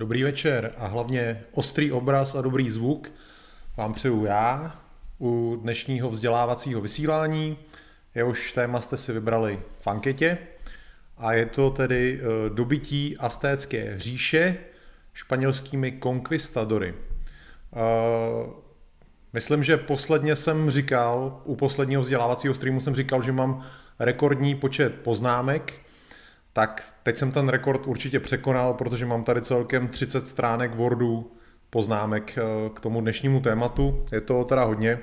Dobrý večer a hlavně ostrý obraz a dobrý zvuk vám přeju já u dnešního vzdělávacího vysílání. Jehož téma jste si vybrali v anketě a je to tedy eh, dobytí astécké říše španělskými konkvistadory. Eh, myslím, že posledně jsem říkal, u posledního vzdělávacího streamu jsem říkal, že mám rekordní počet poznámek, tak teď jsem ten rekord určitě překonal, protože mám tady celkem 30 stránek Wordu poznámek eh, k tomu dnešnímu tématu. Je to teda hodně.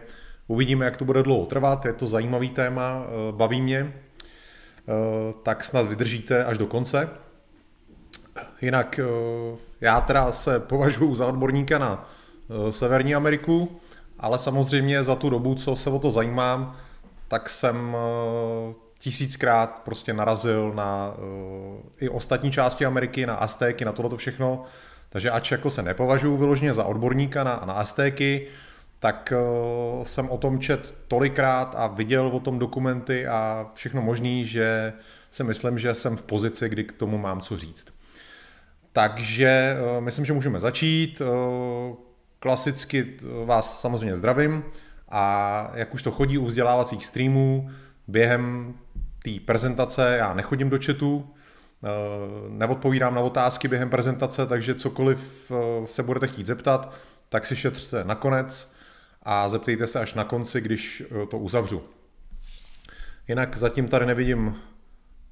Uvidíme, jak to bude dlouho trvat. Je to zajímavý téma, eh, baví mě. Eh, tak snad vydržíte až do konce. Jinak já teda se považuji za odborníka na Severní Ameriku, ale samozřejmě za tu dobu, co se o to zajímám, tak jsem tisíckrát prostě narazil na uh, i ostatní části Ameriky, na Aztéky, na tohleto všechno. Takže ač jako se nepovažuji vyloženě za odborníka na, na Aztéky, tak uh, jsem o tom čet tolikrát a viděl o tom dokumenty a všechno možný, že si myslím, že jsem v pozici, kdy k tomu mám co říct. Takže uh, myslím, že můžeme začít. Uh, klasicky vás samozřejmě zdravím a jak už to chodí u vzdělávacích streamů, během té prezentace, já nechodím do chatu, eh, neodpovídám na otázky během prezentace, takže cokoliv eh, se budete chtít zeptat, tak si šetřte nakonec a zeptejte se až na konci, když eh, to uzavřu. Jinak zatím tady nevidím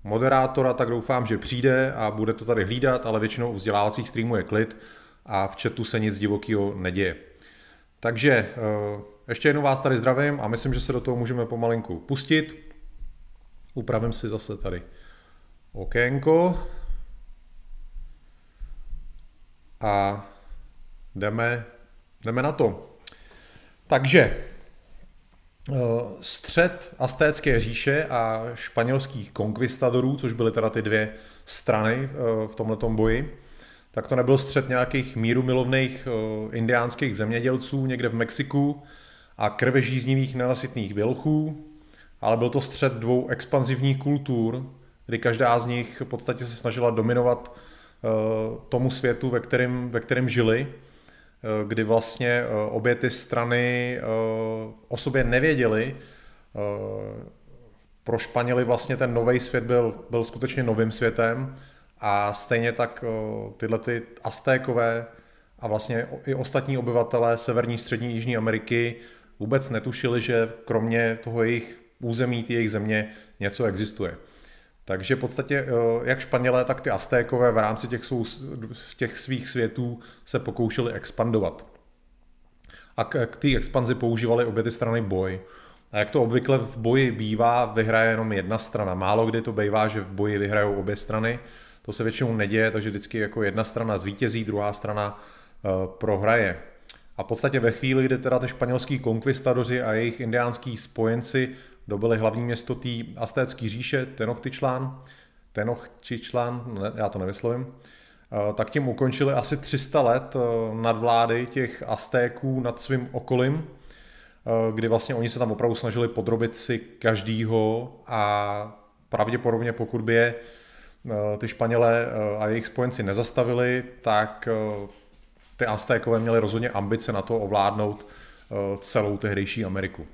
moderátora, tak doufám, že přijde a bude to tady hlídat, ale většinou u vzdělávacích streamů je klid a v chatu se nic divokého neděje. Takže ještě jednou vás tady zdravím a myslím, že se do toho můžeme pomalinku pustit. Upravím si zase tady okénko a jdeme, jdeme na to. Takže eh, střed Aztécké říše a španělských konkvistadorů, což byly teda ty dvě strany eh, v tomto boji, tak to nebyl střed nějakých míru milovných eh, indiánských zemědělců někde v Mexiku a krvežíznivých nenasytných bělchů, ale byl to střed dvou expanzivních kultur, kdy každá z nich v podstatě se snažila dominovat uh, tomu světu, ve kterém, ve kterém žili, uh, kdy vlastně uh, obě ty strany o sobě nevěděli. Pro Španěli vlastně ten nový svět byl, byl skutečně novým světem a stejně tak tyhle ty Aztékové a vlastně i ostatní obyvatelé Severní, Střední, Jižní Ameriky vůbec netušili, že kromě toho jejich území té jejich země něco existuje. Takže v podstatě eh, jak Španělé, tak ty Aztékové v rámci těch, svou, těch svých světů se pokoušeli expandovat. A k, k té expanzi používali obě ty strany boj. A jak to obvykle v boji bývá, vyhraje jenom jedna strana. Málo kdy to bývá, že v boji vyhrajou obě strany. To se většinou neděje, takže vždycky jako jedna strana zvítězí, druhá strana uh, prohraje. A v podstatě ve chvíli, kdy teda ty španělský konkvistadoři a jejich indiánský spojenci dobili hlavní město té Aztécké říše, Tenochtitlán, Tenochtitlán, já to nevyslovím, eh, tak tím ukončili asi 300 let eh, nadvlády těch Aztéků nad svým okolím, eh, kdy vlastně oni se tam opravdu snažili podrobit si každýho a pravděpodobně pokud by je ty Španělé a jejich spojenci nezastavili, tak ty Aztékové měli rozhodně ambice na to ovládnout celou tehdejší Ameriku.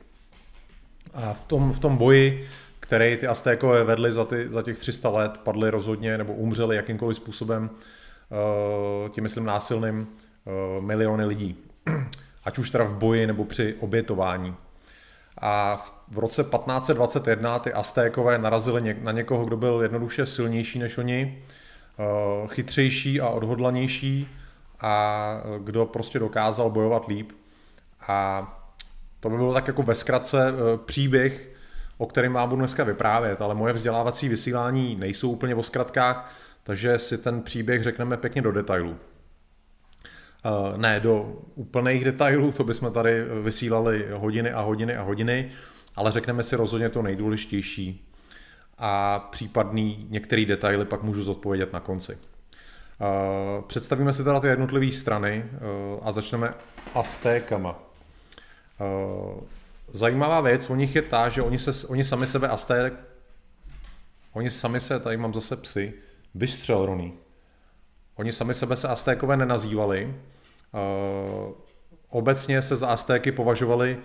A v tom, v tom boji, který ty Aztékové vedli za, ty, za těch 300 let, padli rozhodně nebo umřeli jakýmkoliv způsobem, uh, tím myslím násilným, uh, miliony lidí. Ať už teda v boji nebo při obětování. A v, roce 1521 ty Aztékové narazili na někoho, kdo byl jednoduše silnější než oni, uh, chytřejší a odhodlanější a kdo prostě dokázal bojovat líp. A to by bylo tak jako ve zkratce eh, příběh, o kterém vám budu dneska vyprávět, ale moje vzdělávací vysílání nejsou úplně o zkratkách, takže si ten příběh řekneme pěkně do detailů. Eh, ne do úplných detailů, to bychom tady vysílali hodiny a hodiny a hodiny, ale řekneme si rozhodně to nejdůležitější a případný některé detaily pak můžu zodpovědět na konci. Eh, představíme si teda ty jednotlivé strany a začneme Aztékama. Eh, zajímavá věc u nich je ta, že oni, se, oni sami sebe Azték, oni sami se, tady mám zase psy, vystřel Roný. Oni sami sebe se Aztékové nenazývali. Obecně se za Aztéky považovali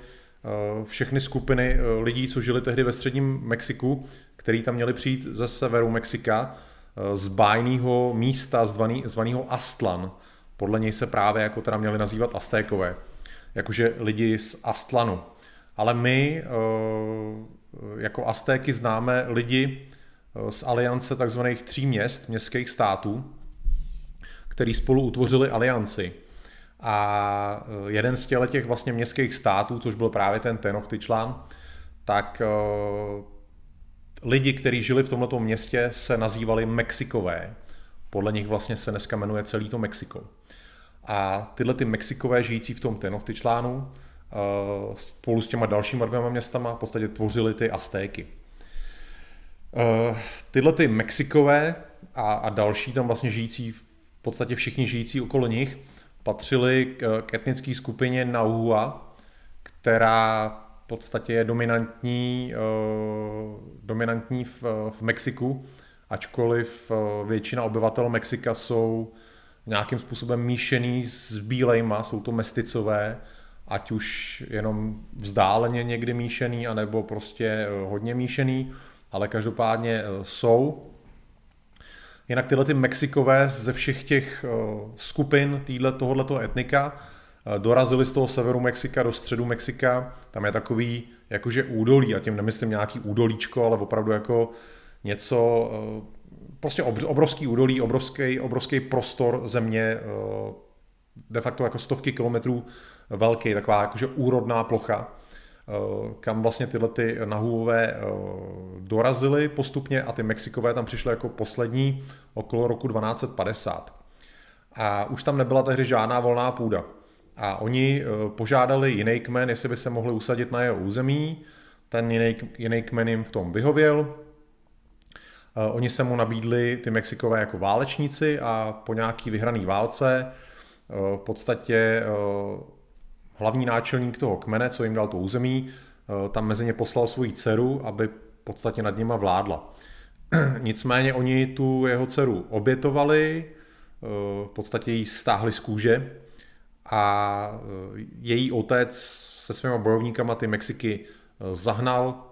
všechny skupiny lidí, co žili tehdy ve středním Mexiku, který tam měli přijít ze severu Mexika, z bájného místa zvaný, zvaného Astlan. Podle něj se právě jako teda měli nazývat Aztékové, jakože lidi z Astlanu. Ale my jako Aztéky známe lidi z aliance takzvaných tří měst, městských států, který spolu utvořili alianci. A eh, jeden z těch vlastně městských států, což byl právě ten Tenochtitlán, tak eh, lidi, kteří žili v tomto městě, se nazývali Mexikové. Podle nich vlastně se dneska jmenuje celý to Mexiko. A tyhle ty Mexikové žijící v tom Tenochtitlanu eh, spolu s těma dalšíma dvěma městama v podstatě tvořili ty Aztéky. Tyhle ty Mexikové a, a další tam vlastně žijící podstatě všichni žijící okolo nich patřili k, k etnické skupině Nahua, která v podstatě je dominantní, uh, dominantní v, v Mexiku, ačkoliv většina obyvatel Mexika jsou nějakým způsobem míšený s bílejma, jsou to mesticové, ať už jenom vzdáleně někdy míšený, anebo prostě uh, hodně míšený, ale každopádně jsou Jinak tyhle ty Mexikové ze všech těch uh, skupin týhle, tohoto etnika dorazili z toho severu Mexika do středu Mexika. Tam je takový jakože údolí, a tím nemyslím nějaký údolíčko, ale opravdu jako něco, prostě obrovský údolí, obrovský, obrovský prostor země, de facto jako stovky kilometrů velký, taková jakože úrodná plocha. Eh, kam vlastně tyhle ty nahůvové eh, dorazily postupně a ty Mexikové tam přišly jako poslední okolo roku 1250. A už tam nebyla tehdy žádná volná půda. A oni eh, požádali jiný kmen, jestli by se mohli usadit na jeho území. Ten jiný, jiný kmen jim v tom vyhověl. Oni se mu nabídli, ty Mexikové, jako válečníci a po nějaký vyhraný válce v podstatě hlavní náčelník toho kmene, co jim dal to území, eh, tam mezi ně poslal svoji dceru, aby v podstatě nad nima vládla. Nicméně oni tu jeho dceru obětovali, eh, v podstatě ji stáhli z kůže a eh, její otec se svýma bojovníkama ty Mexiky zahnal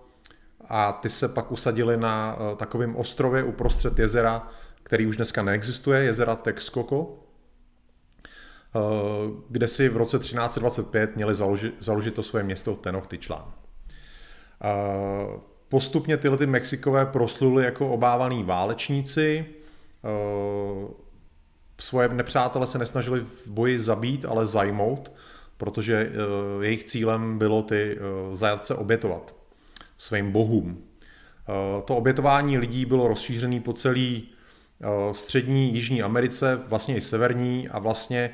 a ty se pak usadili na takovém ostrově uprostřed jezera, který už dneska neexistuje, jezera Texcoco, Eh, kde si v roce 1325 měli založit, založit to svoje město Tenochtitlan. Eh, postupně tyhle ty Mexikové prosluli jako obávaný válečníci, eh, svoje nepřátele se nesnažili v boji zabít, ale zajmout, protože jejich cílem bylo ty zajatce obětovat svým bohům. To obětování lidí bylo rozšířené po celý střední Jižní Americe, vlastně i severní a vlastně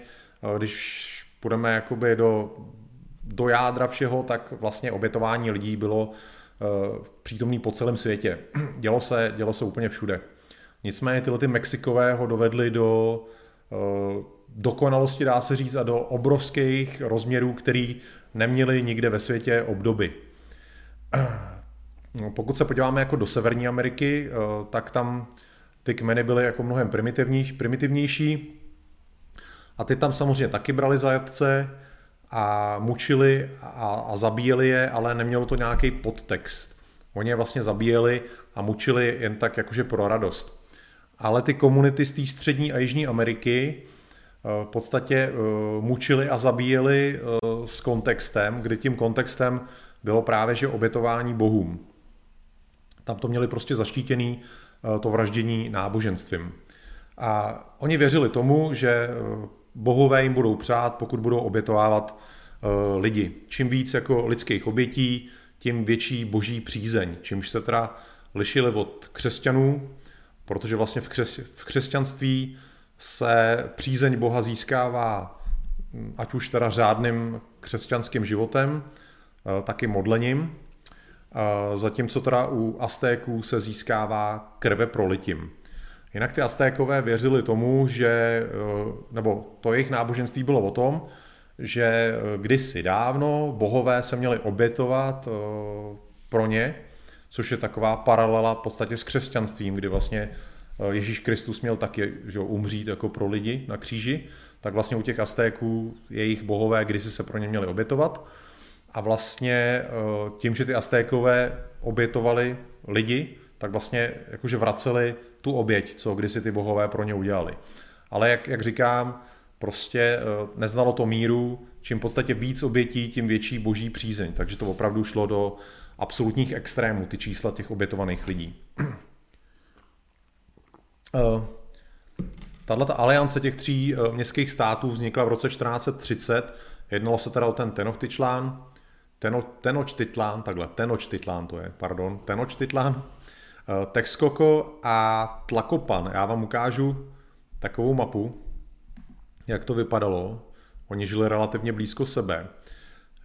když půjdeme jakoby do, do jádra všeho, tak vlastně obětování lidí bylo eh, přítomný po celém světě. Dělo se, dělo se úplně všude. Nicméně tyhle ty Mexikové ho dovedli do eh, dokonalosti, dá se říct, a do obrovských rozměrů, který neměli nikde ve světě obdoby. No, pokud se podíváme jako do Severní Ameriky, eh, tak tam ty kmeny byly jako mnohem primitivnější, primitivnější a ty tam samozřejmě taky brali zajatce a mučili a, a zabíjeli je, ale nemělo to nějaký podtext. Oni je vlastně zabíjeli a mučili jen tak jakože pro radost. Ale ty komunity z té střední a jižní Ameriky eh, v podstatě eh, mučili a zabíjeli s kontextem, kdy tím kontextem bylo právě, že obětování bohům. Tam to měli prostě zaštítěný to vraždění náboženstvím. A oni věřili tomu, že bohové jim budou přát, pokud budou obětovávat uh, lidi. Čím víc jako lidských obětí, tím větší boží přízeň, čímž se teda lišili od křesťanů, protože vlastně v, křes, v křesťanství se přízeň Boha získává hm, ať už teda řádným křesťanským životem, taky modlením, uh, zatímco teda u Aztéků se získává krve prolitím. Jinak ty Aztékové věřili tomu, že, eh, nebo to jejich náboženství bylo o tom, že eh, kdysi dávno bohové se měli obětovat eh, pro ně, což je taková paralela v podstatě s křesťanstvím, kdy vlastně Ježíš Kristus měl taky že, umřít jako pro lidi na kříži, tak vlastně u těch Aztéků jejich bohové kdysi se pro ně měli obětovat. A vlastně tím, že ty Aztékové obětovali lidi, tak vlastně jakože vraceli tu oběť, co kdysi ty bohové pro ně udělali. Ale jak, jak říkám, prostě eh, neznalo to míru, čím v podstatě víc obětí, tím větší boží přízeň. Takže to opravdu šlo do absolutních extrémů, ty čísla těch obětovaných lidí. Eh, Tahle aliance těch tří eh, městských států vznikla v roce 1430. Jednalo se teda o ten Tenochtitlán, Teno, Tenochtitlán, takhle, Tenochtitlán to je, pardon, Tenochtitlán, Texcoco a Tlakopan. Já vám ukážu takovou mapu, jak to vypadalo. Oni žili relativně blízko sebe.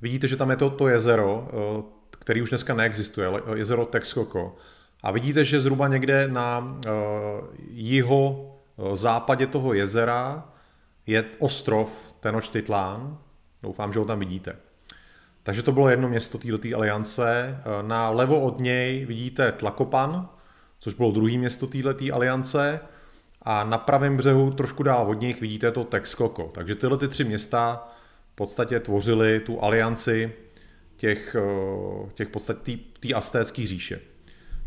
Vidíte, že tam je to, to jezero, eh, který už dneska neexistuje, jezero Texcoco. A vidíte, že zhruba někde na eh, jiho eh, západě toho jezera je ostrov Tenochtitlán. Doufám, že ho tam vidíte. Takže to bylo jedno město této aliance. Na levo od něj vidíte Tlakopan, což bylo druhé město této aliance. A na pravém břehu, trošku dál od nich, vidíte to Texcoco. Takže tyhle ty tři města v podstatě tvořily tu alianci těch, eh, těch podstatě té astécké říše.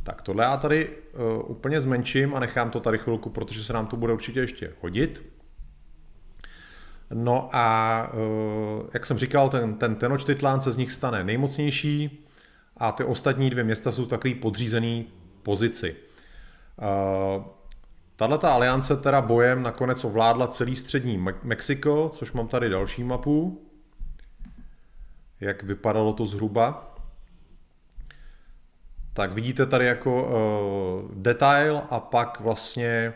Tak tohle já tady uh, úplně zmenším a nechám to tady chvilku, protože se nám to bude určitě ještě hodit. No a uh, jak jsem říkal, ten, ten Tenochtitlán se z nich stane nejmocnější a ty ostatní dvě města jsou takový podřízený pozici. Uh, Tahle aliance teda bojem nakonec ovládla celý střední Mexiko, což mám tady další mapu. Jak vypadalo to zhruba. Tak vidíte tady jako uh, detail a pak vlastně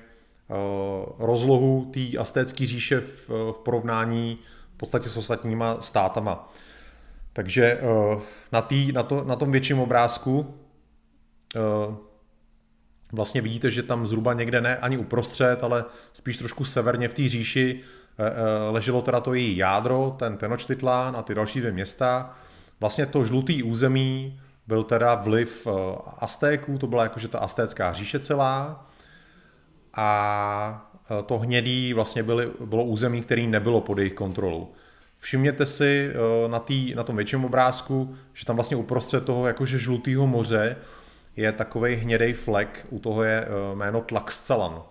rozlohu té astécké říše v, v porovnání v podstatě s ostatníma státama. Takže uh, na, tý, na, to, na tom větším obrázku uh, vlastně vidíte, že tam zhruba někde ne ani uprostřed, ale spíš trošku severně v té říši eh, eh, leželo teda to její jádro, ten Tenochtitlán a ty další dvě města. Vlastně to žlutý území byl teda vliv eh, Aztéků, to byla jakože ta aztécká říše celá a to hnědý vlastně byly, bylo území, které nebylo pod jejich kontrolou. Všimněte si na, tý, na tom větším obrázku, že tam vlastně uprostřed toho jakože žlutého moře je takový hnědý flek, u toho je eh, jméno Tlaxcalan.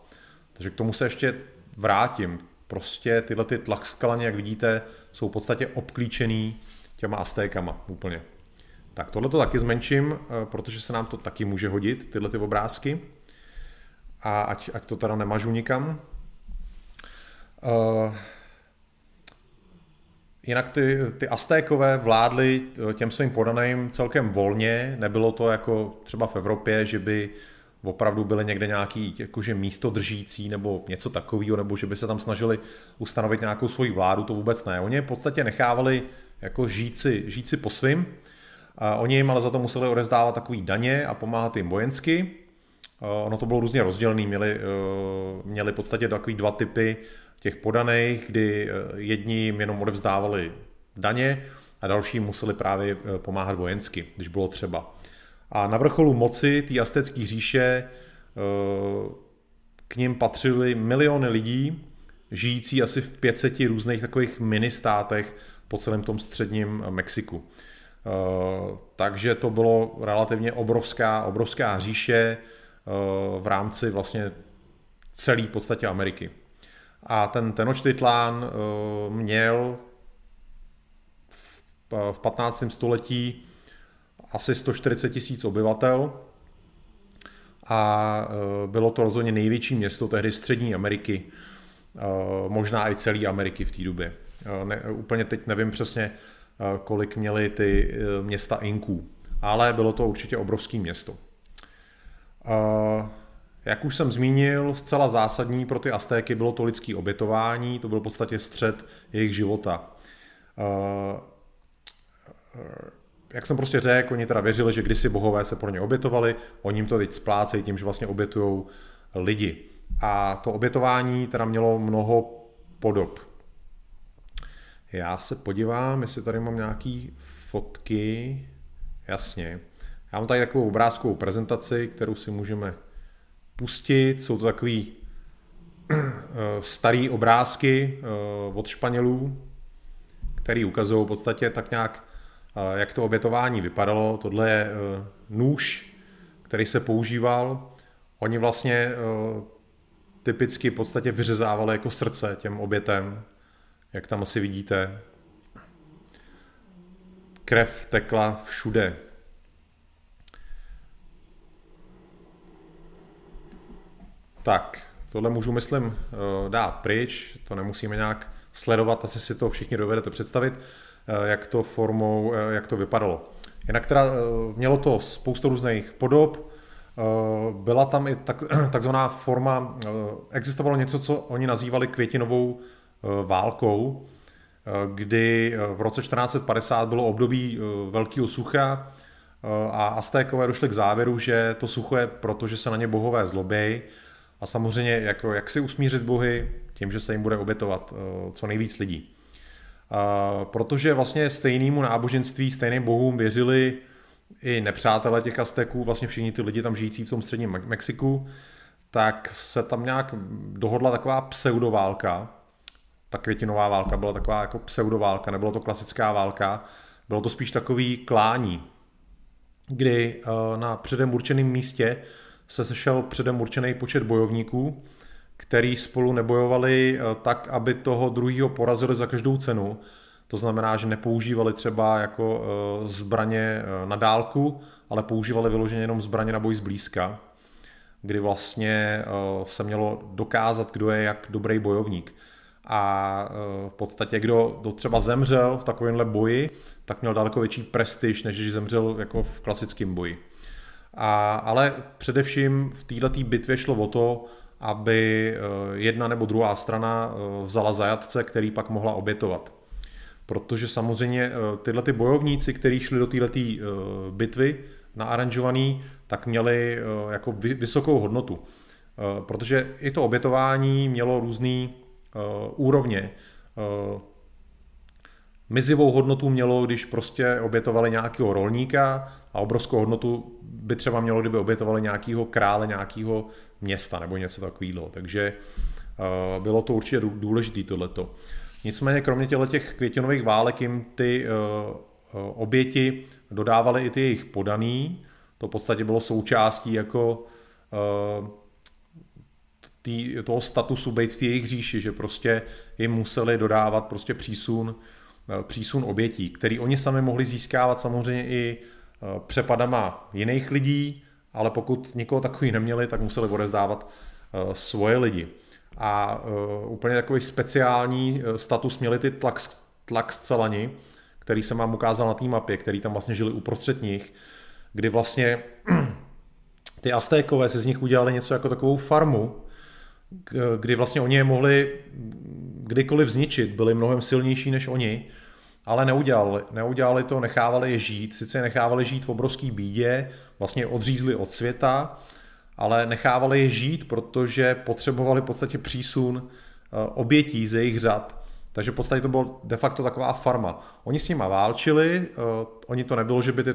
Takže k tomu se ještě vrátím. Prostě tyhle ty Tlaxcalani, jak vidíte, jsou v podstatě obklíčený těma Aztékama úplně. Tak tohle to taky zmenším, eh, protože se nám to taky může hodit, tyhle ty obrázky. A ať, ať to teda nemažu nikam. Uh, Jinak ty, ty Aztékové vládli eh, těm svým podaným celkem volně, nebylo to jako třeba v Evropě, že by opravdu byly někde nějaký jakože místo držící nebo něco takového, nebo že by se tam snažili ustanovit nějakou svoji vládu, to vůbec ne. Oni v podstatě nechávali jako žít si, žít si po svým. A oni jim ale za to museli odezdávat takový daně a pomáhat jim vojensky. Ono to bylo různě rozdělené, měli, eh, měli v podstatě takový dva typy těch podaných, kdy eh, jedni jim jenom odevzdávali daně a další museli právě eh, pomáhat vojensky, když bylo třeba. A na vrcholu moci té aztecké říše k ním patřily miliony lidí, žijící asi v 500 různých takových ministátech po celém tom středním Mexiku. Takže to bylo relativně obrovská, obrovská říše v rámci vlastně celé podstatě Ameriky. A ten Tenochtitlán eh, měl v 15. století asi 140 tisíc obyvatel a eh, bylo to rozhodně největší město tehdy střední Ameriky, eh, možná i celé Ameriky v té době. Ne, úplně teď nevím přesně, kolik měly ty města Inků, ale bylo to určitě obrovské město. Jak už jsem zmínil, zcela zásadní pro ty Aztéky bylo to lidské obětování, to byl v podstatě střed jejich života. Eh, jak jsem prostě řekl, oni teda věřili, že kdysi bohové se pro ně obětovali, oni jim to teď splácejí tím, že vlastně obětují lidi. A to obětování teda mělo mnoho podob. Já se podívám, jestli tady mám nějaký fotky. Jasně. Já mám tady takovou obrázkovou prezentaci, kterou si můžeme pustit. Jsou to takový starý obrázky od Španělů, který ukazují v podstatě tak nějak, jak to obětování vypadalo. Tohle je nůž, který se používal. Oni vlastně typicky v podstatě vyřezávali jako srdce těm obětem, jak tam asi vidíte. Krev tekla všude. Tak, tohle můžu, myslím, eh, dát pryč, to nemusíme nějak sledovat, asi si to všichni dovedete představit, eh, jak to formou, eh, jak to vypadalo. Jinak teda mělo to spoustu různých podob, byla tam i tak, takzvaná forma, existovalo něco, co oni nazývali květinovou válkou, kdy v roce 1450 bylo období velkého sucha a Aztékové došli k závěru, že to sucho je proto, že se na ně bohové zlobí a samozřejmě, jako, jak si usmířit bohy, tím, že se jim bude obětovat uh, co nejvíc lidí. Protože vlastně stejnému náboženství, stejným bohům věřili i nepřátelé těch Azteků, vlastně všichni ty lidi tam žijící v tom středním Mexiku, tak se tam nějak dohodla taková pseudoválka. Ta květinová válka byla taková jako pseudoválka, nebylo to klasická válka, bylo to spíš takový klání, kdy uh, na předem určeném místě se sešel předem určený počet bojovníků, který spolu nebojovali eh, tak, aby toho druhého porazili za každou cenu. To znamená, že nepoužívali třeba jako eh, zbraně eh, na dálku, ale používali vyloženě jenom zbraně na boj zblízka, kdy vlastně se mělo dokázat, kdo je jak dobrý bojovník. A v podstatě, kdo třeba zemřel v takovémhle boji, tak měl daleko větší prestiž, než když zemřel jako v klasickém boji. A, ale především v této bitvě šlo o to, aby eh, jedna nebo druhá strana eh, vzala zajatce, který pak mohla obětovat. Protože samozřejmě eh, tyhle ty bojovníci, kteří šli do této bitvy na aranžovaný, tak měli jako vysokou hodnotu. Protože i to obětování mělo různé úrovně. Mizivou hodnotu mělo, když prostě obětovali nějakého rolníka a obrovskou hodnotu by třeba mělo, kdyby obětovali nějakého krále, nějakého města nebo něco takového. Takže uh, bylo to určitě důležité tohleto. Nicméně kromě těch květinových válek jim ty uh, oběti dodávaly i ty jejich podaný. To v podstatě bylo součástí jako tý, toho statusu být v té jejich říši, že prostě jim museli dodávat prostě přísun, přísun obětí, který oni sami mohli získávat samozřejmě i Eh, přepadama jiných lidí, ale pokud nikoho takový neměli, tak museli odezdávat eh, svoje lidi. A eh, úplně takový speciální status měli ty tlak, tlak celani, který jsem vám ukázal na té mapě, který tam vlastně žili uprostřed nich, kdy vlastně ty Aztékové si z nich udělali něco jako takovou farmu, kdy vlastně oni je mohli kdykoliv zničit, byli mnohem silnější než oni ale neudělali, neudělali to, nechávali je žít, sice je nechávali žít v obrovský bídě, vlastně odřízli od světa, ale nechávali je žít, protože potřebovali v podstatě přísun eh, obětí ze jejich řad. Takže v podstatě to bylo de facto taková farma. Oni s nima válčili, eh, oni to nebylo, že by ty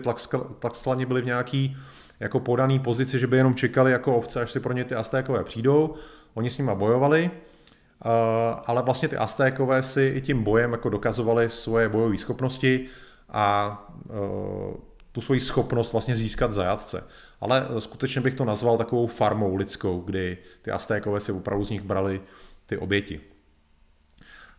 tlaxlani byli v nějaký jako podaný pozici, že by jenom čekali jako ovce, až si pro ně ty Aztékové přijdou. Oni s nima bojovali, ale vlastně ty Aztékové si i tím bojem jako dokazovali svoje bojové schopnosti a eh, tu svoji schopnost vlastně získat zajatce. Ale skutečně bych to nazval takovou farmou lidskou, kdy ty Aztékové si opravdu z nich brali ty oběti.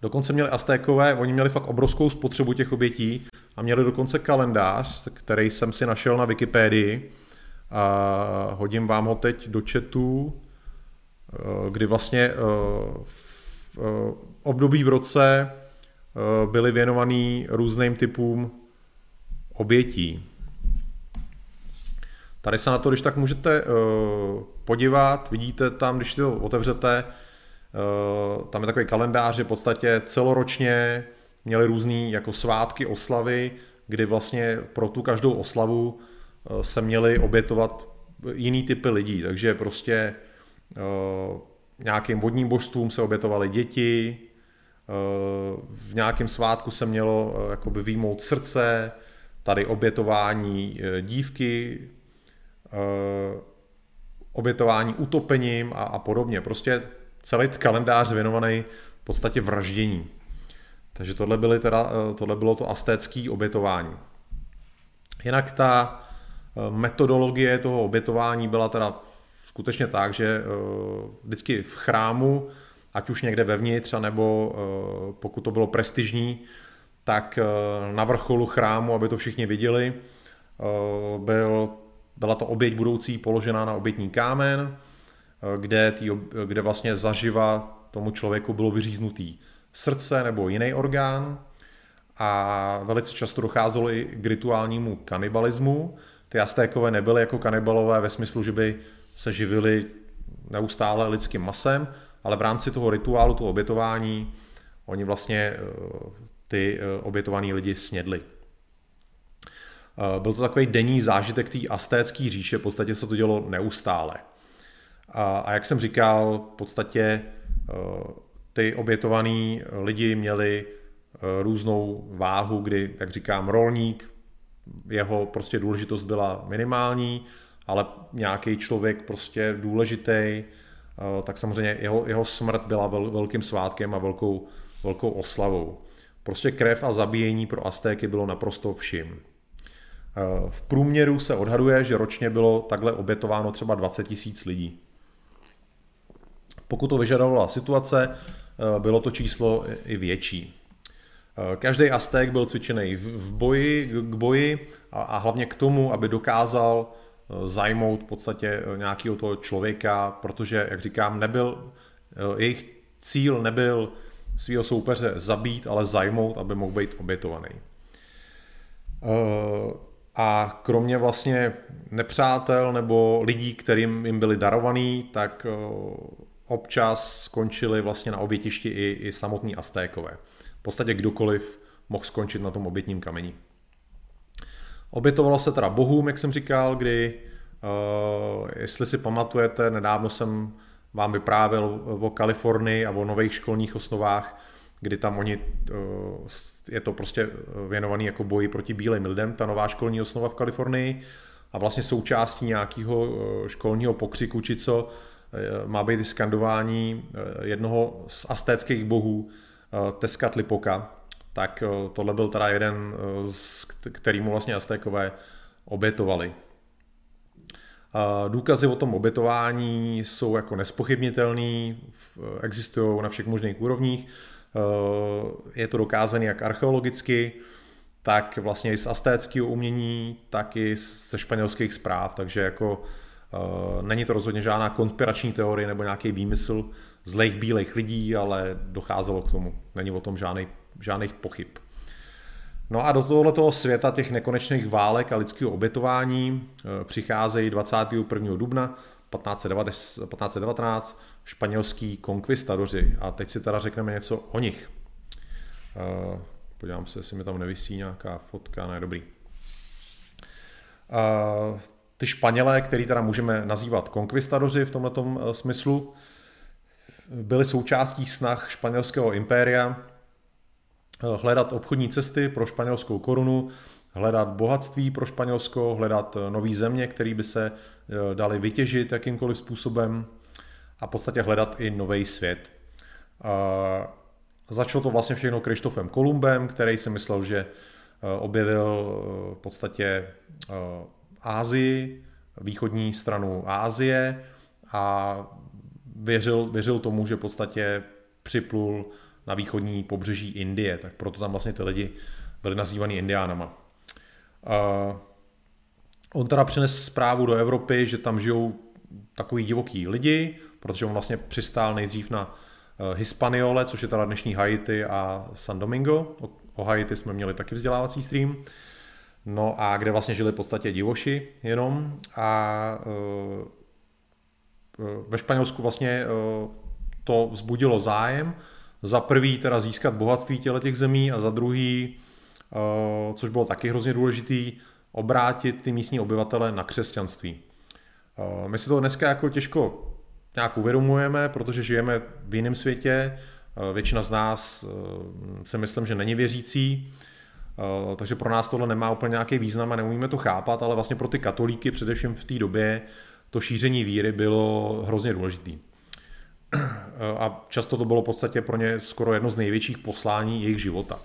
Dokonce měli Aztékové, oni měli fakt obrovskou spotřebu těch obětí a měli dokonce kalendář, který jsem si našel na Wikipedii. A hodím vám ho teď do chatu, eh, kdy vlastně v Eh, období v roce eh, byly věnovaný různým typům obětí. Tady se na to, když tak můžete eh, podívat, vidíte tam, když to otevřete, tam je takový kalendář, že v podstatě celoročně měli různé jako svátky, oslavy, kdy vlastně pro tu každou oslavu se měli obětovat jiný typy lidí, takže prostě nějakým vodním božstvům se obětovaly děti, eh, v nějakém svátku se mělo eh, jakoby výmout srdce, tady obětování eh, dívky, obětování utopením a, a podobně. Prostě celý kalendář věnovaný v podstatě vraždění. Takže tohle, byly teda, eh, tohle bylo to astécké obětování. Jinak ta eh, metodologie toho obětování byla teda skutečně tak, že vždycky v chrámu, ať už někde vevnitř, nebo pokud to bylo prestižní, tak na vrcholu chrámu, aby to všichni viděli, byl byla to oběť budoucí položená na obětní kámen, eh, kde, tý, kde vlastně zaživa tomu člověku bylo vyříznutý srdce nebo jiný orgán a velice často docházelo i k rituálnímu kanibalismu. Ty Aztékové nebyly jako kanibalové ve smyslu, že by se živili neustále lidským masem, ale v rámci toho rituálu, toho obětování, oni vlastně eh, ty eh, obětovaný lidi snědli. Eh, byl to takový denní zážitek té astécké říše, v podstatě se to dělo neustále. A, jak jsem říkal, v podstatě ty obětovaný lidi měli různou váhu, kdy, jak říkám, rolník, jeho prostě důležitost byla minimální, ale nějaký člověk prostě důležitý, tak samozřejmě jeho, jeho smrt byla vel, velkým svátkem a velkou, velkou oslavou. Prostě krev a zabíjení pro Aztéky bylo naprosto vším. Eh, v průměru se odhaduje, že ročně bylo takhle obětováno třeba 20 tisíc lidí. Pokud to vyžadovala situace, eh, bylo to číslo i větší. Eh, každý Azték byl cvičený v boji, k boji a, a hlavně k tomu, aby dokázal zajmout v podstatě nějakého toho člověka, protože, jak říkám, nebyl, jejich cíl nebyl svého soupeře zabít, ale zajmout, aby mohl být obětovaný. A kromě vlastně nepřátel nebo lidí, kterým jim byli darovaný, tak občas skončili vlastně na obětišti i, i samotní Aztékové. V podstatě kdokoliv mohl skončit na tom obětním kameni. Obětovalo se teda bohům, jak jsem říkal, kdy, uh, jestli si pamatujete, nedávno jsem vám vyprávěl o Kalifornii a o nových školních osnovách, kdy tam oni, eh, je to prostě věnovaný jako boji proti bílým lidem, ta nová školní osnova v Kalifornii. A vlastně součástí nějakého eh, školního pokřiku či co má být skandování jednoho z astéckých bohů Tezcatlipoca, tak tohle byl teda jeden, z kterýmu vlastně Aztékové obětovali. Důkazy o tom obětování jsou jako nespochybnitelný, existují na všech možných úrovních. Eh, je to dokázané jak archeologicky, tak vlastně i z astéckého umění, tak i ze španělských zpráv, takže jako uh, není to rozhodně žádná konspirační teorie nebo nějaký výmysl zlejch bílejch lidí, ale docházelo k tomu. Není o tom žádný, žádných pochyb. No a do tohoto světa těch nekonečných válek a lidského obětování uh, přicházejí 21. dubna 1519 španělský konkvistadoři. A teď si teda řekneme něco o nich. Uh, podívám se, jestli mi tam nevysí nějaká fotka, ne, dobrý. Uh, ty Španělé, který teda můžeme nazývat konkvistadoři v tomto smyslu, byli součástí snah španělského impéria hledat obchodní cesty pro španělskou korunu, hledat bohatství pro Španělsko, hledat nové země, které by se dali vytěžit jakýmkoliv způsobem a v podstatě hledat i nový svět. Začalo to vlastně všechno Krištofem Kolumbem, který si myslel, že eh, objevil eh, v podstatě eh, Ázii, východní stranu Ázie a věřil, věřil tomu, že v podstatě připlul na východní pobřeží Indie, tak proto tam vlastně ty lidi byli nazývaný indiánama. On teda přines zprávu do Evropy, že tam žijou takový divoký lidi, protože on vlastně přistál nejdřív na eh, Hispaniole, což je teda dnešní Haiti a San Domingo. O Haiti jsme měli taky vzdělávací stream. No a kde vlastně žili v podstatě divoši jenom. A eh, ve Španělsku vlastně to vzbudilo zájem. Za prvý teda získat bohatství těle těch zemí a za druhý, což bylo taky hrozně důležitý, obrátit ty místní obyvatele na křesťanství. My si to dneska jako těžko nějak uvědomujeme, protože žijeme v jiném světě. Eh, většina z nás eh, si myslím, že není věřící, eh, takže pro nás tohle nemá úplně nějaký význam a neumíme to chápat, ale vlastně pro ty katolíky, především v té době, to šíření víry bylo hrozně důležitý. A často to bylo v podstatě pro ně skoro jedno z největších poslání jejich života.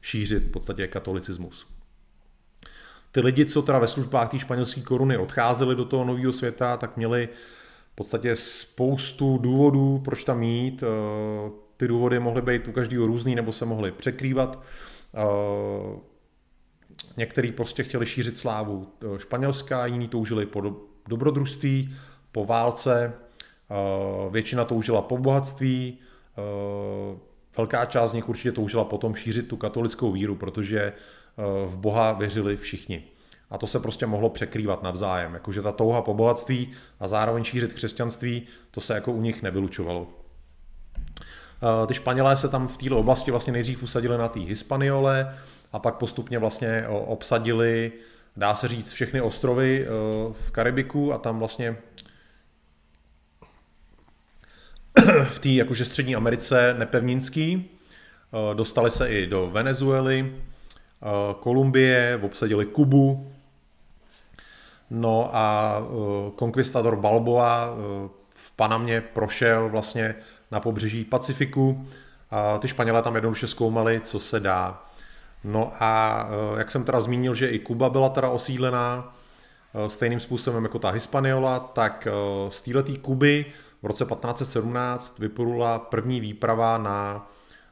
Šířit v podstatě katolicismus. Ty lidi, co teda ve službách té španělské koruny odcházeli do toho nového světa, tak měli v podstatě spoustu důvodů, proč tam mít. Eh, ty důvody mohly být u každého různý, nebo se mohly překrývat. Eh, některý prostě chtěli šířit slávu eh, španělská, jiní toužili po dobrodružství, po válce, většina toužila po bohatství, velká část z nich určitě toužila potom šířit tu katolickou víru, protože v Boha věřili všichni. A to se prostě mohlo překrývat navzájem. Jakože ta touha po bohatství a zároveň šířit křesťanství, to se jako u nich nevylučovalo. Ty Španělé se tam v této oblasti vlastně nejdřív usadili na té Hispaniole a pak postupně vlastně obsadili, dá se říct, všechny ostrovy v Karibiku a tam vlastně v té jakože střední Americe nepevninský. Dostali se i do Venezuely, Kolumbie, obsadili Kubu, No a konkvistador Balboa v Panamě prošel vlastně na pobřeží Pacifiku a ty Španělé tam jednoduše zkoumali, co se dá. No a jak jsem teda zmínil, že i Kuba byla teda osídlená stejným způsobem jako ta Hispaniola, tak z této Kuby v roce 1517 vyplula první výprava na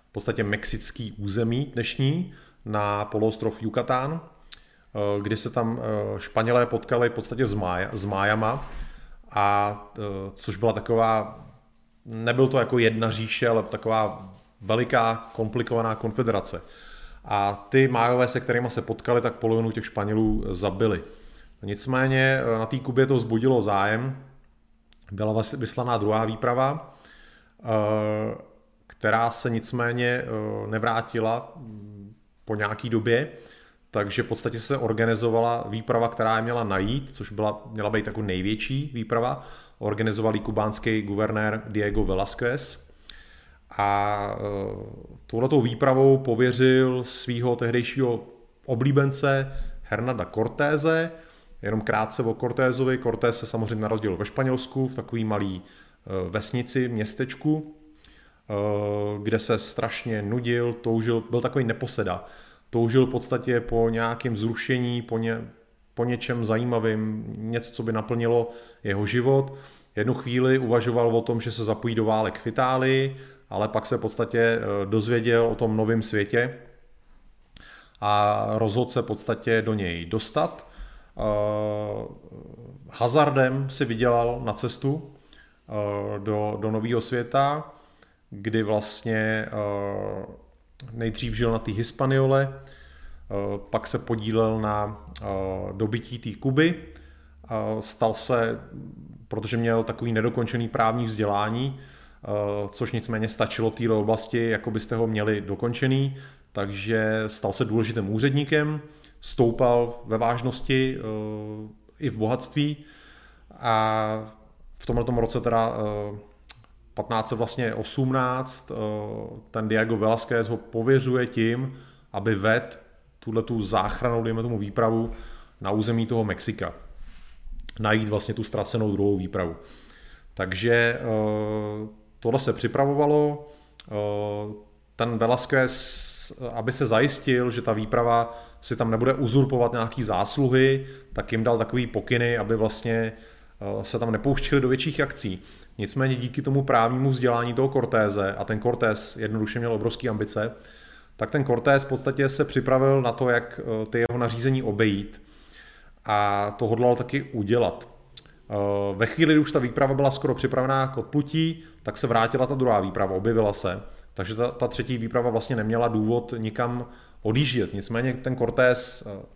v podstatě mexický území dnešní, na poloostrov Yucatán, eh, kdy se tam eh, Španělé potkali v podstatě s, Mája, s Májama, a eh, což byla taková, nebyl to jako jedna říše, ale taková veliká, komplikovaná konfederace. A ty Májové, se kterými se potkali, tak polovinu těch Španělů zabili. Nicméně na té Kubě to vzbudilo zájem, byla vyslaná druhá výprava, která se nicméně nevrátila po nějaký době, takže v podstatě se organizovala výprava, která je měla najít, což byla, měla být jako největší výprava. Organizoval kubánský guvernér Diego Velázquez a e, touhletou výpravou pověřil svého tehdejšího oblíbence Hernanda Cortéze, jenom krátce o Cortézovi. Cortés se samozřejmě narodil ve Španělsku, v takový malý e, vesnici, městečku, Eh, kde se strašně nudil, toužil, byl takový neposeda. Toužil v podstatě po nějakém zrušení, po, ně, po něčem zajímavým, něco, co by naplnilo jeho život. Jednu chvíli uvažoval o tom, že se zapojí do válek v Itálii, ale pak se v podstatě eh, dozvěděl o tom novém světě a rozhodl se v podstatě do něj dostat. Eh, hazardem si vydělal na cestu do, do nového světa kdy vlastně eh, nejdřív žil na té Hispaniole, eh, pak se podílel na eh, dobytí té Kuby, stal se, protože měl takový nedokončený právní vzdělání, což nicméně stačilo v této oblasti, jako byste ho měli dokončený, takže stal se důležitým úředníkem, stoupal ve vážnosti i v bohatství a v tomto roce teda 1518 eh, ten Diego Velázquez ho pověřuje tím, aby ved tuhle tu záchranou, dejme tomu výpravu na území toho Mexika. Najít vlastně tu ztracenou druhou výpravu. Takže eh, tohle se připravovalo. Eh, ten Velázquez, aby se zajistil, že ta výprava si tam nebude uzurpovat nějaký zásluhy, tak jim dal takový pokyny, aby vlastně se tam nepouštili do větších akcí. Nicméně díky tomu právnímu vzdělání toho Cortéze, a ten Cortés jednoduše měl obrovské ambice, tak ten Cortés v podstatě se připravil na to, jak eh, ty jeho nařízení obejít a to hodlal taky udělat. Eh, ve chvíli, kdy už ta výprava byla skoro připravená k odplutí, tak se vrátila ta druhá výprava, objevila se. Takže ta, ta třetí výprava vlastně neměla důvod nikam odjíždět. Nicméně ten Cortés eh,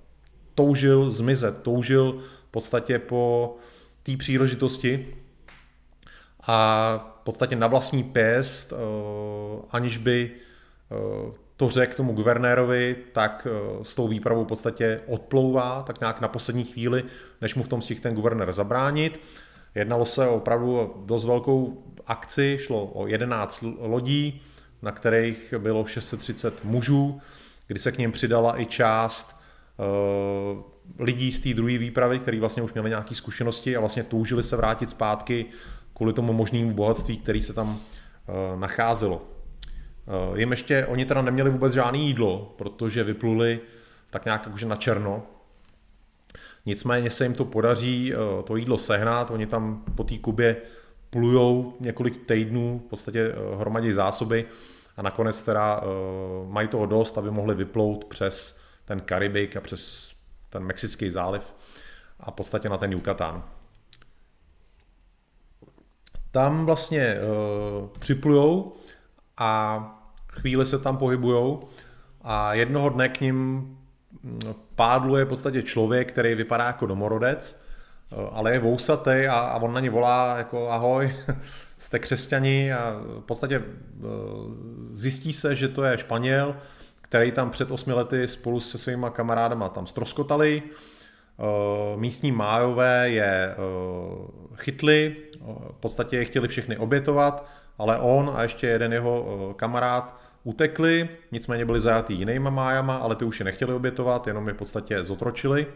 toužil zmizet, toužil v podstatě po té příležitosti, a v podstatě na vlastní pěst, eh, aniž by eh, to řekl tomu guvernérovi, tak s tou výpravou v podstatě odplouvá, tak nějak na poslední chvíli, než mu v tom stihl ten guvernér zabránit. Jednalo se o opravdu dost velkou akci, šlo o 11 lodí, na kterých bylo 630 mužů, kdy se k ním přidala i část lidí z té druhé výpravy, kteří vlastně už měli nějaké zkušenosti a vlastně toužili se vrátit zpátky kvůli tomu možnému bohatství, který se tam uh, nacházelo. Uh, jim ještě, oni teda neměli vůbec žádné jídlo, protože vypluli tak nějak jakože na černo. Nicméně se jim to podaří to jídlo sehnat, oni tam po té Kubě plujou několik týdnů, v podstatě hromadí zásoby a nakonec teda uh, mají toho dost, aby mohli vyplout přes ten Karibik a přes ten Mexický záliv a v podstatě na ten Yucatán. Tam vlastně uh, připlujou a chvíli se tam pohybujou a jednoho dne k ním mm, pádluje v podstatě člověk, který vypadá jako domorodec, eh, ale je vousatý a, a on na ně volá jako ahoj, jste křesťani a v podstatě eh, zjistí se, že to je Španěl, který tam před osmi lety spolu se svýma kamarádama tam stroskotali. Eh, místní májové je eh, chytli, v podstatě je chtěli všechny obětovat, ale on a ještě jeden jeho kamarád utekli, nicméně byli zajatý jinýma májama, ale ty už je nechtěli obětovat, jenom je v podstatě zotročili.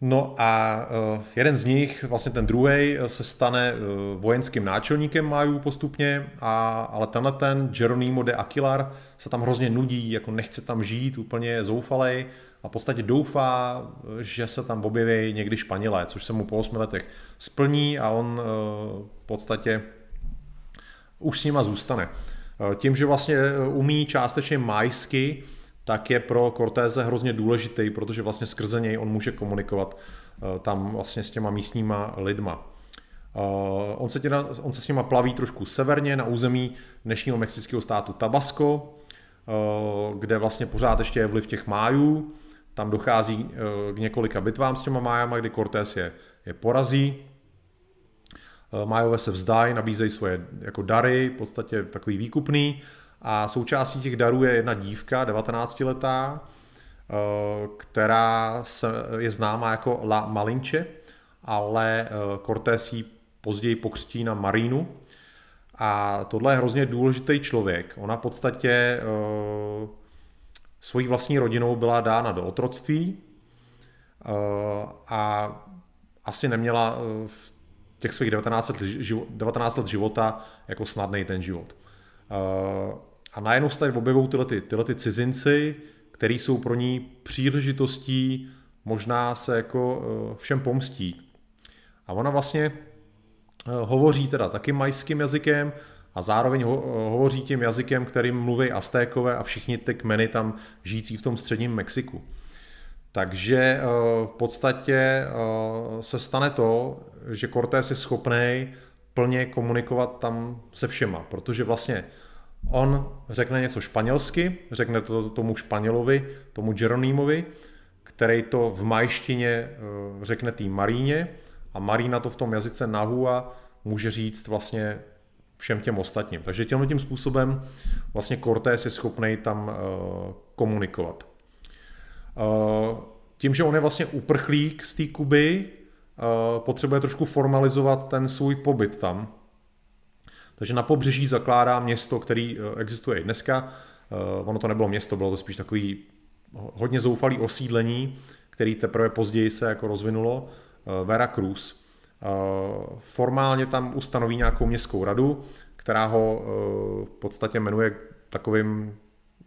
No a uh, jeden z nich, vlastně ten druhý, se stane uh, vojenským náčelníkem Májů postupně, a, ale tenhle ten Geronimo de Aquilar se tam hrozně nudí, jako nechce tam žít, úplně zoufalej a v podstatě doufá, že se tam objeví někdy Španělé, což se mu po 8 letech splní a on v podstatě už s nima zůstane. Tím, že vlastně umí částečně majsky, tak je pro Cortéze hrozně důležitý, protože vlastně skrze něj on může komunikovat eh, tam vlastně s těma místníma lidma. Eh, on se, těna, on se s nima plaví trošku severně na území dnešního mexického státu Tabasco, eh, kde vlastně pořád ještě je vliv těch májů. Tam dochází k několika bitvám s těma májama, kdy Cortés je, je porazí. Májové se vzdají, nabízejí svoje jako dary, v podstatě takový výkupný a součástí těch darů je jedna dívka, 19-letá, eh, která je známá jako La Malinche, ale eh, Cortés ji později pokřtí na Marínu. A tohle je hrozně důležitý člověk. Ona v podstatě eh, svojí vlastní rodinou byla dána do otroctví a asi neměla v těch svých 19 let, 19 let života jako snadný ten život. A najednou se tady objevují tyhle, ty, tyhle ty cizinci, který jsou pro ní příležitostí možná se jako eh, všem pomstí. A ona vlastně eh, hovoří teda taky majským jazykem a zároveň ho, eh, hovoří tím jazykem, kterým mluví Aztékové a všichni ty kmeny tam žijící v tom středním Mexiku. Takže v podstatě se stane to, že Cortés je schopný plně komunikovat tam se všema, protože vlastně On řekne něco španělsky, řekne to tomu Španělovi, tomu Jeronýmovi, který to v majštině eh, řekne té Maríně a Marína to v tom jazyce Nahua může říct vlastně všem těm ostatním. Takže tímhle tím způsobem vlastně Cortés je schopný tam uh, komunikovat. Uh, tím, že on je vlastně uprchlík z té Kuby, potřebuje trošku formalizovat ten svůj pobyt tam, takže na pobřeží zakládá město, který eh, existuje i dneska. Eh, ono to nebylo město, bylo to spíš takový hodně zoufalý osídlení, který teprve později se jako rozvinulo, eh, Veracruz. Formálně tam ustanoví nějakou městskou radu, která ho v podstatě jmenuje takovým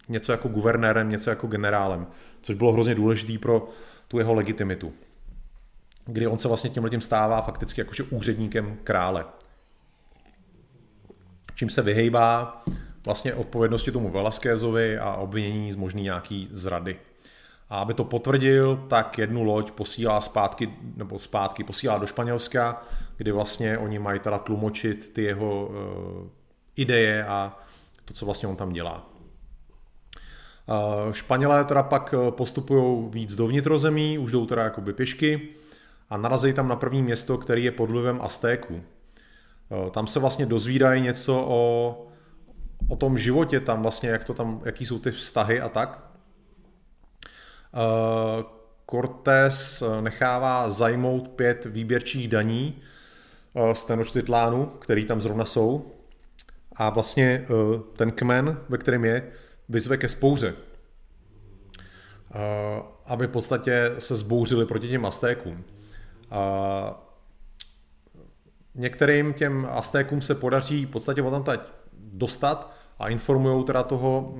něco jako guvernérem, něco jako generálem, což bylo hrozně důležité pro tu jeho legitimitu. Kdy on se vlastně tím stává fakticky jakože úředníkem krále čím se vyhejbá vlastně odpovědnosti tomu Velasquezovi a obvinění z možný nějaký zrady. A aby to potvrdil, tak jednu loď posílá zpátky, nebo zpátky posílá do Španělska, kdy vlastně oni mají teda tlumočit ty jeho uh, ideje a to, co vlastně on tam dělá. Uh, Španělé teda pak eh, postupují víc do vnitrozemí, už jdou teda jakoby pěšky a narazí tam na první město, který je pod vlivem Aztéků. Eh, tam se vlastně dozvídají něco o, o tom životě tam vlastně, jak to tam, jaký jsou ty vztahy a tak. Eh, Cortés eh, nechává zajmout pět výběrčích daní z Tenochtitlánu, který tam zrovna jsou. A vlastně ten kmen, ve kterém je, vyzve ke spouře. aby v podstatě se zbouřili proti těm Aztékům. Některým těm Aztékům se podaří v podstatě o tam dostat a informují teda toho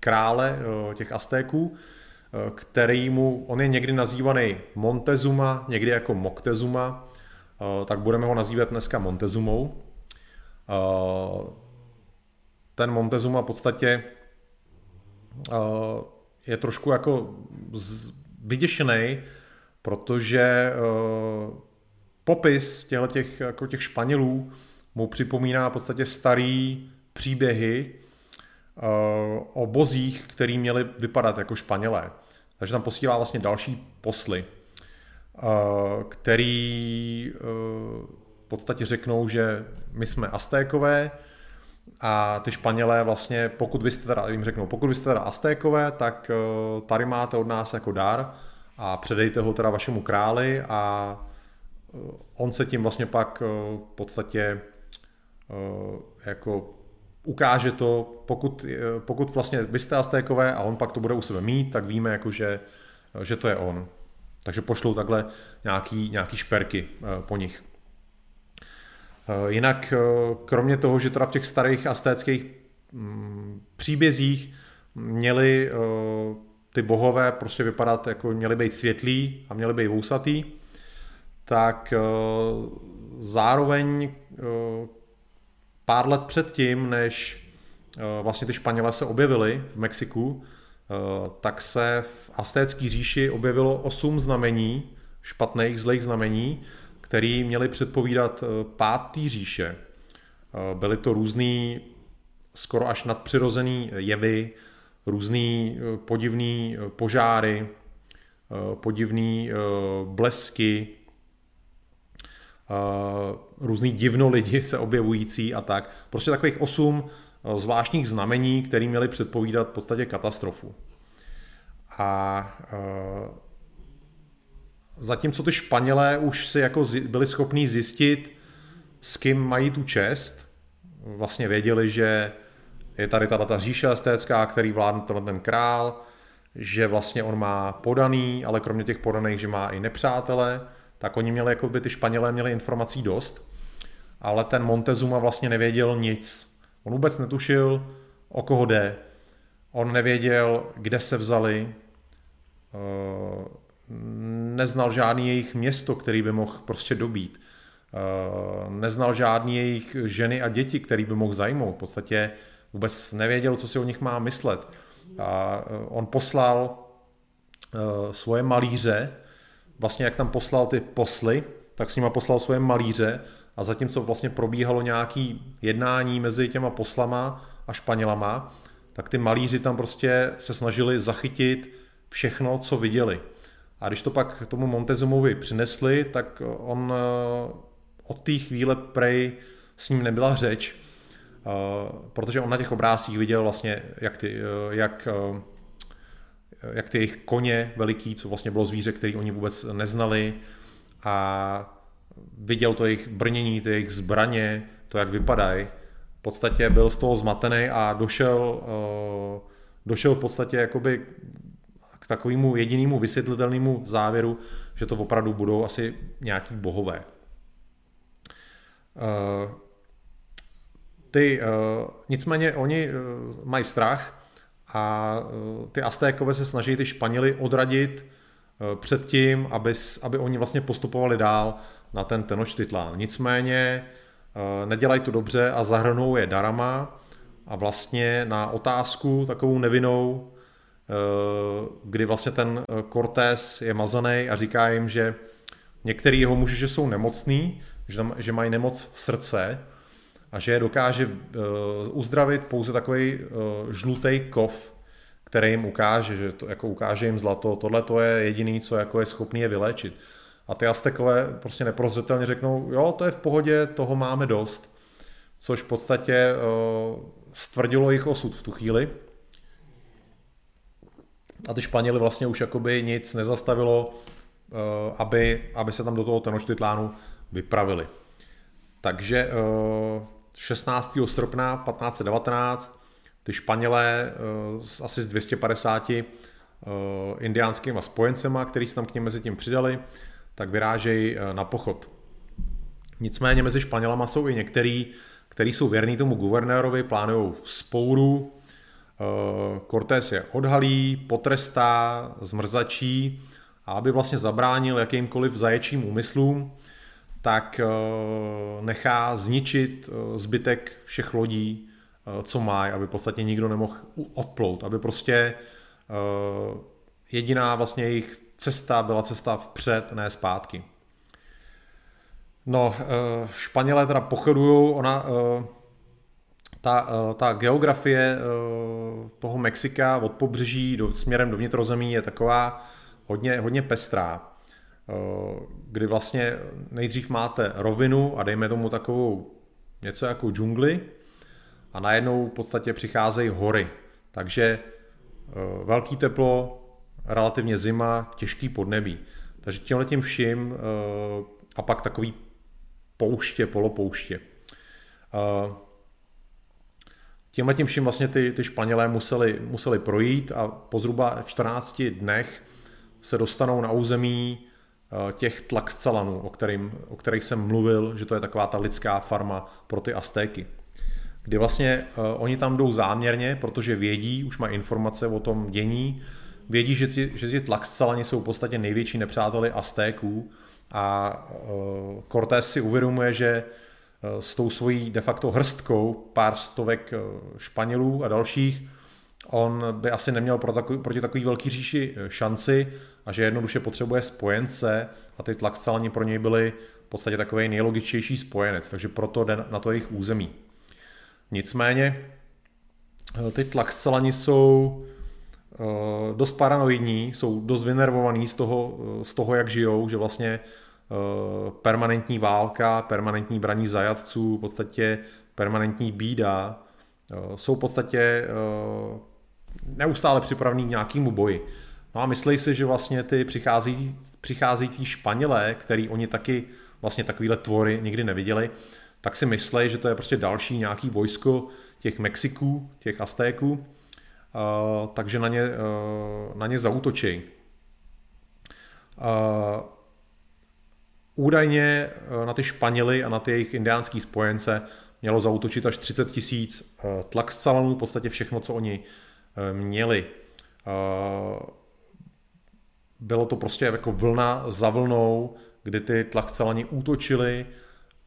krále těch Aztéků, který mu, on je někdy nazývaný Montezuma, někdy jako Moctezuma, tak budeme ho nazývat dneska Montezumou. Ten Montezuma v podstatě je trošku jako vyděšený, protože popis těchto těch, jako těch Španělů mu připomíná v podstatě starý příběhy o bozích, který měli vypadat jako Španělé. Takže tam posílá vlastně další posly, který v podstatě řeknou, že my jsme Aztékové a ty Španělé vlastně, pokud vy jste teda, jim řeknou, pokud vy jste teda Aztékové, tak tady máte od nás jako dar a předejte ho teda vašemu králi a on se tím vlastně pak v podstatě jako ukáže to, pokud, pokud vlastně vy jste Aztékové a on pak to bude u sebe mít, tak víme, jako že, že to je on. Takže pošlou takhle nějaký, nějaký šperky eh, po nich. Eh, jinak eh, kromě toho, že teda v těch starých aztéckých mm, příbězích měli ty bohové prostě vypadat jako měli být světlí a měli být vousatý, tak zároveň pár let předtím, než eh, vlastně ty Španělé se objevili v Mexiku, eh, tak se v Aztécké říši objevilo osm znamení, špatných, zlých znamení, které měly předpovídat eh, pátý říše. Byly to různý, skoro až nadpřirozený jevy, různý podivný požáry, podivný blesky, Eh, různý divno lidi se objevující a tak. Prostě takových osm eh, zvláštních znamení, které měly předpovídat v podstatě katastrofu. A eh, zatímco ty Španělé už si jako byli schopní zjistit, s kým mají tu čest, vlastně věděli, že je tady ta data říše estécká, který vládne ten král, že vlastně on má podaný, ale kromě těch podaných, že má i nepřátele, tak oni měli, jako by ty Španělé měli informací dost, ale ten Montezuma vlastně nevěděl nic. On vůbec netušil, o koho jde. On nevěděl, kde se vzali, eh, neznal žádný jejich město, který by mohl prostě dobít. Eh, neznal žádný jejich ženy a děti, který by mohl zajmout. V podstatě vůbec nevěděl, co si o nich má myslet. A eh, on poslal svoje malíře, vlastně jak tam poslal ty posly, tak s nima poslal svoje malíře a zatímco vlastně probíhalo nějaký jednání mezi těma poslama a Španělama, tak ty malíři tam prostě se snažili zachytit všechno, co viděli. A když to pak tomu Montezumovi přinesli, tak on eh, od té chvíle prej s ním nebyla řeč, eh, protože on na těch obrázcích viděl vlastně, jak, ty, eh, jak jak ty jejich koně veliký, co vlastně bylo zvíře, který oni vůbec neznali a viděl to jejich brnění, ty jejich zbraně, to, jak vypadají. V podstatě byl z toho zmatený a došel, uh, došel v podstatě jakoby k takovému jedinému vysvětlitelnému závěru, že to opravdu budou asi nějaký bohové. Uh, ty, uh, nicméně oni mají strach, a eh, ty Aztékové se snaží ty Španěli odradit eh, před tím, aby, aby oni vlastně postupovali dál na ten Tenochtitlán. Nicméně eh, nedělají to dobře a zahrnou je darama a vlastně na otázku takovou nevinou, kdy vlastně ten Cortés je mazaný a říká jim, že některý jeho muži, že jsou nemocný, že, že mají nemoc srdce, a že je dokáže uh, uzdravit pouze takový uh, žlutý kov, který jim ukáže, že to, jako ukáže jim zlato, tohle to je jediný, co jako je schopný je vylečit. A ty Aztekové prostě neprozřetelně řeknou, jo, to je v pohodě, toho máme dost. Což v podstatě uh, stvrdilo jejich osud v tu chvíli. A ty Španěli vlastně už jakoby nic nezastavilo, uh, aby, aby se tam do toho Tenochtitlánu vypravili. Takže uh, 16. srpna 1519 ty Španělé asi z 250 indiánskýma spojencema, který se tam k ním mezi tím přidali, tak vyrážejí na pochod. Nicméně mezi Španělama jsou i některý, který jsou věrní tomu guvernérovi, plánují spouru, Cortés je odhalí, potrestá, zmrzačí a aby vlastně zabránil jakýmkoliv zaječím úmyslům, tak eh, nechá zničit eh, zbytek všech lodí, eh, co má, aby v podstatě nikdo nemohl odplout, aby prostě jediná vlastně jejich cesta byla cesta vpřed, ne zpátky. No, Španělé teda pochodují, ona, ta, ta geografie toho Mexika od pobřeží do, směrem do vnitrozemí je taková hodně, hodně pestrá. Eh, kdy vlastně nejdřív máte rovinu a dejme tomu takovou něco jako džungli a najednou v podstatě přicházejí hory. Takže eh, velký teplo, relativně zima, těžký podnebí. Takže tímhle tím vším eh, a pak takový pouště, polopouště. Tímhle tím vším vlastně ty, ty Španělé museli, museli projít a po zhruba 14 dnech se dostanou na území těch tlaxcalanů, o, kterým, o kterých jsem mluvil, že to je taková ta lidská farma pro ty Aztéky. Kdy vlastně uh, oni tam jdou záměrně, protože vědí, už mají informace o tom dění, vědí, že ti, že ti tlaxcalani jsou v podstatě největší nepřáteli Aztéků a uh, Cortés si uvědomuje, že s tou svojí de facto hrstkou pár stovek Španělů a dalších on by asi neměl pro takový, proti takový velký říši šanci a že jednoduše potřebuje spojence a ty tlaxcalani pro něj byly v podstatě takový nejlogičtější spojenec, takže proto jde na to jejich území. Nicméně eh, ty tlaxcalani jsou eh, dost paranoidní, jsou dost vynervovaní z toho, eh, z toho, jak žijou, že vlastně permanentní válka, permanentní braní zajatců, v podstatě permanentní bída, jsou v podstatě neustále připravení k nějakému boji. No a myslí si, že vlastně ty přicházející, přicházející Španělé, který oni taky vlastně takovýhle tvory nikdy neviděli, tak si myslí, že to je prostě další nějaký vojsko těch Mexiků, těch Aztéků, uh, takže na ně, uh, na ně zautočí. Uh, údajně na ty Španěly a na ty jejich indiánský spojence mělo zautočit až 30 tisíc tlaxcalanů, v podstatě všechno, co oni měli. Bylo to prostě jako vlna za vlnou, kdy ty tlakcelani útočili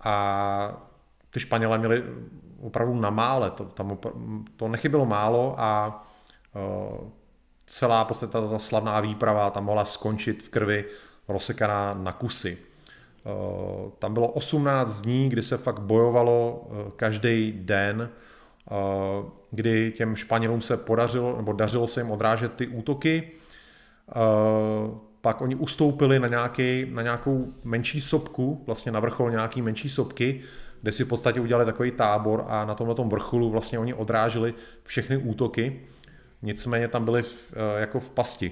a ty Španělé měli opravdu na mále, to, tam to nechybilo málo a uh, celá podstatě ta, ta slavná výprava tam mohla skončit v krvi rozsekaná na kusy. Uh, tam bylo 18 dní, kdy se fakt bojovalo uh, každý den, kdy těm Španělům se podařilo, nebo dařilo se jim odrážet ty útoky, Uh, pak oni ustoupili na, nějaký, na nějakou menší sopku, vlastně na vrchol nějaký menší sopky, kde si v podstatě udělali takový tábor a na tomhle vrcholu vlastně oni odráželi všechny útoky, nicméně tam byli v, uh, jako v pasti.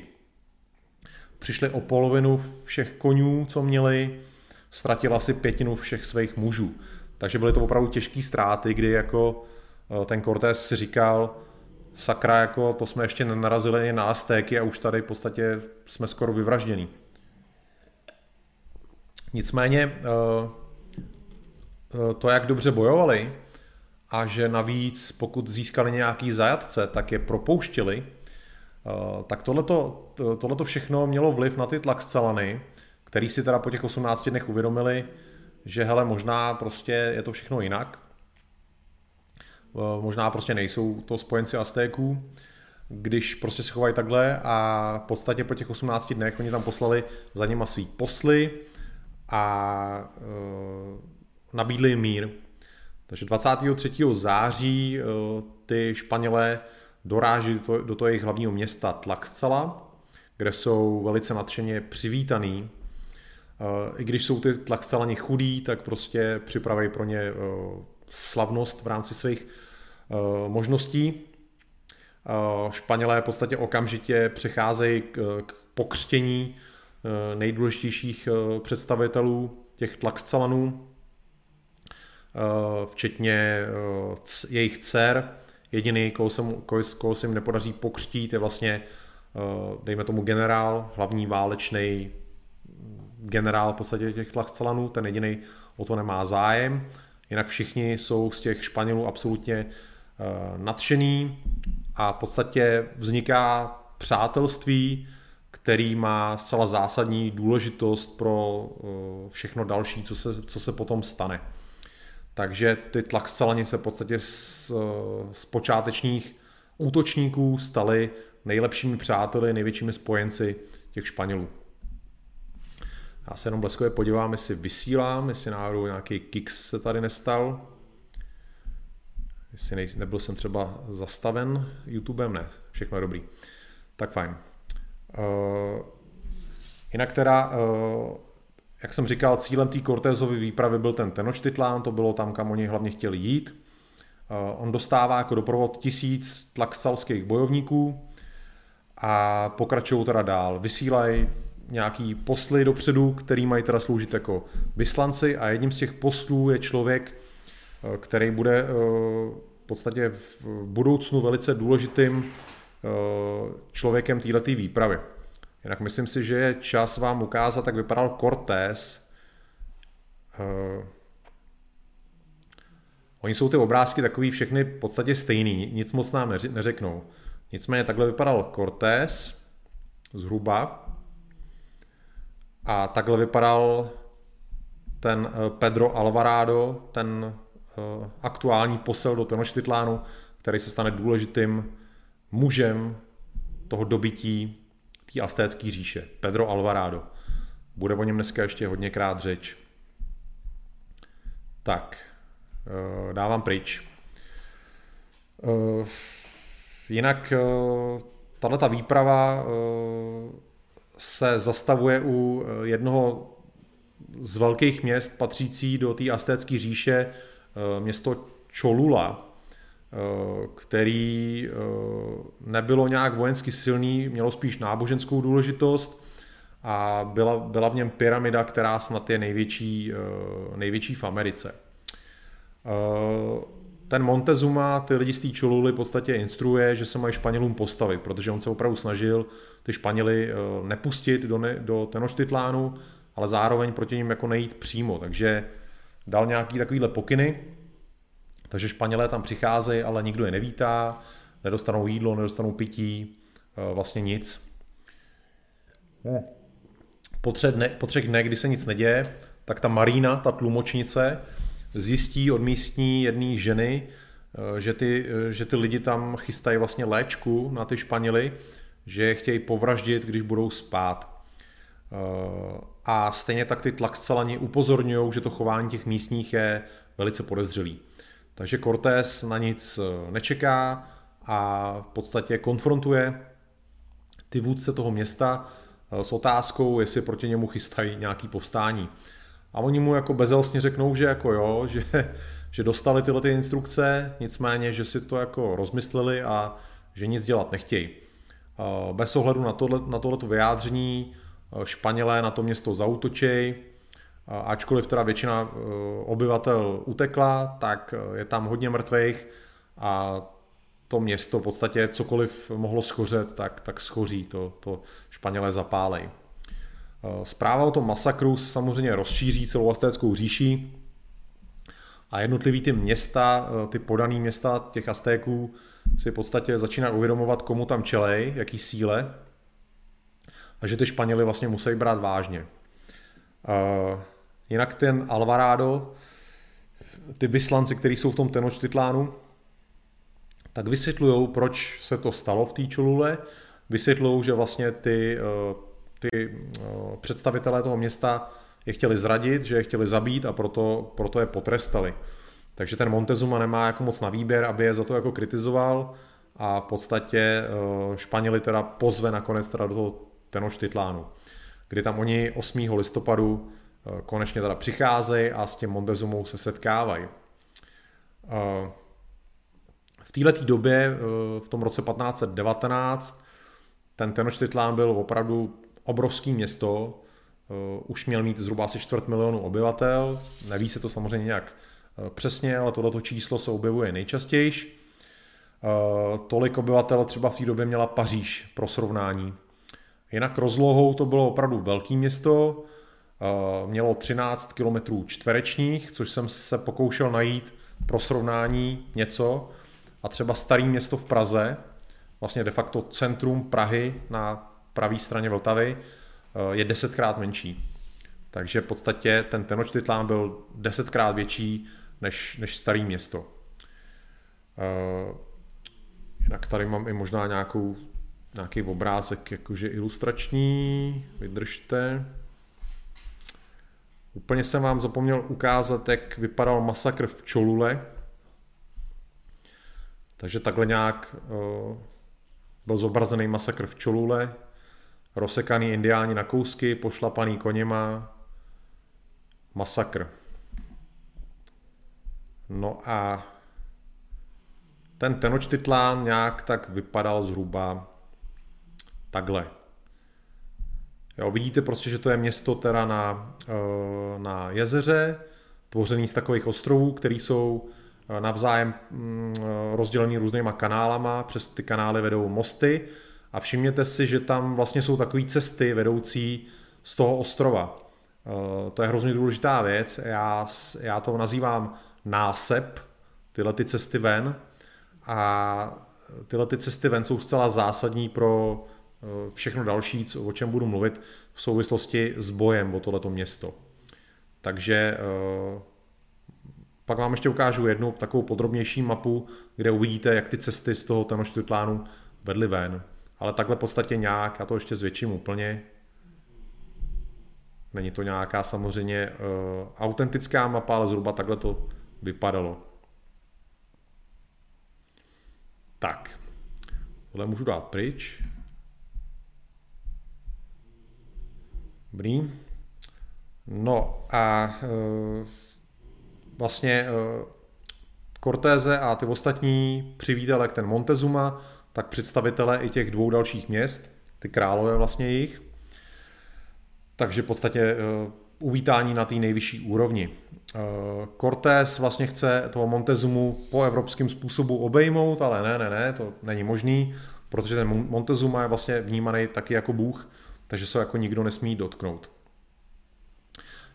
Přišli o polovinu všech konňů, co měli, ztratili asi pětinu všech svých mužů. Takže byly to opravdu těžké ztráty, kdy jako ten Cortés si říkal, sakra, jako to jsme ještě nenarazili na Aztéky a už tady v podstatě jsme skoro vyvraždění. Nicméně eh, eh, to, jak dobře bojovali a že navíc pokud získali nějaký zajatce, tak je propouštili, eh, tak tohleto, tohleto všechno mělo vliv na ty tlaxcelany, který si teda po těch 18 dnech uvědomili, že hele, možná prostě je to všechno jinak Eh, možná prostě nejsou to spojenci Aztéků, když prostě se chovají takhle a v podstatě po těch 18 dnech oni tam poslali za nima svý posly a e, nabídli jim mír. Takže 23. září e, ty Španělé doráží do, do toho jejich hlavního města Tlaxcala, kde jsou velice nadšeně přivítaný. E, I když jsou ty Tlaxcalani chudí, tak prostě připravují pro ně e, slavnost v rámci svých možností. Uh, Španělé v podstatě okamžitě přecházejí k, pokřtění uh, nejdůležitějších představitelů těch tlaxcalanů, včetně jejich dcer. Jediný, koho se, koho, koho se jim nepodaří pokřtít, je vlastně dejme tomu generál, hlavní válečný generál v podstatě těch Tlaxcalanů, ten jediný o to nemá zájem. Jinak všichni jsou z těch Španělů absolutně nadšený a v podstatě vzniká přátelství, který má zcela zásadní důležitost pro všechno další, co se, co se potom stane. Takže ty tlaxcelani se v podstatě z, z počátečních útočníků stali nejlepšími přáteli, největšími spojenci těch Španělů. Já se jenom bleskově podívám, jestli vysílám, jestli náhodou nějaký kicks se tady nestal. Jestli nej, nebyl jsem třeba zastaven YouTubem, ne, všechno je dobrý. Tak fajn. Uh, jinak teda, uh, jak jsem říkal, cílem té Cortezovy výpravy byl ten Tenochtitlán, to bylo tam, kam oni hlavně chtěli jít. Uh, on dostává jako doprovod tisíc tlaxalských bojovníků a pokračují teda dál. Vysílají nějaký posly dopředu, který mají teda sloužit jako vyslanci a jedním z těch poslů je člověk, který bude podstatě v budoucnu velice důležitým člověkem této výpravy. Jinak myslím si, že je čas vám ukázat, jak vypadal Cortés. Uh, oni jsou ty obrázky takový všechny v podstatě stejný, nic moc nám neřeknou. Nicméně takhle vypadal Cortés zhruba. A takhle vypadal ten eh, Pedro Alvarado, ten aktuální posel do Tenochtitlánu, který se stane důležitým mužem toho dobytí té astécké říše, Pedro Alvarado. Bude o něm dneska ještě hodněkrát řeč. Tak, eh, dávám pryč. Eh, jinak eh, tahle ta výprava se zastavuje u jednoho z velkých měst patřící do té astécké říše, město Cholula, Eh, který eh, nebylo nějak vojensky silný, mělo spíš náboženskou důležitost a byla, byla v něm pyramida, která snad je největší, eh, největší v Americe. Ten Montezuma ty lidi z té Čoluly v podstatě instruuje, že se mají Španělům postavit, protože on se opravdu snažil ty Španěly nepustit do, ne, do Tenochtitlánu, ale zároveň proti ním jako nejít přímo. Takže dal nějaký takovýhle pokyny, takže Španělé tam přicházejí, ale nikdo je nevítá, nedostanou jídlo, nedostanou pití, eh, vlastně nic. Po třech, dne, po třech kdy se nic neděje, tak ta Marina, ta tlumočnice, zjistí od místní jedné ženy, eh, že ty, eh, že ty lidi tam chystají vlastně léčku na ty Španěly, že je chtějí povraždit, když budou spát. A stejně tak ty tlaxcelani upozorňují, že to chování těch místních je velice podezřelý. Takže Cortés na nic eh, nečeká a v podstatě konfrontuje ty vůdce toho města eh, s otázkou, jestli proti němu chystají nějaký povstání. A oni mu jako bezelstně řeknou, že jako jo, že, že dostali tyhle ty instrukce, nicméně, že si to jako rozmysleli a že nic dělat nechtějí. Eh, bez ohledu na, tohle, na tohleto vyjádření Španělé na to město zautočej, ačkoliv teda většina eh, obyvatel utekla, tak eh, je tam hodně mrtvých a to město v podstatě cokoliv mohlo schořet, tak, tak schoří, to, to Španělé zapálej. Eh, zpráva o tom masakru se samozřejmě rozšíří celou Aztéckou říší a jednotlivý ty města, ty podané města těch Aztéků si v podstatě začíná uvědomovat, komu tam čelej, jaký síle a že ty Španěli vlastně musí brát vážně. Jinak ten Alvarado, ty vyslanci, kteří jsou v tom Tenochtitlánu, tak vysvětlují, proč se to stalo v té Čolule, vysvětlují, že vlastně ty, eh, ty eh, představitelé toho města je chtěli zradit, že je chtěli zabít a proto, proto je potrestali. Takže ten Montezuma nemá jako moc na výběr, aby je za to jako kritizoval a v podstatě eh, Španěli teda pozve nakonec teda do toho Tenochtitlánu, kdy tam oni 8. listopadu Eh, konečně teda přicházejí a s tím Montezumou se setkávají. Eh, v této době, eh, v tom roce 1519, ten Tenochtitlán byl opravdu obrovský město, už měl mít zhruba asi čtvrt milionu obyvatel, neví se to samozřejmě nějak přesně, ale tohleto číslo se objevuje nejčastěji. Tolik obyvatel třeba v té době měla Paříž pro srovnání. Jinak rozlohou to bylo opravdu velké město, mělo 13 km čtverečních, což jsem se pokoušel najít pro srovnání něco. A třeba staré město v Praze, vlastně de facto centrum Prahy na pravé straně Vltavy, je desetkrát menší. Takže v podstatě ten Tenochtitlán byl desetkrát větší než, než starý město. Uh, jinak tady mám i možná nějakou, nějaký obrázek jakože ilustrační, vydržte. Úplně jsem vám zapomněl ukázat, jak vypadal masakr v Čolule. Takže takhle nějak uh, byl zobrazený masakr v Čolule, rozsekaný indiáni na kousky, pošlapaný koněma, masakr. No a ten Tenochtitlán nějak tak vypadal zhruba takhle. Jo, vidíte prostě, že to je město teda na, eh, na jezeře, tvořený z takových ostrovů, které jsou eh, navzájem mm, rozdělený různýma kanálama, přes ty kanály vedou mosty a všimněte si, že tam vlastně jsou takové cesty vedoucí z toho ostrova. Eh, to je hrozně důležitá věc. Já, já to nazývám násep, tyhle ty cesty ven. A tyhle ty cesty ven jsou zcela zásadní pro eh, všechno další, co, o čem budu mluvit v souvislosti s bojem o tohleto město. Takže eh, pak vám ještě ukážu jednu takovou podrobnější mapu, kde uvidíte, jak ty cesty z toho Tenochtitlánu vedly ven. Ale takhle v podstatě nějak, já to ještě zvětším úplně, Není to nějaká samozřejmě uh, autentická mapa, ale zhruba takhle to vypadalo. Tak, tohle můžu dát pryč. Dobrý. No a uh, vlastně uh, Cortéze a ty ostatní přivítali jak ten Montezuma, tak představitele i těch dvou dalších měst, ty králové vlastně jejich. Takže v podstatě eh, uvítání na té nejvyšší úrovni. Cortés vlastně chce toho Montezumu po evropském způsobu obejmout, ale ne, ne, ne, to není možný, protože ten Montezuma je vlastně vnímaný taky jako bůh, takže se jako nikdo nesmí dotknout.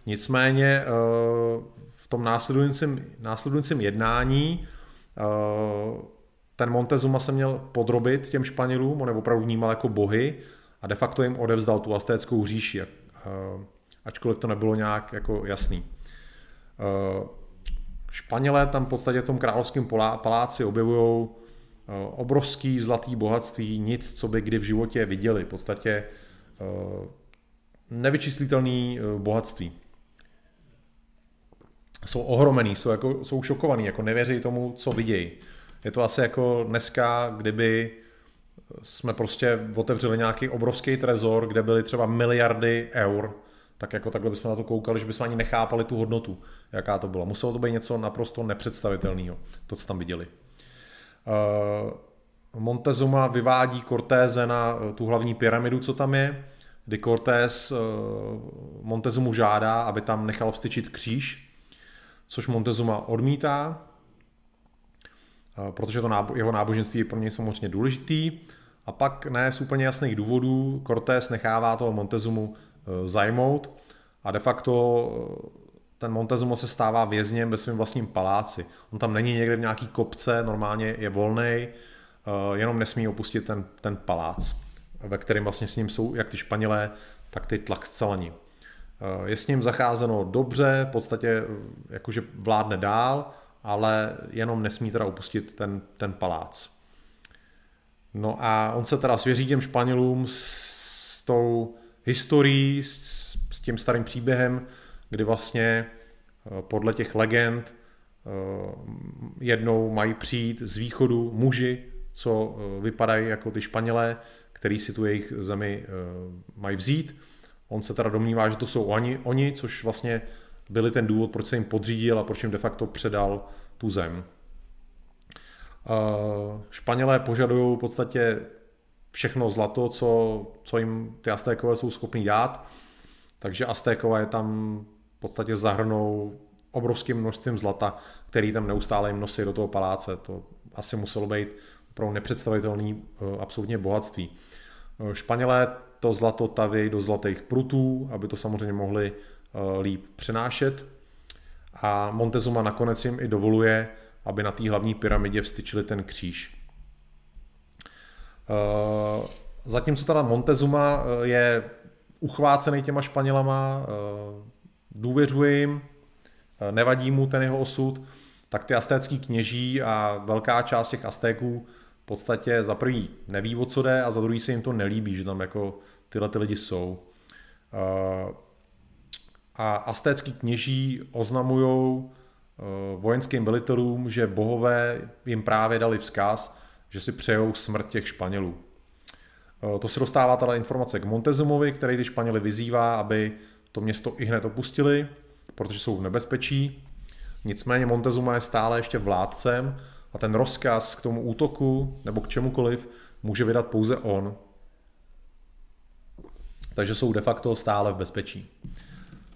Nicméně eh, v tom následujícím, následujícím jednání ten Montezuma se měl podrobit těm Španělům, on je opravdu vnímal jako bohy a de facto jim odevzdal tu astéckou říši, Eh, ačkoliv to nebylo nějak jako jasný. Eh, Španělé tam v podstatě v tom královském paláci objevují eh, obrovský zlatý bohatství, nic, co by kdy v životě viděli. V podstatě nevyčíslitelný bohatství. Jsou ohromený, jsou, jako, jsou šokovaný, jako nevěří tomu, co vidějí. Je to asi jako dneska, kdyby jsme prostě otevřeli nějaký obrovský trezor, kde byly třeba miliardy eur, tak jako takhle bychom na to koukali, že bychom ani nechápali tu hodnotu, jaká to byla. Muselo to být něco naprosto nepředstavitelného, to, co tam viděli. Montezuma vyvádí Cortéze na eh, tu hlavní pyramidu, co tam je, kdy Cortés uh, Montezumu žádá, aby tam nechal vstyčit kříž, což Montezuma odmítá, protože to jeho náboženství je pro něj samozřejmě důležitý. A pak ne z úplně jasných důvodů Cortés nechává toho Montezumu e, zajmout a de facto ten Montezuma se stává vězněm ve svém vlastním paláci. On tam není někde v nějaký kopce, normálně je volný, jenom nesmí opustit ten, ten palác, ve kterém vlastně s ním jsou jak ty Španělé, tak ty tlakcelani. Je s ním zacházeno dobře, v podstatě jakože vládne dál, ale jenom nesmí teda opustit ten, ten palác. No a on se teda svěří těm Španělům s tou historií, s, s tím starým příběhem, kdy vlastně eh, podle těch legend eh, jednou mají přijít z východu muži, co eh, vypadají jako ty Španělé, který si tu jejich zemi mají vzít. On se teda domnívá, že to jsou oni, oni což vlastně byli ten důvod, proč se jim podřídil a proč jim de facto předal tu zem. Španělé požadují v podstatě všechno zlato, co, co jim ty Aztékové jsou schopni dát, takže Aztékové tam v podstatě zahrnou obrovským množstvím zlata, který tam neustále jim nosí do toho paláce. To asi muselo být pro nepředstavitelný absolutně bohatství. Španělé to zlato taví do zlatých prutů, aby to samozřejmě mohli líp přenášet. A Montezuma nakonec jim i dovoluje, aby na té hlavní pyramidě vstyčili ten kříž. Zatímco teda Montezuma je uchvácený těma Španělama, důvěřuje jim, nevadí mu ten jeho osud, tak ty astécký kněží a velká část těch Aztéků podstatě za prvý neví, o co jde a za druhý se jim to nelíbí, že tam jako tyhle ty lidi jsou. Eh, a astécký kněží oznamují eh, vojenským velitelům, že bohové jim právě dali vzkaz, že si přejou smrt těch Španělů. Eh, to se dostává teda informace k Montezumovi, který ty Španěly vyzývá, aby to město i hned opustili, protože jsou v nebezpečí. Nicméně Montezuma je stále ještě vládcem a ten rozkaz k tomu útoku nebo k čemukoliv může vydat pouze on. Takže jsou de facto stále v bezpečí.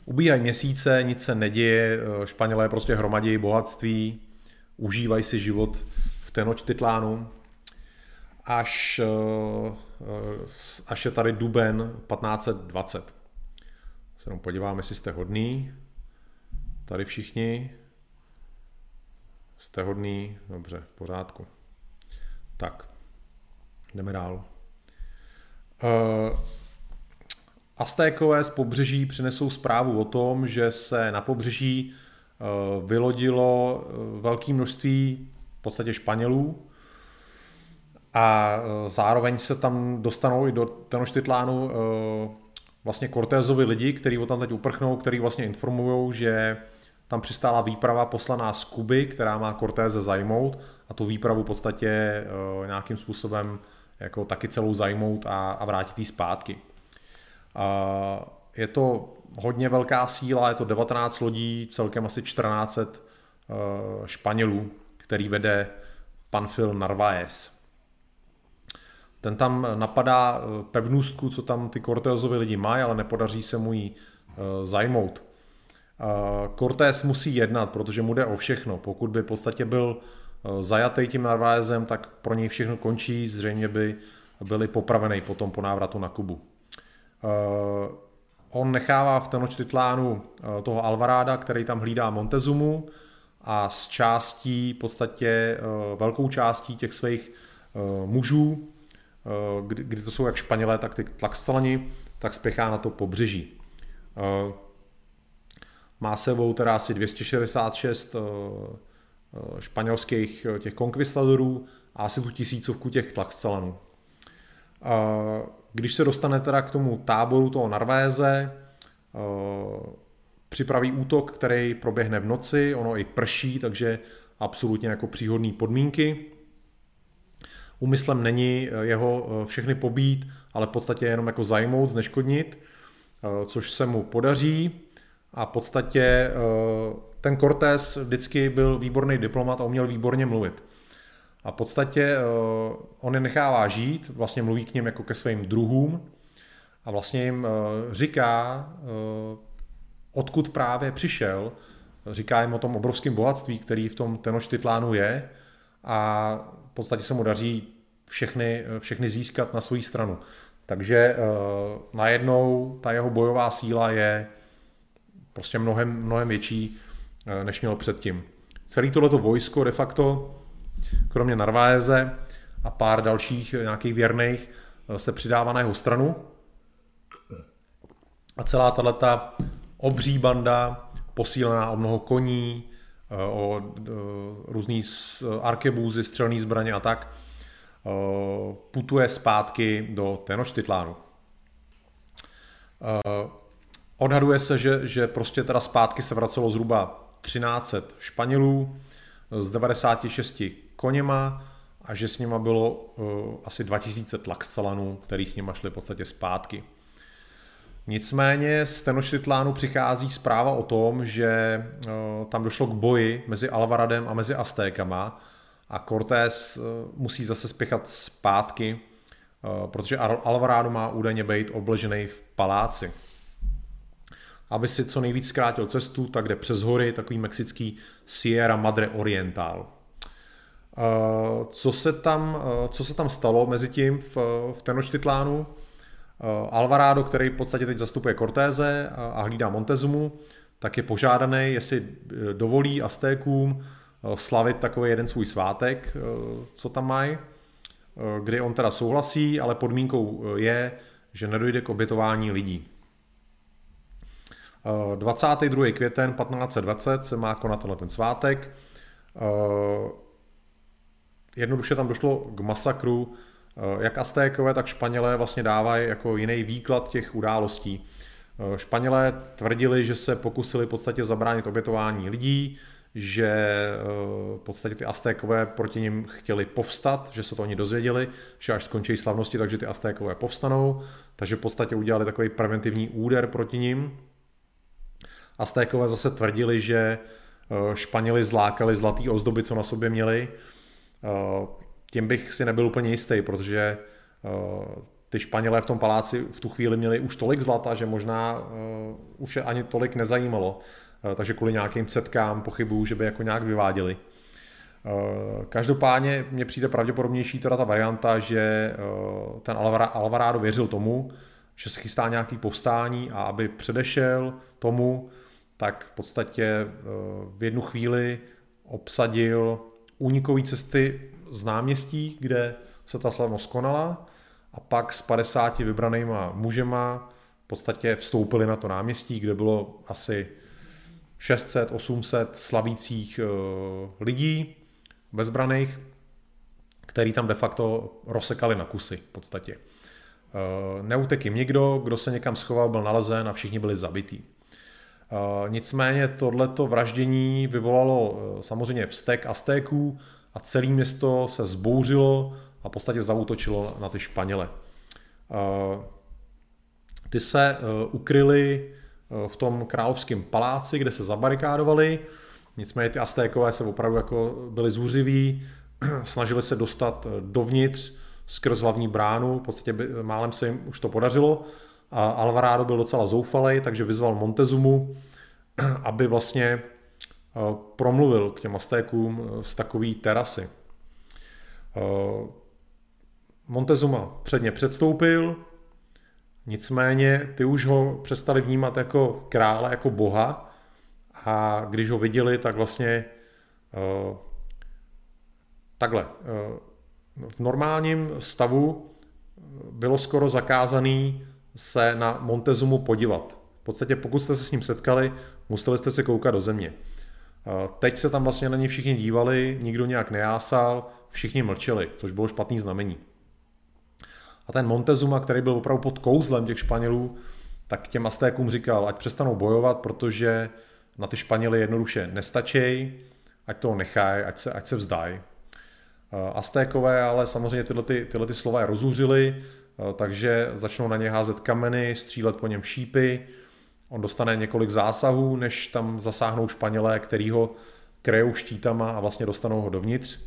Ubíhají měsíce, nic se neděje, Španělé prostě hromadí bohatství, užívají si život v Tenochtitlánu, až, eh, až je tady duben 1520. Se jenom podíváme, jestli jste hodný. Tady všichni. Jste hodný? Dobře, v pořádku. Tak, jdeme dál. Uh, Aztékové z pobřeží přinesou zprávu o tom, že se na pobřeží uh, vylodilo uh, velké množství v podstatě Španělů a uh, zároveň se tam dostanou i do Tenochtitlánu vlastně Cortézovi lidi, kteří tam teď uprchnou, který vlastně informují, že tam přistála výprava poslaná z Kuby, která má Cortéze zajmout a tu výpravu v podstatě uh, nějakým způsobem jako taky celou zajmout a, a vrátit ji zpátky. Uh, je to hodně velká síla, je to 19 lodí, celkem asi 14 uh, Španělů, který vede Panfil Narvaez. Ten tam napadá pevnůstku, co tam ty Cortézovi lidi mají, ale nepodaří se mu ji zajmout. Cortés musí jednat, protože mu jde o všechno. Pokud by v podstatě byl eh, zajatý tím Narváezem, tak pro něj všechno končí, zřejmě by byli popravený potom po návratu na Kubu. Eh, on nechává v Tenochtitlánu eh, toho Alvaráda, který tam hlídá Montezumu a s částí, v podstatě velkou částí těch svých mužů, kdy, kdy to jsou jak Španělé, tak ty Tlaxcalani, tak spěchá na to pobřeží. Má sebou teda asi 266 eh, eh, španělských eh, těch konkvistadorů a asi tu tisícovku těch tlaxcelanů. Když se dostane teda k tomu táboru toho Narvéze, připraví útok, který proběhne v noci, ono i prší, takže absolutně jako příhodné podmínky. Úmyslem není jeho všechny pobít, ale v podstatě jenom jako zajmout, zneškodnit, což se mu podaří a v podstatě eh, ten Cortés vždycky byl výborný diplomat a uměl výborně mluvit. A v podstatě eh, on je nechává žít, vlastně mluví k ním jako ke svým druhům a vlastně jim eh, říká, odkud právě přišel, říká jim o tom obrovském bohatství, který v tom Tenochtitlánu je a v podstatě se mu daří všechny, všechny získat na svou stranu. Takže najednou ta jeho bojová síla je prostě mnohem, mnohem větší, eh, než měl předtím. Celý tohleto vojsko de facto, kromě Narváeze a pár dalších eh, nějakých věrných, eh, se přidává na jeho stranu. A celá tato obří banda, posílená o mnoho koní, o různý arkebůzy, střelné zbraně a tak, putuje zpátky do Tenochtitlánu. Odhaduje se, že, že prostě teda zpátky se vracelo zhruba 1300 Španělů s 96 koněma a že s nima bylo uh, asi 2000 tlaxcalanů, který s nima šli v podstatě zpátky. Nicméně z Tenochtitlánu přichází zpráva o tom, že uh, tam došlo k boji mezi Alvaradem a mezi Aztékama a Cortés uh, musí zase spěchat zpátky, protože Alvarado má údajně být obležený v paláci aby si co nejvíc zkrátil cestu, tak jde přes hory, takový mexický Sierra Madre Oriental. Co se tam, co se tam stalo mezi tím v, v Tenochtitlánu? Alvarado, který v podstatě teď zastupuje Cortéze a hlídá Montezumu, tak je požádaný, jestli dovolí Aztékům slavit takový jeden svůj svátek, co tam mají, kdy on teda souhlasí, ale podmínkou je, že nedojde k obětování lidí. 22. květen 1520 se má konat tenhle ten svátek. Jednoduše tam došlo k masakru. Jak Aztékové, tak Španělé vlastně dávají jako jiný výklad těch událostí. Španělé tvrdili, že se pokusili v podstatě zabránit obětování lidí, že v podstatě ty Aztékové proti ním chtěli povstat, že se to oni dozvěděli, že až skončí slavnosti, takže ty Aztékové povstanou, takže v podstatě udělali takový preventivní úder proti ním. Aztékové zase tvrdili, že eh, Španěli zlákali zlatý ozdoby, co na sobě měli. Eh, tím bych si nebyl úplně jistý, protože eh, ty Španělé v tom paláci v tu chvíli měli už tolik zlata, že možná už je ani tolik nezajímalo. Takže kvůli nějakým setkám pochybuju, že by jako nějak vyváděli. Každopádně mně přijde pravděpodobnější teda ta varianta, že ten Alvarado věřil tomu, že se chystá nějaký povstání a aby předešel tomu, tak v podstatě eh, v jednu chvíli obsadil únikové cesty z náměstí, kde se ta slavnost konala a pak s 50 vybranýma mužema v podstatě vstoupili na to náměstí, kde bylo asi 600, 800 slavících eh, lidí bezbraných, který tam de facto rozsekali na kusy v podstatě. Eh, neutek jim nikdo, kdo se někam schoval, byl nalezen a všichni byli zabití. Eh, nicméně tohleto vraždění vyvolalo eh, samozřejmě vztek Aztéků a celé město se zbouřilo a v podstatě zautočilo na ty Španěle. Eh, ty se ukryli v tom královském paláci, kde se zabarikádovali, nicméně ty Aztékové se opravdu jako byli zůřiví, snažili se dostat dovnitř skrz hlavní bránu, v podstatě málem se jim už to podařilo, a Alvarado byl docela zoufalý, takže vyzval Montezumu, aby vlastně eh, promluvil k těm Aztékům eh, z takové terasy. Eh, Montezuma předně předstoupil, nicméně ty už ho přestali vnímat jako krále, jako boha a když ho viděli, tak vlastně takhle. V normálním stavu bylo skoro zakázaný se na Montezumu podívat. V podstatě pokud jste se s ním setkali, museli jste se koukat do země. Teď se tam vlastně na ně všichni dívali, nikdo nějak nejásal, všichni mlčeli, což bylo špatný znamení. A ten Montezuma, který byl opravdu pod kouzlem těch Španělů, tak těm Aztékům říkal, ať přestanou bojovat, protože na ty Španěly jednoduše nestačí, ať to nechají, ať se, ať se vzdají. Aztékové ale samozřejmě tyhle, ty, tyhle ty slova je rozuřili, takže začnou na ně házet kameny, střílet po něm šípy. On dostane několik zásahů, než tam zasáhnou Španělé, který ho krejou štítama a vlastně dostanou ho dovnitř.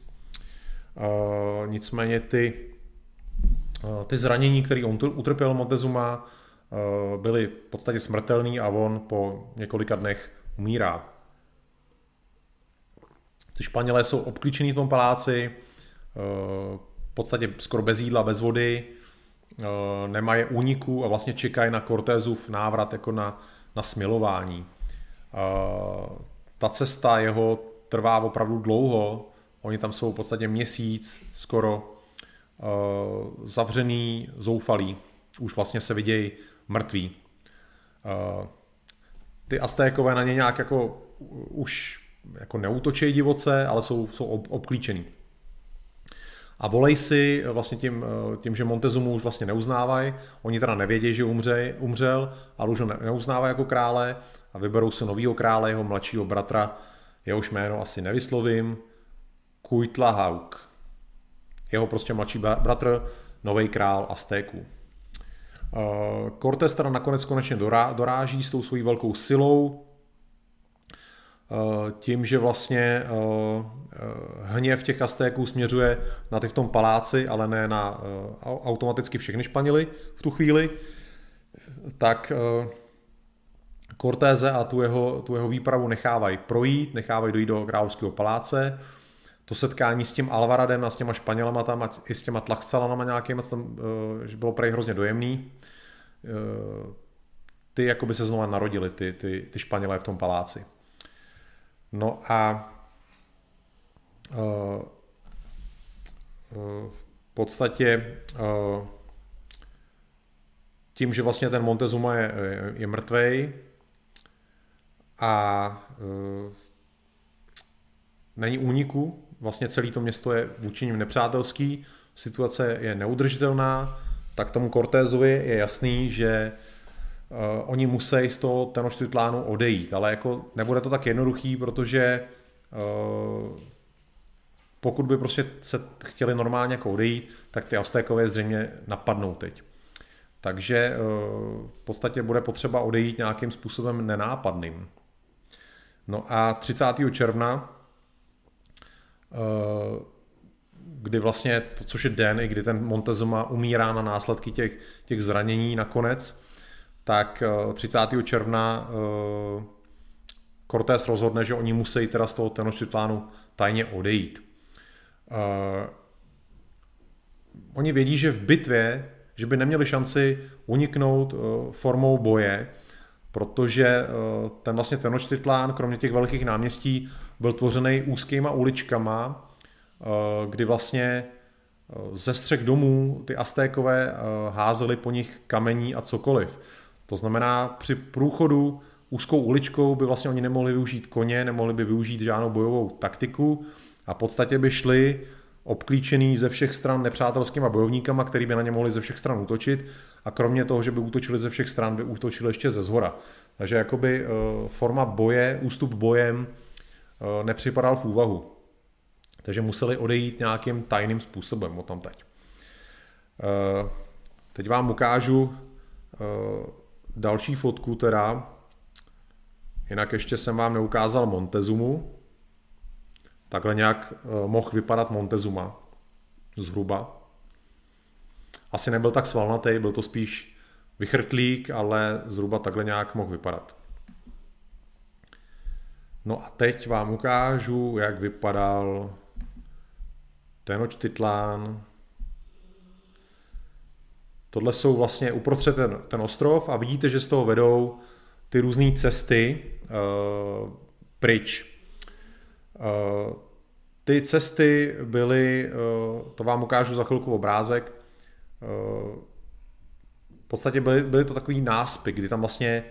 Eh, nicméně ty, eh, ty zranění, které on utrpěl Montezuma, byly v podstatě smrtelný a on po několika dnech umírá. Ty Španělé jsou obklíčený v tom paláci, v podstatě skoro bez jídla, bez vody, Eh, nemají úniku a vlastně čekají na Cortezův návrat jako na, na smilování. Eh, ta cesta jeho trvá opravdu dlouho, oni tam jsou v podstatě měsíc skoro eh, zavřený, zoufalý, už vlastně se vidějí mrtví. Ty Aztékové na ně nějak jako už jako neutočejí divoce, ale jsou, jsou obklíčený. A volej si eh, vlastně tím, eh, tím, že Montezumu už vlastně neuznávají, oni teda nevědí, že umře, umřel, ale už ho neuznávají jako krále a vyberou si novýho krále, jeho mladšího bratra, jehož jméno asi nevyslovím, Kuitlahauk. Jeho prostě mladší bratr, nový král Aztéků. Eh, Cortés teda nakonec konečně doráží s tou svojí velkou silou, tím, že vlastně eh, eh, hněv těch Aztéků směřuje na ty v tom paláci, ale ne na automaticky všechny Španěly v tu chvíli, tak Cortéze a tu jeho, tu jeho výpravu nechávají projít, nechávají dojít do královského paláce. to setkání s tím Alvaradem a s těma Španělama tam a i s těma Tlaxcalanama nějakými, tam, že bylo prej hrozně dojemný. Ty jako by se znova narodili, ty, ty, ty Španělé v tom paláci. No a v podstatě tím, že vlastně ten Montezuma je, je mrtvej a není úniku, vlastně celé to město je vůči ním nepřátelský, situace je neudržitelná, tak tomu Cortézovi je jasný, že uh, oni musí z toho Tenochtitlánu odejít, ale jako nebude to tak jednoduchý, protože uh, pokud by prostě se chtěli normálně jako odejít, tak ty Aztékové zřejmě napadnou teď. Takže eh, v podstatě bude potřeba odejít nějakým způsobem nenápadným. No a 30. června, eh, kdy vlastně, to, což je den, i kdy ten Montezuma umírá na následky těch, těch zranění nakonec, tak 30. Eh, června Cortés rozhodne, že oni musí teda z toho Tenochtitlánu tajně odejít. Oni vědí, že v bitvě že by neměli šanci uniknout eh, formou boje, protože eh, ten vlastně Tenochtitlán, kromě těch velkých náměstí, byl tvořený úzkýma uličkama, eh, kdy vlastně ze střech domů ty Aztékové házeli po nich kamení a cokoliv. To znamená, při průchodu úzkou uličkou by vlastně oni nemohli využít koně, nemohli by využít žádnou bojovou taktiku a v podstatě by šli obklíčený ze všech stran nepřátelskýma bojovníkama, který by na ně mohli ze všech stran útočit a kromě toho, že by útočili ze všech stran, by útočili ještě ze zhora. Takže jakoby eh, forma boje, ústup bojem eh, nepřipadal v úvahu. Takže museli odejít nějakým tajným způsobem o tam teď. Eh, teď vám ukážu další fotku teda. Jinak ještě jsem vám neukázal Montezumu, Takhle nějak eh, mohl vypadat Montezuma zhruba. Asi nebyl tak svalnatý, byl to spíš vychrtlík, ale zhruba takhle nějak mohl vypadat. No a teď vám ukážu, jak vypadal Tenochtitlán. Tohle jsou vlastně uprostřed ten, ten ostrov a vidíte, že z toho vedou ty různé cesty uh, pryč. Eh, ty cesty byly, eh, to vám ukážu za chvilku obrázek, eh, v podstatě byly, byly to takový náspy, kdy tam vlastně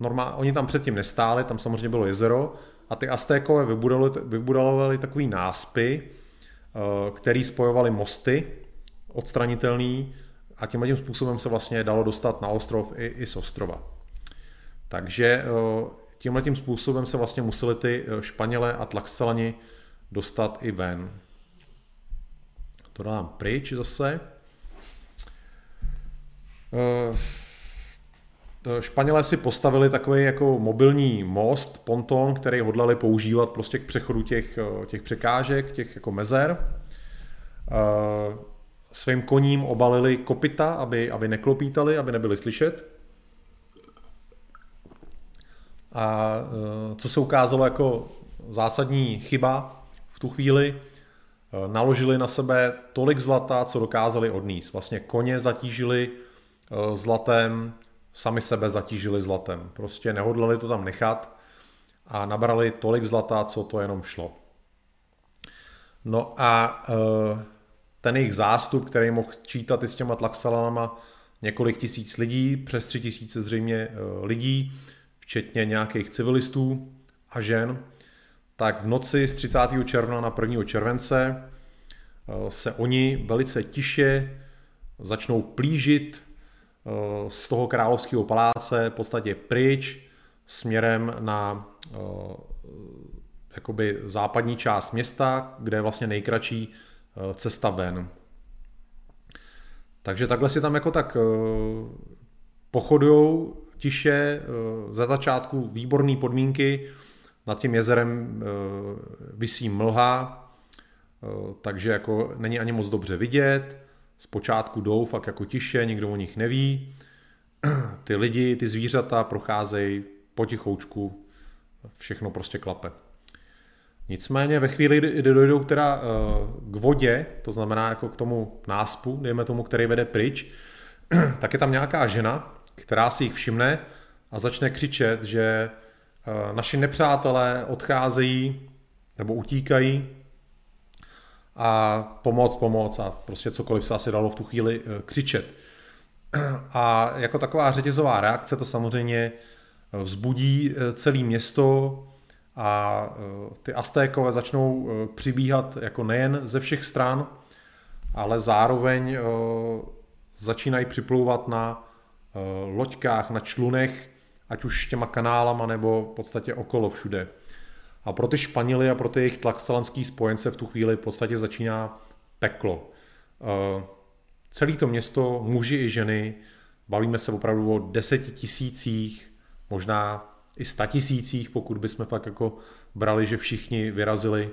normál, oni tam předtím nestáli, tam samozřejmě bylo jezero a ty Aztékové vybudovali, vybudovali takový náspy, který spojovali mosty odstranitelný a tím tím způsobem se vlastně dalo dostat na ostrov i, i z ostrova. Takže tímhle tím způsobem se vlastně museli ty eh, Španělé a Tlaxcelani dostat i ven. To dám pryč zase. Eh, Španělé si postavili takový jako mobilní most, ponton, který hodlali používat prostě k přechodu těch, eh, těch překážek, těch jako mezer. Svým koním obalili kopita, aby, aby neklopítali, aby nebyli slyšet. A e, co se ukázalo jako zásadní chyba v tu chvíli, e, naložili na sebe tolik zlata, co dokázali odníst. Vlastně koně zatížili e, zlatem, sami sebe zatížili zlatem. Prostě nehodlali to tam nechat a nabrali tolik zlata, co to jenom šlo. No a ten jejich zástup, který mohl čítat i s těma tlaxalanama několik tisíc lidí, přes tři tisíce zřejmě lidí, včetně nějakých civilistů a žen, tak v noci z 30. června na 1. července eh, se oni velice tiše začnou plížit eh, z toho královského paláce v podstatě pryč směrem na eh, jakoby západní část města, kde je vlastně nejkratší cesta ven. Takže takhle si tam jako tak pochodujou tiše, eh, za začátku výborné podmínky, nad tím jezerem eh, vysí mlha, eh, takže jako není ani moc dobře vidět, zpočátku jdou fakt jako tiše, nikdo o nich neví, ty lidi, ty zvířata procházejí potichoučku, všechno prostě klape. Nicméně ve chvíli, kdy dojdou teda k vodě, to znamená jako k tomu náspu, dejme tomu, který vede pryč, tak je tam nějaká žena, která si jich všimne a začne křičet, že naši nepřátelé odcházejí nebo utíkají a pomoc, pomoc a prostě cokoliv se asi dalo v tu chvíli eh, křičet. A jako taková řetězová reakce to samozřejmě eh, vzbudí eh, celé město a ty Aztékové začnou přibíhat jako nejen ze všech stran, ale zároveň začínají připlouvat na loďkách, na člunech, ať už těma kanálama nebo v podstatě okolo všude. A pro ty Španěly a pro ty jejich tlaxalanský spojence v tu chvíli v podstatě začíná peklo. Eh, celé to město, muži i ženy, bavíme se opravdu o deseti tisících, možná i sta tisících, pokud bychom fakt jako brali, že všichni vyrazili.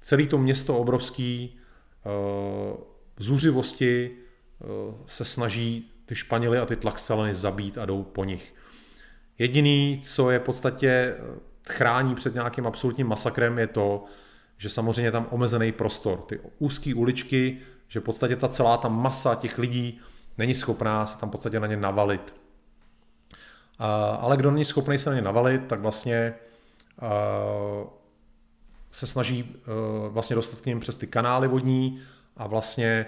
Celé to město obrovský eh, v zuřivosti eh, se snaží ty Španěly a ty Tlaxaleny zabít a jdou po nich. Jediný, co je v podstatě chrání před nějakým absolutním masakrem, je to, že samozřejmě je tam omezený prostor. Ty úzké uličky, že v podstatě ta celá ta masa těch lidí není schopná se tam v podstatě na ně navalit. Ale kdo není schopný se na ně navalit, tak vlastně se snaží vlastně dostat k ním přes ty kanály vodní a vlastně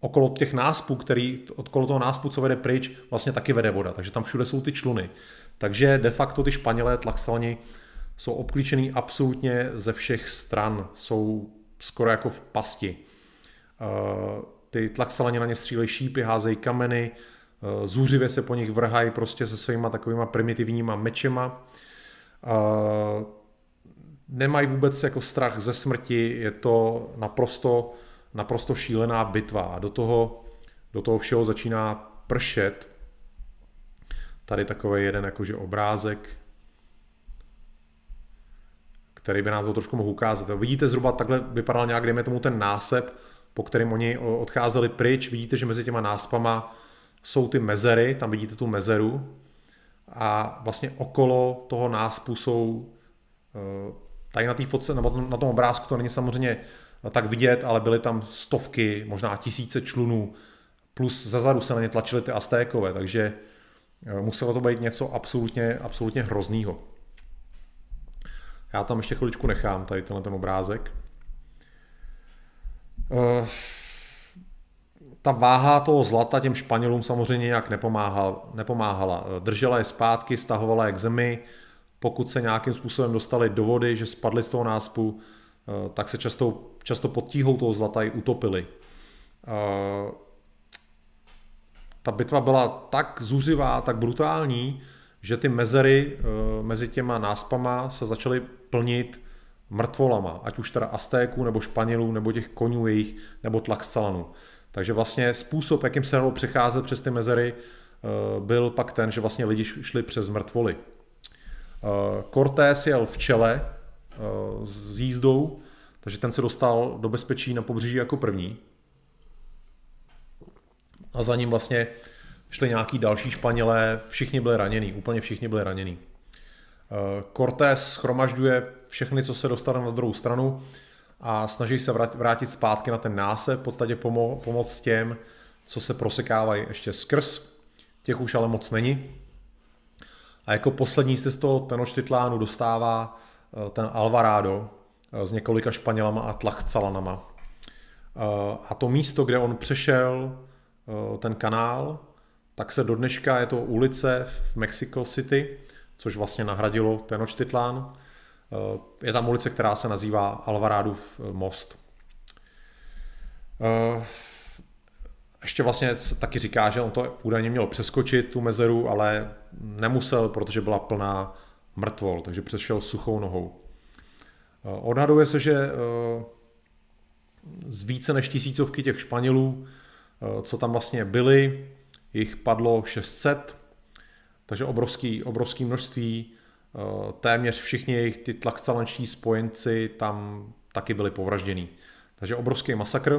okolo těch náspů, který, okolo toho náspu, co vede pryč, vlastně taky vede voda, takže tam všude jsou ty čluny. Takže de facto ty Španělé tlaxalani jsou obklíčený absolutně ze všech stran, jsou skoro jako v pasti. Eh, ty tlaxalani na ně střílejí šípy, házejí kameny, zůřivě se po nich vrhají prostě se svýma takovýma primitivníma mečema. Eh, nemají vůbec jako strach ze smrti, je to naprosto, naprosto šílená bitva a do toho, do toho všeho začíná pršet Tady takový jeden jakože obrázek, který by nám to trošku mohl ukázat. Vidíte zhruba takhle vypadal nějak, dejme tomu ten násep, po kterém oni odcházeli pryč. Vidíte, že mezi těma náspama jsou ty mezery, tam vidíte tu mezeru a vlastně okolo toho náspu jsou eh, tady na fotce, nebo na tom obrázku to není samozřejmě tak vidět, ale byly tam stovky, možná tisíce člunů, plus zezadu se na ně tlačily ty Aztékové, takže Eh, muselo to být něco absolutně, absolutně hroznýho. Já tam ještě chviličku nechám, tady tenhle ten obrázek. Eh, ta váha toho zlata těm Španělům samozřejmě nějak nepomáhala. nepomáhala. Eh, držela je zpátky, stahovala je k zemi. Pokud se nějakým způsobem dostali do vody, že spadli z toho náspu, tak se často, často pod tíhou toho zlata i utopili ta bitva byla tak zuřivá, tak brutální, že ty mezery eh, mezi těma náspama se začaly plnit mrtvolama, ať už teda Aztéků, nebo Španělů, nebo těch konňů jejich, nebo Tlaxcalanů. Takže vlastně způsob, jakým se dalo přecházet přes ty mezery, eh, byl pak ten, že vlastně lidi šli přes mrtvoly. Eh, Cortés jel v čele s jízdou, takže ten se dostal do bezpečí na pobřeží jako první a za ním vlastně šli nějaký další Španělé, všichni byli ranění, úplně všichni byli ranění. Eh, Cortés schromažďuje všechny, co se dostane na druhou stranu a snaží se vrátit zpátky na ten násep, v podstatě pomo- pomoct těm, co se prosekávají ještě skrz. Těch už ale moc není. A jako poslední se z toho Tenochtitlánu dostává eh, ten Alvarado eh, s několika Španělama a Tlaxcalanama. A to místo, kde on přešel Eh, ten kanál, tak se do dneška je to ulice v Mexico City, což vlastně nahradilo Tenochtitlán. Eh, je tam ulice, která se nazývá Alvarádův eh, most. Ještě vlastně se taky říká, že on to údajně měl přeskočit, tu mezeru, ale nemusel, protože byla plná mrtvol, takže přešel suchou nohou. Odhaduje se, že z více než tisícovky těch Španělů Eh, co tam vlastně byli, jich padlo 600, takže obrovský, obrovský množství, eh, téměř všichni jejich ty tlaxcalančtí spojenci tam taky byli povraždění. Takže obrovský masakr.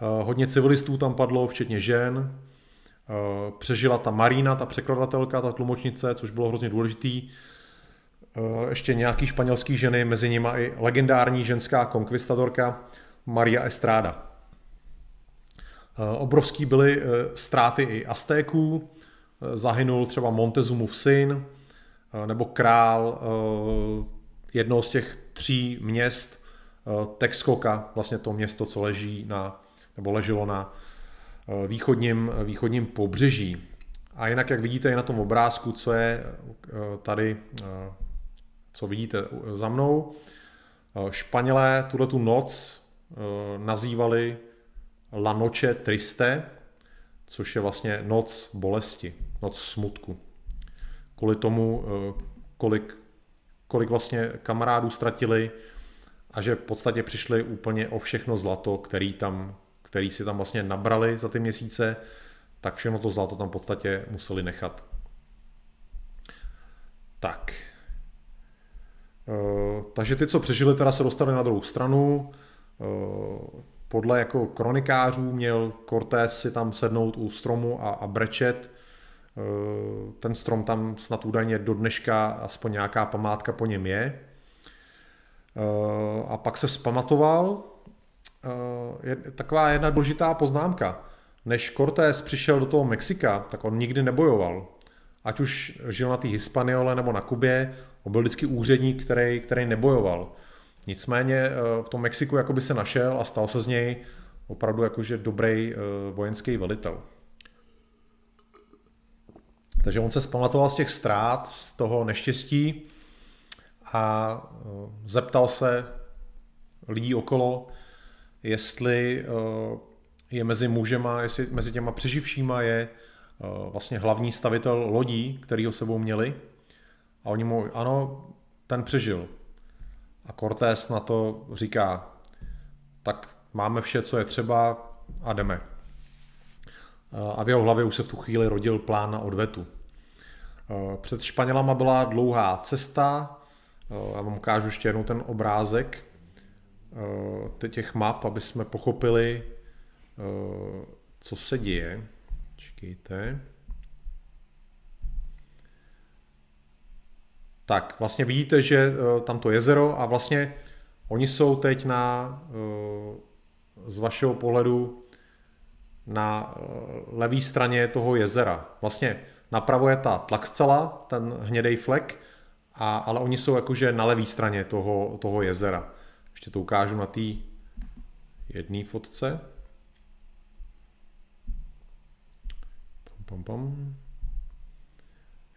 Eh, hodně civilistů tam padlo, včetně žen. Přežila ta Marina, ta překladatelka, ta tlumočnice, což bylo hrozně důležitý. ještě nějaký španělský ženy, mezi nimi i legendární ženská konkvistadorka Maria Estrada. Obrovský byly ztráty i Aztéků, zahynul třeba Montezumův syn, nebo král jednoho z těch tří měst Texcoka, vlastně to město, co leží na, nebo leželo na východním, východním pobřeží. A jinak, jak vidíte i na tom obrázku, co je tady, co vidíte za mnou, Španělé tuhle tu noc nazývali La Noche Triste, což je vlastně noc bolesti, noc smutku. Kvůli tomu, kolik, kolik vlastně kamarádů ztratili a že v podstatě přišli úplně o všechno zlato, který, tam, který si tam vlastně nabrali za ty měsíce, tak všechno to zlato tam v podstatě museli nechat. Tak. E, takže ty, co přežili, teda se dostali na druhou stranu. E, podle jako kronikářů měl Cortés si tam sednout u stromu a, a brečet. E, ten strom tam snad údajně do dneška aspoň nějaká památka po něm je. A pak se vzpamatoval. Je taková jedna důležitá poznámka. Než Cortés přišel do toho Mexika, tak on nikdy nebojoval. Ať už žil na té Hispaniole nebo na Kubě, on byl vždycky úředník, který, který nebojoval. Nicméně eh, v tom Mexiku jakoby se našel a stal se z něj opravdu jakože dobrý eh, vojenský velitel. Takže on se zpamatoval z těch ztrát, z toho neštěstí a eh, zeptal se lidí okolo, jestli je mezi mužema, jestli mezi těma přeživšíma je vlastně hlavní stavitel lodí, který ho sebou měli. A oni mu, ano, ten přežil. A Cortés na to říká, tak máme vše, co je třeba a jdeme. A v jeho hlavě už se v tu chvíli rodil plán na odvetu. Před Španělama byla dlouhá cesta, já vám ukážu ještě jednou ten obrázek těch map, aby jsme pochopili, co se děje. Čekejte. Tak vlastně vidíte, že tam to jezero a vlastně oni jsou teď na, z vašeho pohledu na levé straně toho jezera. Vlastně napravo je ta tlakscela, ten hnědý flek, a, ale oni jsou jakože na levé straně toho, toho jezera. Ještě to ukážu na té jedné fotce. Pom, pom, pom.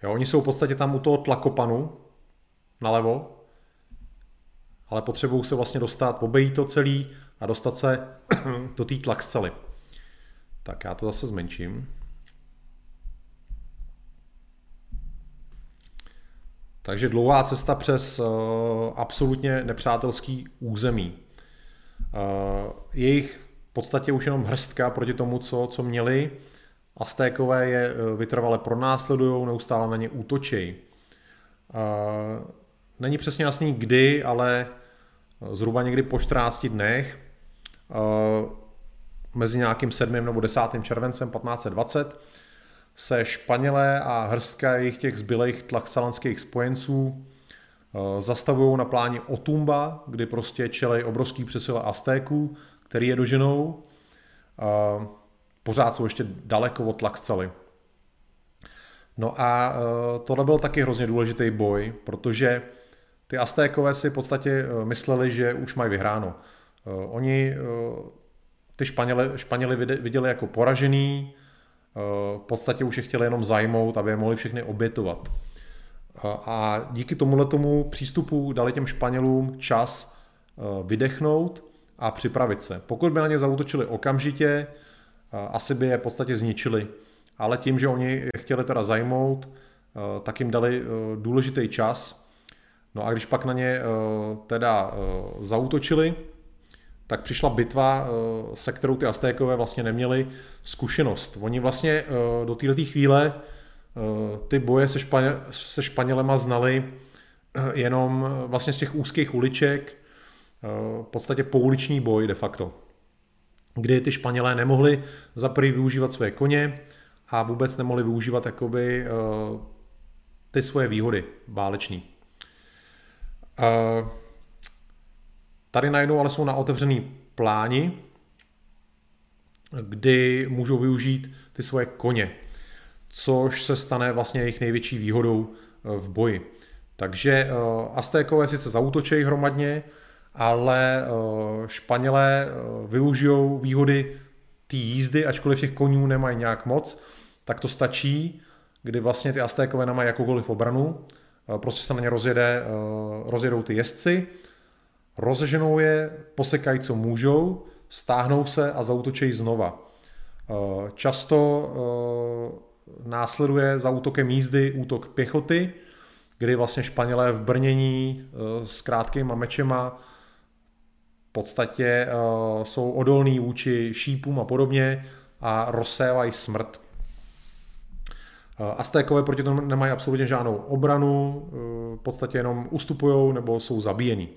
Jo, oni jsou v podstatě tam u toho tlakopanu, nalevo, ale potřebují se vlastně dostat, obejít to celý a dostat se do té tlakscely. Tak já to zase zmenším. Takže dlouhá cesta přes uh, absolutně nepřátelský území. Uh, jejich v podstatě už jenom hrstka proti tomu, co, co měli. Aztékové je uh, vytrvale pronásledují, neustále na ně útočí. Uh, Není přesně jasný kdy, ale zhruba někdy po 14 dnech eh, mezi nějakým 7. nebo 10. červencem 1520 se Španělé a hrstka jejich těch zbylých tlaxalanských spojenců eh, zastavují na pláni Otumba, kdy prostě čelej obrovský přesile Aztéků, který je doženou. Eh, pořád jsou ještě daleko od Tlaxcaly. No a tohle byl taky hrozně důležitý boj, protože ty Aztékové si v podstatě eh, mysleli, že už mají vyhráno. Eh, oni eh, ty Španěli, Španěli viděli jako poražený, v podstatě už je chtěli jenom zajmout, aby je mohli všechny obětovat. A díky tomuhle tomu přístupu dali těm Španělům čas vydechnout a připravit se. Pokud by na ně zautočili okamžitě, asi by je v podstatě zničili. Ale tím, že oni je chtěli teda zajmout, tak jim dali důležitý čas No a když pak na ně teda zautočili, tak přišla bitva, eh, se kterou ty Aztékové vlastně neměli zkušenost. Oni vlastně do této chvíle ty boje se, Španě, se Španělema znali jenom vlastně z těch úzkých uliček, v podstatě pouliční boj de facto, kdy ty Španělé nemohli za prvý využívat své koně a vůbec nemohli využívat jakoby ty svoje výhody váleční. Tady najednou ale jsou na otevřený pláni, kdy můžou využít ty svoje koně, což se stane vlastně jejich největší výhodou v boji. Takže Aztékové sice zautočejí hromadně, ale Španělé využijou výhody té jízdy, ačkoliv těch konňů nemají nějak moc, tak to stačí, kdy vlastně ty Aztékové nemají jakoukoliv obranu, prostě se na ně rozjede, rozjedou ty jezdci, rozeženou je, posekají, co můžou, stáhnou se a zautočejí znova. Často následuje za útokem jízdy útok pěchoty, kdy vlastně Španělé v brnění s krátkýma mečema v podstatě jsou odolní vůči šípům a podobně a rozsévají smrt. Aztékové proti tomu nemají absolutně žádnou obranu, v podstatě jenom ustupují nebo jsou zabíjení.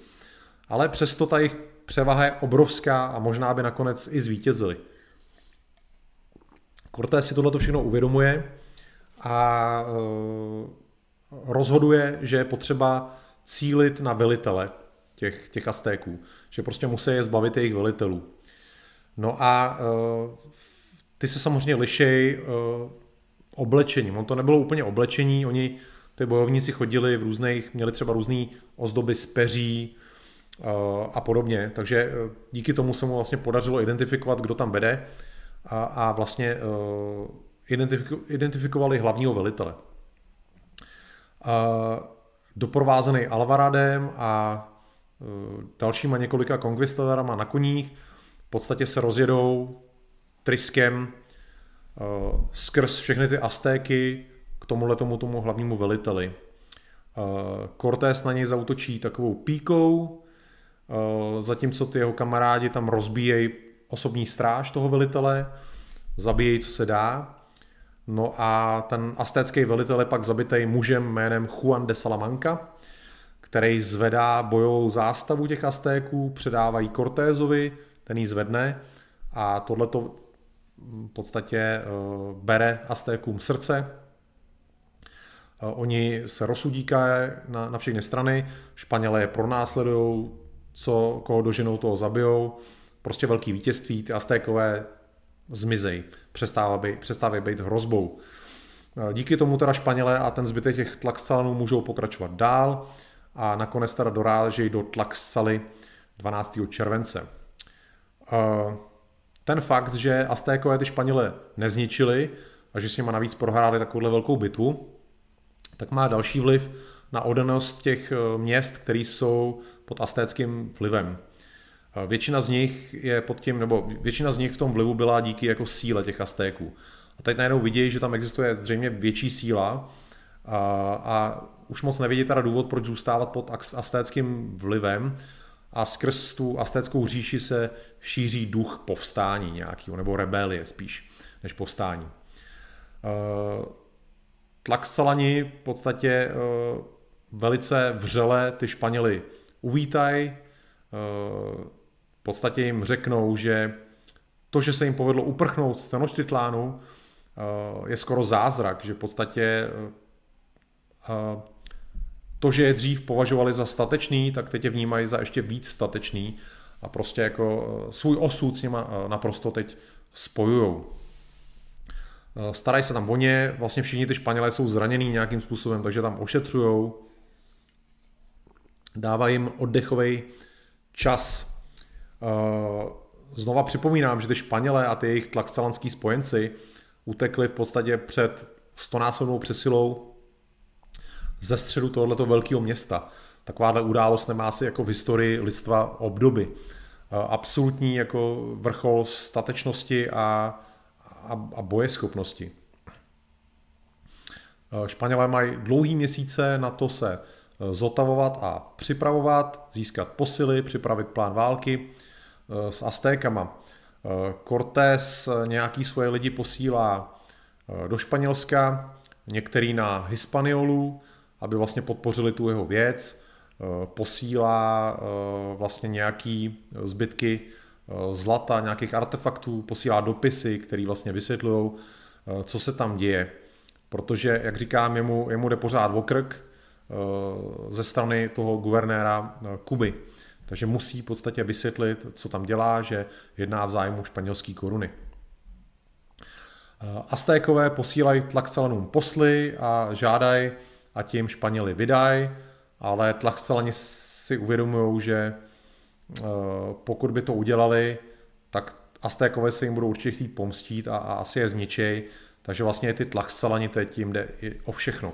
Ale přesto ta jejich převaha je obrovská a možná by nakonec i zvítězili. Cortés si tohle všechno uvědomuje a rozhoduje, že je potřeba cílit na velitele těch, těch Aztéků že prostě musí je zbavit jejich velitelů. No a uh, ty se samozřejmě lišej uh, oblečením. On to nebylo úplně oblečení, oni ty bojovníci chodili v různých, měli třeba různé ozdoby z peří a podobně, takže uh, díky tomu se mu vlastně podařilo identifikovat, kdo tam vede a, a vlastně uh, identifiku, identifikovali hlavního velitele. Doprovázený Alvaradem a Eh, dalšíma několika konkvistadorama na koních, v podstatě se rozjedou tryskem eh, skrz všechny ty Aztéky k tomuhle tomu, tomu hlavnímu veliteli. Eh, Cortés na něj zautočí takovou píkou, zatímco ty jeho kamarádi tam rozbíjejí osobní stráž toho velitele, zabíjejí, co se dá. No a ten aztécký velitel je pak zabitý mužem jménem Juan de Salamanca, který zvedá bojovou zástavu těch Aztéků, předávají Cortézovi, ten ji zvedne a tohle to v podstatě eh, bere Aztékům srdce. Eh, oni se rozsudíkají na, na všechny strany, Španělé je pronásledují, co, koho doženou, toho zabijou. Prostě velký vítězství, ty Aztékové zmizej, přestávají, přestávají být hrozbou. Eh, díky tomu teda Španělé a ten zbytek těch tlaxalanů můžou pokračovat dál a nakonec teda dorážejí do Tlaxcaly 12. července. Eh, ten fakt, že Aztékové ty Španěle nezničili a že s nimi navíc prohráli takovouhle velkou bitvu, tak má další vliv na odanost těch eh, měst, které jsou pod aztéckým vlivem. Většina z nich je pod tím, nebo většina z nich v tom vlivu byla díky jako síle těch Aztéků. A teď najednou vidějí, že tam existuje zřejmě větší síla a, a už moc nevidí teda důvod, proč zůstávat pod astéckým vlivem a skrz tu astéckou říši se šíří duch povstání nějakého, nebo rebelie spíš, než povstání. Tlaxalani v podstatě eh, velice vřele ty Španěly uvítají, eh, v podstatě jim řeknou, že to, že se jim povedlo uprchnout z Tenochtitlánu, je skoro zázrak, že v podstatě to, že je dřív považovali za statečný, tak teď je vnímají za ještě víc statečný a prostě jako eh, svůj osud s nima eh, naprosto teď spojujou. Eh, starají se tam o ně, vlastně všichni ty Španělé jsou zraněný nějakým způsobem, takže tam ošetřujou, dávají jim oddechový čas. Znova připomínám, že ty Španělé a ty jejich tlaxalanský spojenci utekli v podstatě před stonásobnou přesilou ze středu tohoto velkého města. Takováhle událost nemá si jako v historii lidstva obdoby. Absolutní jako vrchol statečnosti a, a, a bojeschopnosti. Španělé mají dlouhý měsíce na to se zotavovat a připravovat, získat posily, připravit plán války e, s Aztékama. E, Cortés nějaký svoje lidi posílá do Španělska, některý na Hispaniolu, aby vlastně podpořili tu jeho věc, eh, posílá eh, vlastně nějaký zbytky eh, zlata, nějakých artefaktů, posílá dopisy, které vlastně vysvětlují, co se tam děje. Protože, jak říkám, jemu, jemu jde pořád o krk, ze strany toho guvernéra Kuby. Takže musí v podstatě vysvětlit, co tam dělá, že jedná v zájmu španělské koruny. Aztékové posílají Tlaxcalanům posly a žádají, a tím Španěli vydají, ale Tlaxcalani si uvědomují, že pokud by to udělali, tak Aztékové se jim budou určitě chtít pomstít a, a asi je zničej, takže vlastně ty Tlaxcalani teď jim jde o všechno.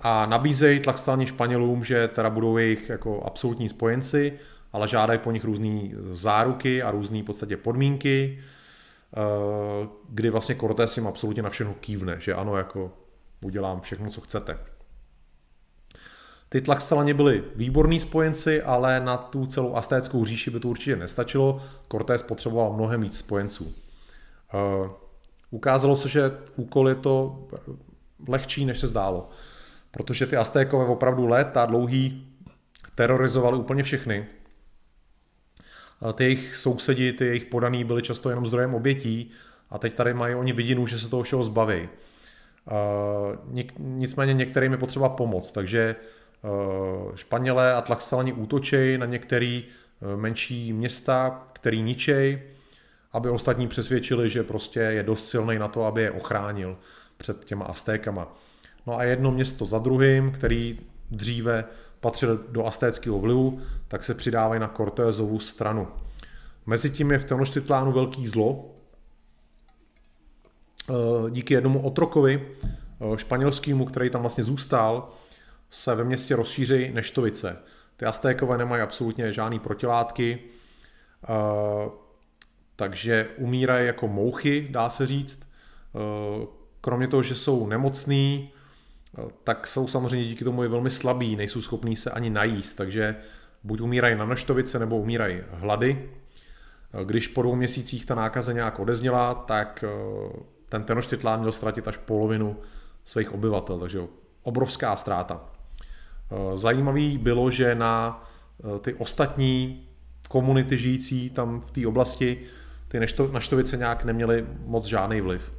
A nabízejí Tlaxcalani Španělům, že teda budou jejich jako absolutní spojenci, ale žádají po nich různé záruky a různé podstatě podmínky, eh, kdy vlastně Cortés jim absolutně na všechno kývne, že ano, jako udělám všechno, co chcete. Ty Tlaxcalani byli výborní spojenci, ale na tu celou astéckou říši by to určitě nestačilo. Cortés potřeboval mnohem víc spojenců. Uh, ukázalo se, že úkol je to lehčí, než se zdálo. Protože ty Aztékové opravdu léta dlouhý terorizovali úplně všechny. Ty jejich sousedi, ty jejich podaný byli často jenom zdrojem obětí a teď tady mají oni vidinu, že se toho všeho zbaví. Nicméně některým je potřeba pomoc, takže Eh, Španělé a Tlaxcalani útočej na některé eh, menší města, který ničej, aby ostatní přesvědčili, že prostě je dost silný na to, aby je ochránil před těma Aztékama. No a jedno město za druhým, který dříve patřil do astéckého vlivu, tak se přidávají na Cortézovu stranu. Mezitím je v Tenochtitlánu velký zlo. Eh, díky jednomu otrokovi španělskému, který tam vlastně zůstal, se ve městě rozšíří neštovice. Ty Aztékové nemají absolutně žádný protilátky, eh, takže umírají jako mouchy, dá se říct. Eh, kromě toho, že jsou nemocní, eh, tak jsou samozřejmě díky tomu i velmi slabí, nejsou schopní se ani najíst, takže buď umírají na neštovice, nebo umírají hlady. Když po dvou měsících ta nákaza nějak odezněla, tak ten Tenochtitlán měl ztratit až polovinu svých obyvatel, takže obrovská ztráta. Eh, zajímavý bylo, že na eh, ty ostatní komunity žijící tam v té oblasti ty naštovice nějak neměly moc žádný vliv.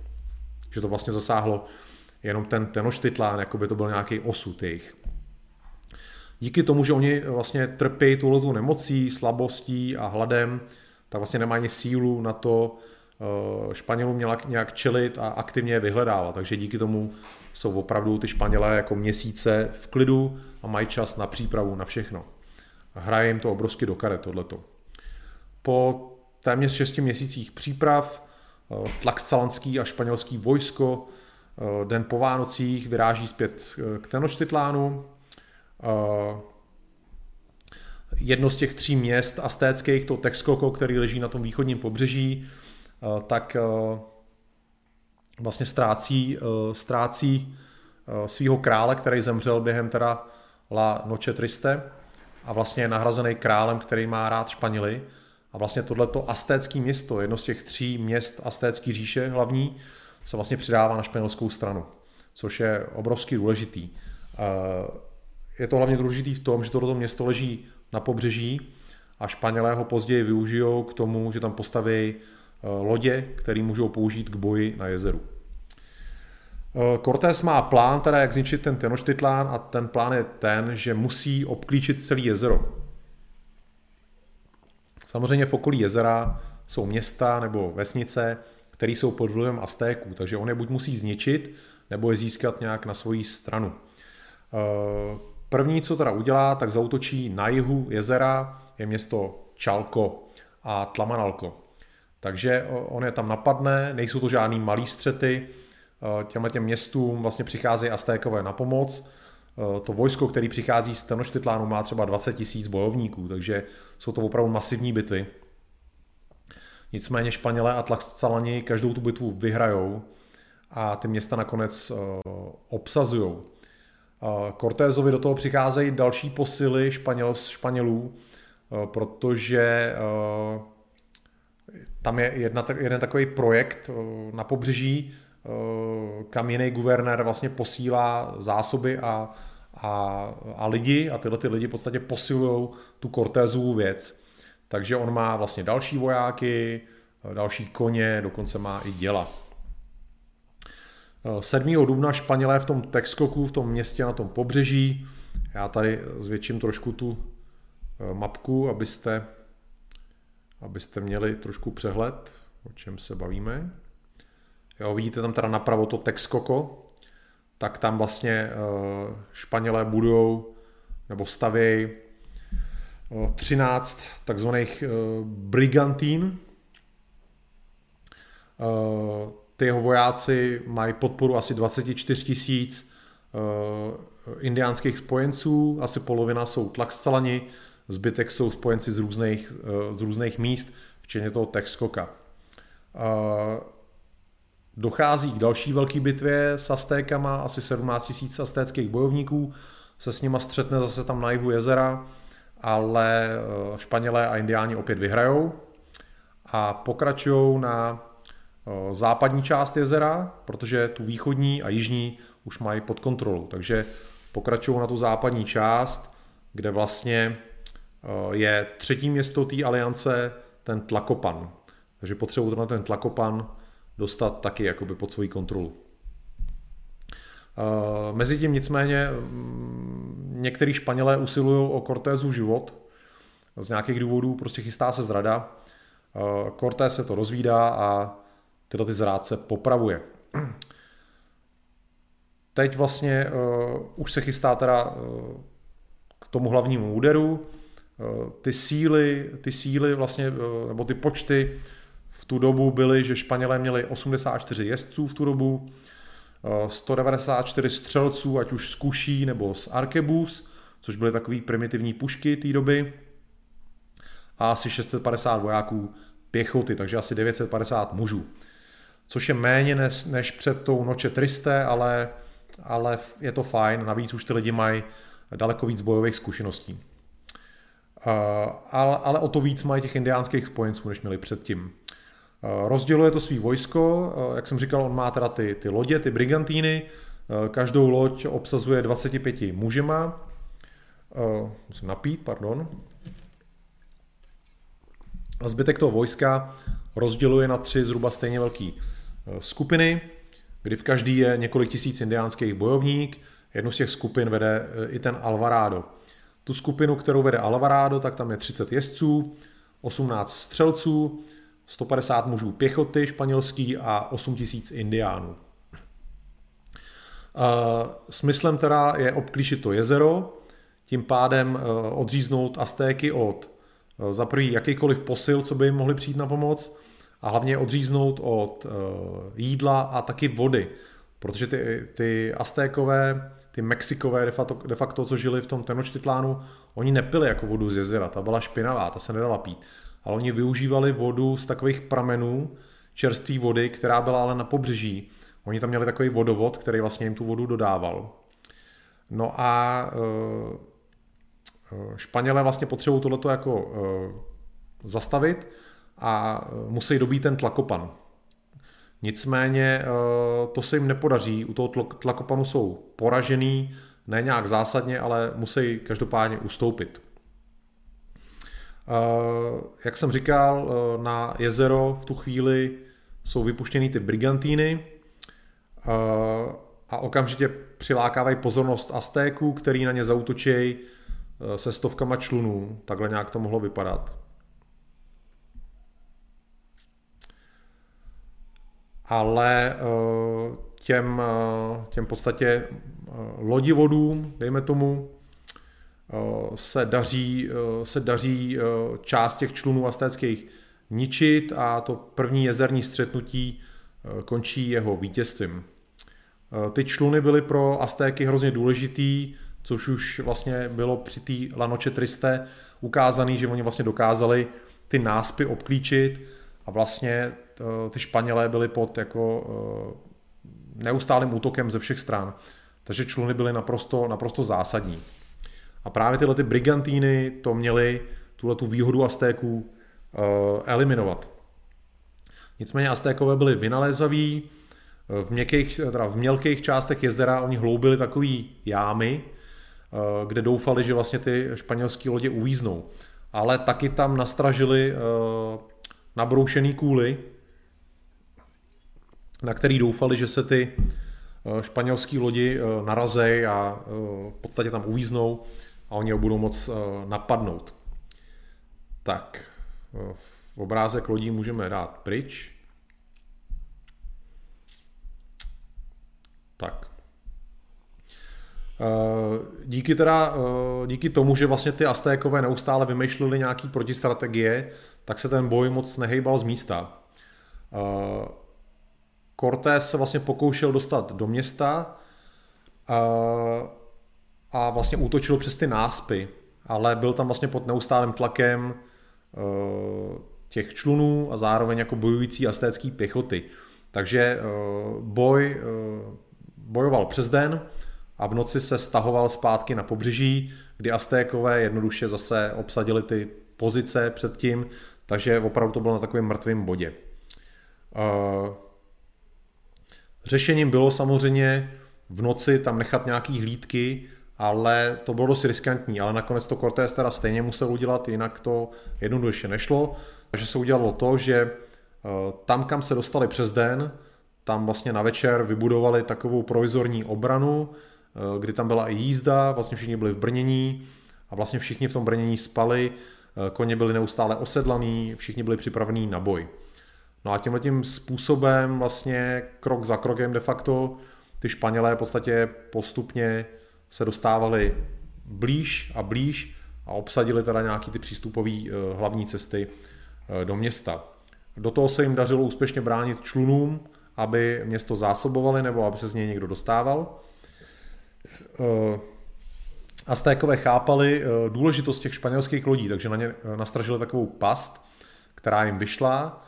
Že to vlastně zasáhlo jenom ten Tenochtitlán, jako by to byl nějaký osud jejich. Díky tomu, že oni vlastně trpí tu nemocí, slabostí a hladem, tak vlastně nemají sílu na to eh, Španělům nějak čelit a aktivně je vyhledávat. Takže díky tomu jsou opravdu ty Španělé jako měsíce v klidu a mají čas na přípravu na všechno. Hraje jim to obrovsky do karet tohleto. Po téměř 6 měsících příprav eh, tlaxcalanský a španělský vojsko den po Vánocích vyráží zpět eh, k Tenochtitlánu. Jedno z těch tří měst astéckých, to Texcoco, který leží na tom východním pobřeží, tak vlastně ztrácí, ztrácí svého krále, který zemřel během teda La Noche Triste a vlastně je nahrazený králem, který má rád Španěli. A vlastně tohleto astécké město, jedno z těch tří měst astécké říše hlavní, se vlastně přidává na španělskou stranu, což je obrovsky důležitý. Je to hlavně důležitý v tom, že tohleto město leží na pobřeží a Španělé ho později využijou k tomu, že tam postaví lodě, které můžou použít k boji na jezeru. Eh, Cortés má plán, teda jak zničit ten Tenochtitlán a ten plán je ten, že musí obklíčit celý jezero. Samozřejmě v okolí jezera jsou města nebo vesnice, které jsou pod vlivem Aztéků, takže on je buď musí zničit, nebo je získat nějak na svoji stranu. Eh, první, co teda udělá, tak zautočí na jihu jezera, je město Čalko a Tlamanalko. Takže on je tam napadne, nejsou to žádný malý střety, Eh, těmhle těm městům vlastně přicházejí Aztékové na pomoc. Eh, to vojsko, který přichází z Tenochtitlánu, má třeba 20 tisíc bojovníků, takže jsou to opravdu masivní bitvy. Nicméně Španělé a Tlaxcalani každou tu bitvu vyhrajou a ty města nakonec eh, obsazují. Cortézovi do toho přicházejí další posily Španěl, Španělů, protože tam je jedna, jeden takový projekt na pobřeží, Eh, kam jiný guvernér vlastně posílá zásoby a, a, a lidi a tyhle ty lidi v podstatě posilují tu Cortézovu věc. Takže on má vlastně další vojáky, eh, další koně, dokonce má i děla. 7. dubna Španělé v tom Texcoku, v tom městě na tom pobřeží, já tady zvětším trošku tu mapku, abyste, abyste měli trošku přehled, o čem se bavíme. Jo, vidíte tam teda napravo to Texcoco, tak tam vlastně Španělé budou nebo stavějí 13 takzvaných brigantín. Ty jeho vojáci mají podporu asi 24 tisíc indiánských spojenců, asi polovina jsou tlaxcalani, zbytek jsou spojenci z různých, z různých míst, včetně toho Texcoka. Dochází k další velké bitvě s Aztékama, asi 17 tisíc aztéckých bojovníků se s nima střetne zase tam na jihu jezera, ale eh, Španělé a Indiáni opět vyhrajou a pokračují na eh, západní část jezera, protože tu východní a jižní už mají pod kontrolou. Takže pokračují na tu západní část, kde vlastně eh, je třetí město té aliance, ten Tlakopan. Takže potřebují na ten Tlakopan dostat taky jakoby pod svoji kontrolu. Eh, Mezitím nicméně mm, některý Španělé usilují o Cortézu život. Z nějakých důvodů prostě chystá se zrada. Eh, Cortés se to rozvídá a tyhle ty zrádce popravuje. Teď vlastně uh, už se chystá teda uh, k tomu hlavnímu úderu. Uh, ty síly, ty síly vlastně, uh, nebo ty počty v tu dobu byly, že Španělé měli 84 jezdců v tu dobu, 194 střelců, ať už z kuší nebo z arkebus, což byly takové primitivní pušky té doby, a asi 650 vojáků pěchoty, takže asi 950 mužů. Což je méně než, než před tou noče tristé, ale, ale je to fajn, navíc už ty lidi mají daleko víc bojových zkušeností. Uh, ale, ale o to víc mají těch indiánských spojenců, než měli předtím. Eh, rozděluje to svý vojsko, eh, jak jsem říkal, on má teda ty, ty lodě, ty brigantíny, eh, každou loď obsazuje 25 mužema, musím napít, pardon, a zbytek toho vojska rozděluje na tři zhruba stejně velké skupiny, kdy v každý je několik tisíc indiánských bojovník, jednu z těch skupin vede i ten Alvarado. Tu skupinu, kterou vede Alvarado, tak tam je 30 jezdců, 18 střelců, 150 mužů pěchoty španělský a 8 tisíc indiánů. Smyslem teda je obklíčit to jezero, tím pádem e, odříznout Aztéky od e, za prvý jakýkoliv posil, co by jim mohli přijít na pomoc, a hlavně odříznout od jídla a taky vody, protože ty, ty Aztékové, ty Mexikové de facto, de facto, co žili v tom Tenochtitlánu, oni nepili jako vodu z jezera, ta byla špinavá, ta se nedala pít ale oni využívali vodu z takových pramenů, čerstvé vody, která byla ale na pobřeží. Oni tam měli takový vodovod, který vlastně jim tu vodu dodával. No a e, Španělé vlastně potřebují tohleto jako e, zastavit a musí dobít ten tlakopan. Nicméně e, to se jim nepodaří. U toho tlakopanu jsou poražený, ne nějak zásadně, ale musí každopádně ustoupit. Eh, jak jsem říkal, eh, na jezero v tu chvíli jsou vypuštěny ty brigantíny eh, a okamžitě přilákávají pozornost Aztéků, který na ně zautočí se stovkama člunů. Takhle nějak to mohlo vypadat. Ale těm, těm podstatě lodivodům, dejme tomu, Eh, se daří, eh, se daří eh, část těch člunů aztéckých ničit a to první jezerní střetnutí končí jeho vítězstvím. Ty čluny byly pro Aztéky hrozně důležitý, což už vlastně bylo při té Lanoče Triste ukázaný, že oni vlastně dokázali ty náspy obklíčit a vlastně ty Španělé byli pod jako neustálým útokem ze všech stran. Takže čluny byly naprosto, naprosto zásadní. A právě tyhle ty brigantíny to měly tuhle tu výhodu Aztéků uh, eliminovat. Nicméně Aztékové byli vynalézaví, eh, v, měkkých, teda v mělkých částech jezera oni hloubili takové jámy, uh, kde doufali, že vlastně ty španělské lodě uvíznou. Ale taky tam nastražili uh, nabroušený kůly, na který doufali, že se ty španělský lodi narazej a v podstatě tam uvíznou a oni ho budou moc napadnout. Tak, v obrázek lodí můžeme dát pryč. Tak. Eh, díky, teda, eh, díky tomu, že vlastně ty Aztékové neustále vymýšleli nějaký protistrategie, tak se ten boj moc nehejbal z místa. Eh, Cortés se vlastně pokoušel dostat do města a vlastně útočil přes ty náspy, ale byl tam vlastně pod neustálým tlakem těch člunů a zároveň jako bojující astécký pěchoty. Takže boj bojoval přes den a v noci se stahoval zpátky na pobřeží, kdy Aztékové jednoduše zase obsadili ty pozice předtím, takže opravdu to bylo na takovém mrtvém bodě. Eh, řešením bylo samozřejmě v noci tam nechat nějaký hlídky, ale to bylo dost riskantní, ale nakonec to Cortés teda stejně musel udělat, jinak to jednoduše nešlo. Takže se udělalo to, že eh, tam, kam se dostali přes den, tam vlastně na večer vybudovali takovou provizorní obranu, eh, kdy tam byla i jízda, vlastně všichni byli v brnění a vlastně všichni v tom brnění spali, eh, koně byli neustále osedlaný, všichni byli připravení na boj. No a tímhle tím způsobem vlastně krok za krokem de facto ty Španělé v podstatě postupně se dostávali blíž a blíž a obsadili teda nějaký ty přístupové eh, hlavní cesty do města. Do toho se jim dařilo úspěšně bránit člunům, aby město zásobovali nebo aby se z něj někdo dostával. Eh, Aztékové chápali eh, důležitost těch španělských lodí, takže na ně eh, nastražili takovou past, která jim vyšla.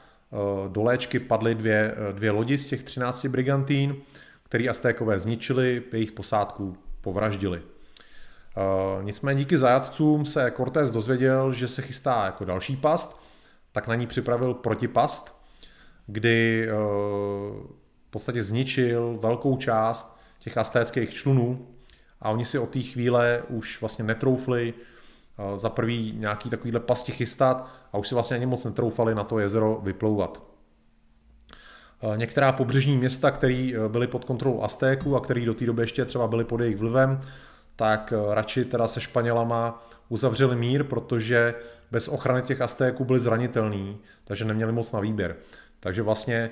Do léčky padly dvě, dvě lodi z těch 13 brigantín, který Aztékové zničili, jejich posádku povraždili. Nicméně díky zajatcům se Cortés dozvěděl, že se chystá jako další past, tak na ní připravil protipast, kdy eh, v podstatě zničil velkou část těch astéckých člunů a oni si od té chvíle už vlastně netroufli eh, za prvý nějaký takovýhle pasti chystat a už si vlastně ani moc netroufali na to jezero vyplouvat. Eh, některá pobřežní města, které byly pod kontrolou Aztéků a které do té doby ještě třeba byly pod jejich vlivem, tak radši teda se Španělama uzavřeli mír, protože bez ochrany těch Aztéků byli zranitelní, takže neměli moc na výběr. Takže vlastně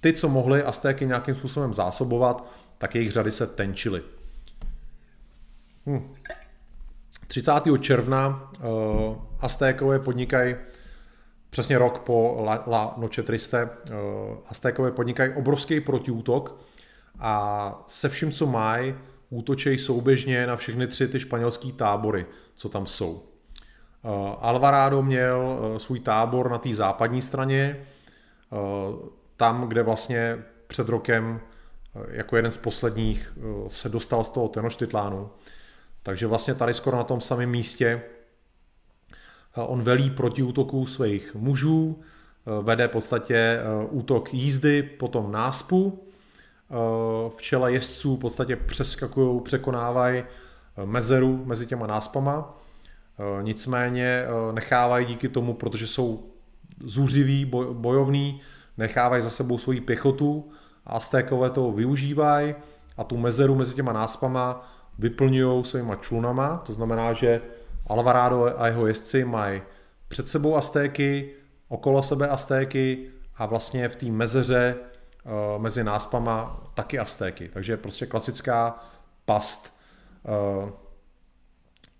ty, co mohli Aztéky nějakým způsobem zásobovat, tak jejich řady se tenčily. Hm. 30. června uh, Aztékové podnikají přesně rok po La, La Noche Triste, uh, Aztékové podnikají obrovský protiútok a se vším, co mají, útočejí souběžně na všechny tři ty španělské tábory, co tam jsou. Eh, Alvarado měl eh, svůj tábor na té západní straně, eh, tam, kde vlastně před rokem jako jeden z posledních se dostal z toho Tenochtitlánu. Takže vlastně tady skoro na tom samém místě on velí proti útoku svých mužů, vede v podstatě útok jízdy, potom náspu. V čele jezdců v podstatě přeskakují, překonávají mezeru mezi těma náspama Eh, nicméně eh, nechávají díky tomu, protože jsou zůřiví, bojovní, nechávají za sebou svoji pěchotu a Aztékové to využívají a tu mezeru mezi těma náspama vyplňují svýma člunama, to znamená, že Alvarado a jeho jezdci mají před sebou Aztéky, okolo sebe Aztéky a vlastně v té mezeře eh, mezi náspama taky Aztéky. Takže prostě klasická past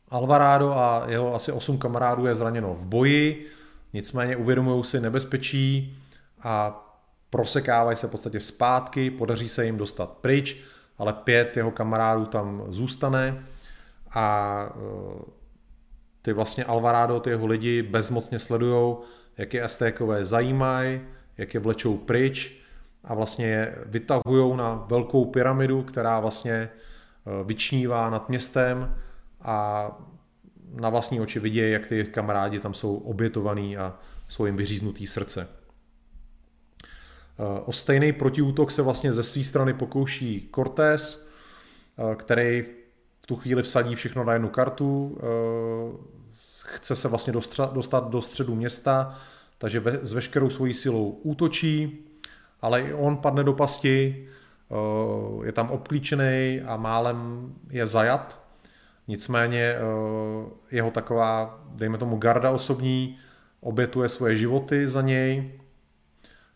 Alvarado a jeho asi 8 kamarádů je zraněno v boji, nicméně uvědomují si nebezpečí a prosekávají se v podstatě zpátky, podaří se jim dostat pryč, ale pět jeho kamarádů tam zůstane a e, ty vlastně Alvarado, ty jeho lidi bezmocně sledují, jak je STKové zajímají, jak je vlečou pryč a vlastně je vytahují na velkou pyramidu, která vlastně e, vyčnívá nad městem a na vlastní oči vidějí, jak ty kamarádi tam jsou obětovaný a jsou jim vyříznutý srdce. O stejný protiútok se vlastně ze své strany pokouší Cortés, který v tu chvíli vsadí všechno na jednu kartu, chce se vlastně dostat do středu města, takže s veškerou svojí silou útočí, ale i on padne do pasti, je tam obklíčený a málem je zajat. Nicméně jeho taková, dejme tomu, garda osobní obětuje svoje životy za něj.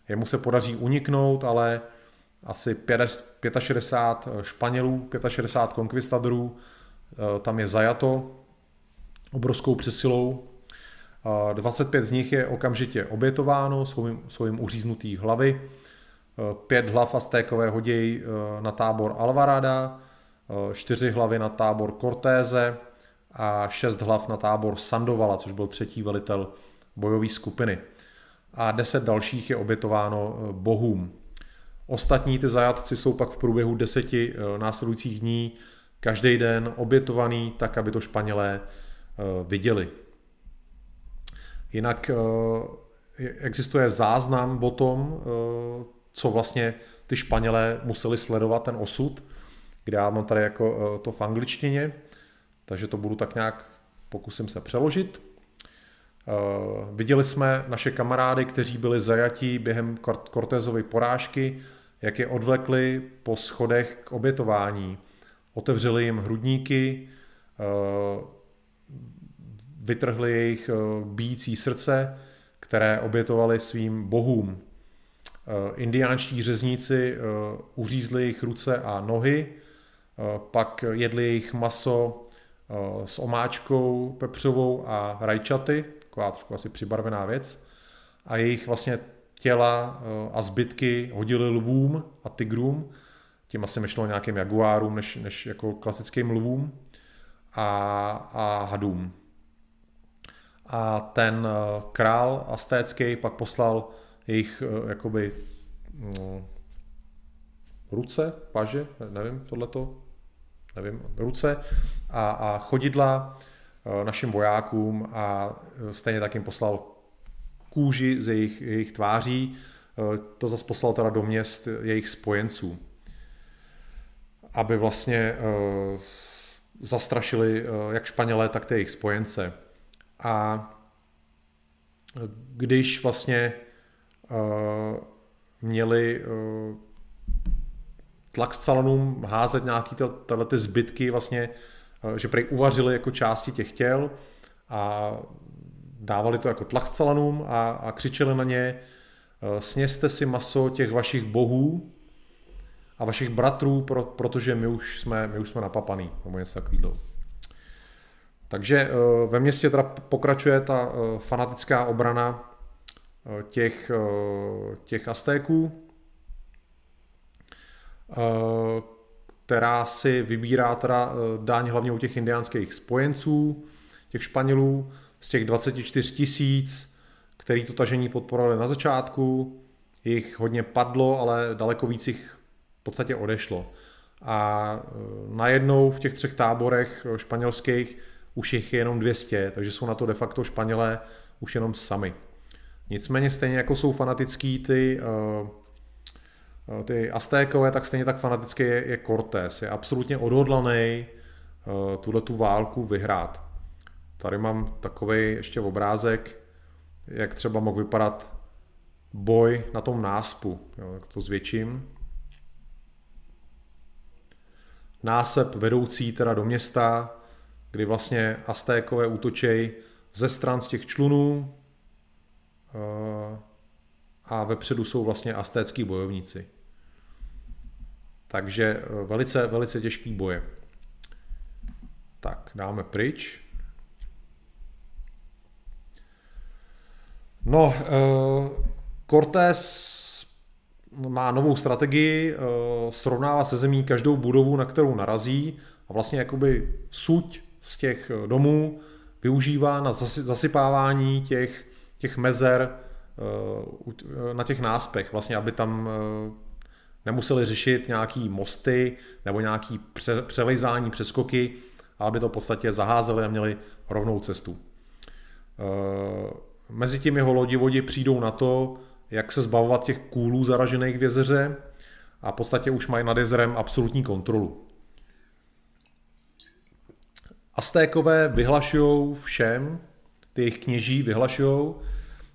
Jemu se podaří uniknout, ale asi 65 Španělů, 65 konkvistadorů tam je zajato obrovskou přesilou. 25 z nich je okamžitě obětováno, jsou jim, uříznutý hlavy. Pět hlav Aztékové hodějí na tábor Alvarada, čtyři hlavy na tábor Cortéze a šest hlav na tábor Sandovala, což byl třetí velitel bojové skupiny. A deset dalších je obětováno bohům. Ostatní ty zajatci jsou pak v průběhu deseti následujících dní každý den obětovaný tak, aby to Španělé viděli. Jinak eh, existuje záznam o tom, eh, co vlastně ty Španělé museli sledovat, ten osud, kde já mám tady jako to v angličtině, takže to budu tak nějak, pokusím se přeložit. Viděli jsme naše kamarády, kteří byli zajatí během Cortezovy porážky, jak je odvlekli po schodech k obětování. Otevřeli jim hrudníky, vytrhli jejich eh, bíjící srdce, které obětovali svým bohům. Eh, indiánští řezníci eh, uřízli jejich ruce a nohy, pak jedli jejich maso s omáčkou pepřovou a rajčaty, taková trošku asi přibarvená věc, a jejich vlastně těla a zbytky hodili lvům a tigrům, tím asi myšlo nějakým jaguárům než, než jako klasickým lvům a, a hadům a ten eh, král astécký pak poslal jejich eh, jakoby no, ruce, paže, nevím, tohleto, nevím, ruce a, a chodidla eh, našim vojákům a stejně tak jim poslal kůži z jejich, jejich tváří, to zase poslal teda do měst jejich spojenců, aby vlastně zastrašili jak Španělé, tak ty jejich spojence. A když vlastně uh, měli uh, tlak salanům házet nějaký tyhle ty zbytky vlastně, uh, že prej uvařili jako části těch těl a dávali to jako tlak salanům a, a křičeli na ně sněste si maso těch vašich bohů a vašich bratrů, pro, protože my už jsme, my už jsme napapaný, nebo něco takového. Takže eh, ve městě teda pokračuje ta eh, fanatická obrana eh, těch, těch Aztéků, která si vybírá teda dáň hlavně u těch indiánských spojenců, těch Španělů, z těch 24 tisíc, který to tažení podporovali na začátku, jich hodně padlo, ale daleko víc jich v podstatě odešlo. A najednou v těch třech táborech španělských už jich je jenom 200, takže jsou na to de facto Španělé už jenom sami. Nicméně stejně jako jsou fanatický ty, uh, ty Aztékové, tak stejně tak fanatický je, je Cortés. Je absolutně odhodlaný uh, tuhle tu válku vyhrát. Tady mám takový ještě obrázek, jak třeba mohl vypadat boj na tom náspu. Jo, tak to zvětším. Násep vedoucí teda do města, kdy vlastně Aztékové útočej ze stran z těch člunů eh, a vepředu jsou vlastně aztécký bojovníci. Takže eh, velice, velice těžký boje. Tak, dáme pryč. No, uh, Cortés má novou strategii, srovnává se zemí každou budovu, na kterou narazí a vlastně jakoby suť z těch eh, domů využívá na zasypávání těch, těch mezer eh, eh, na těch náspech, vlastně, aby tam nemuseli řešit nějaký mosty nebo nějaký pře- přelejzání, přeskoky, ale aby to v podstatě zaházeli a měli rovnou cestu. Mezi tím jeho lodivodi přijdou na to, jak se zbavovat těch kůlů zaražených v jezeře a v podstatě už mají nad jezerem absolutní kontrolu. Aztékové vyhlašují všem, ty jejich kněží vyhlašují,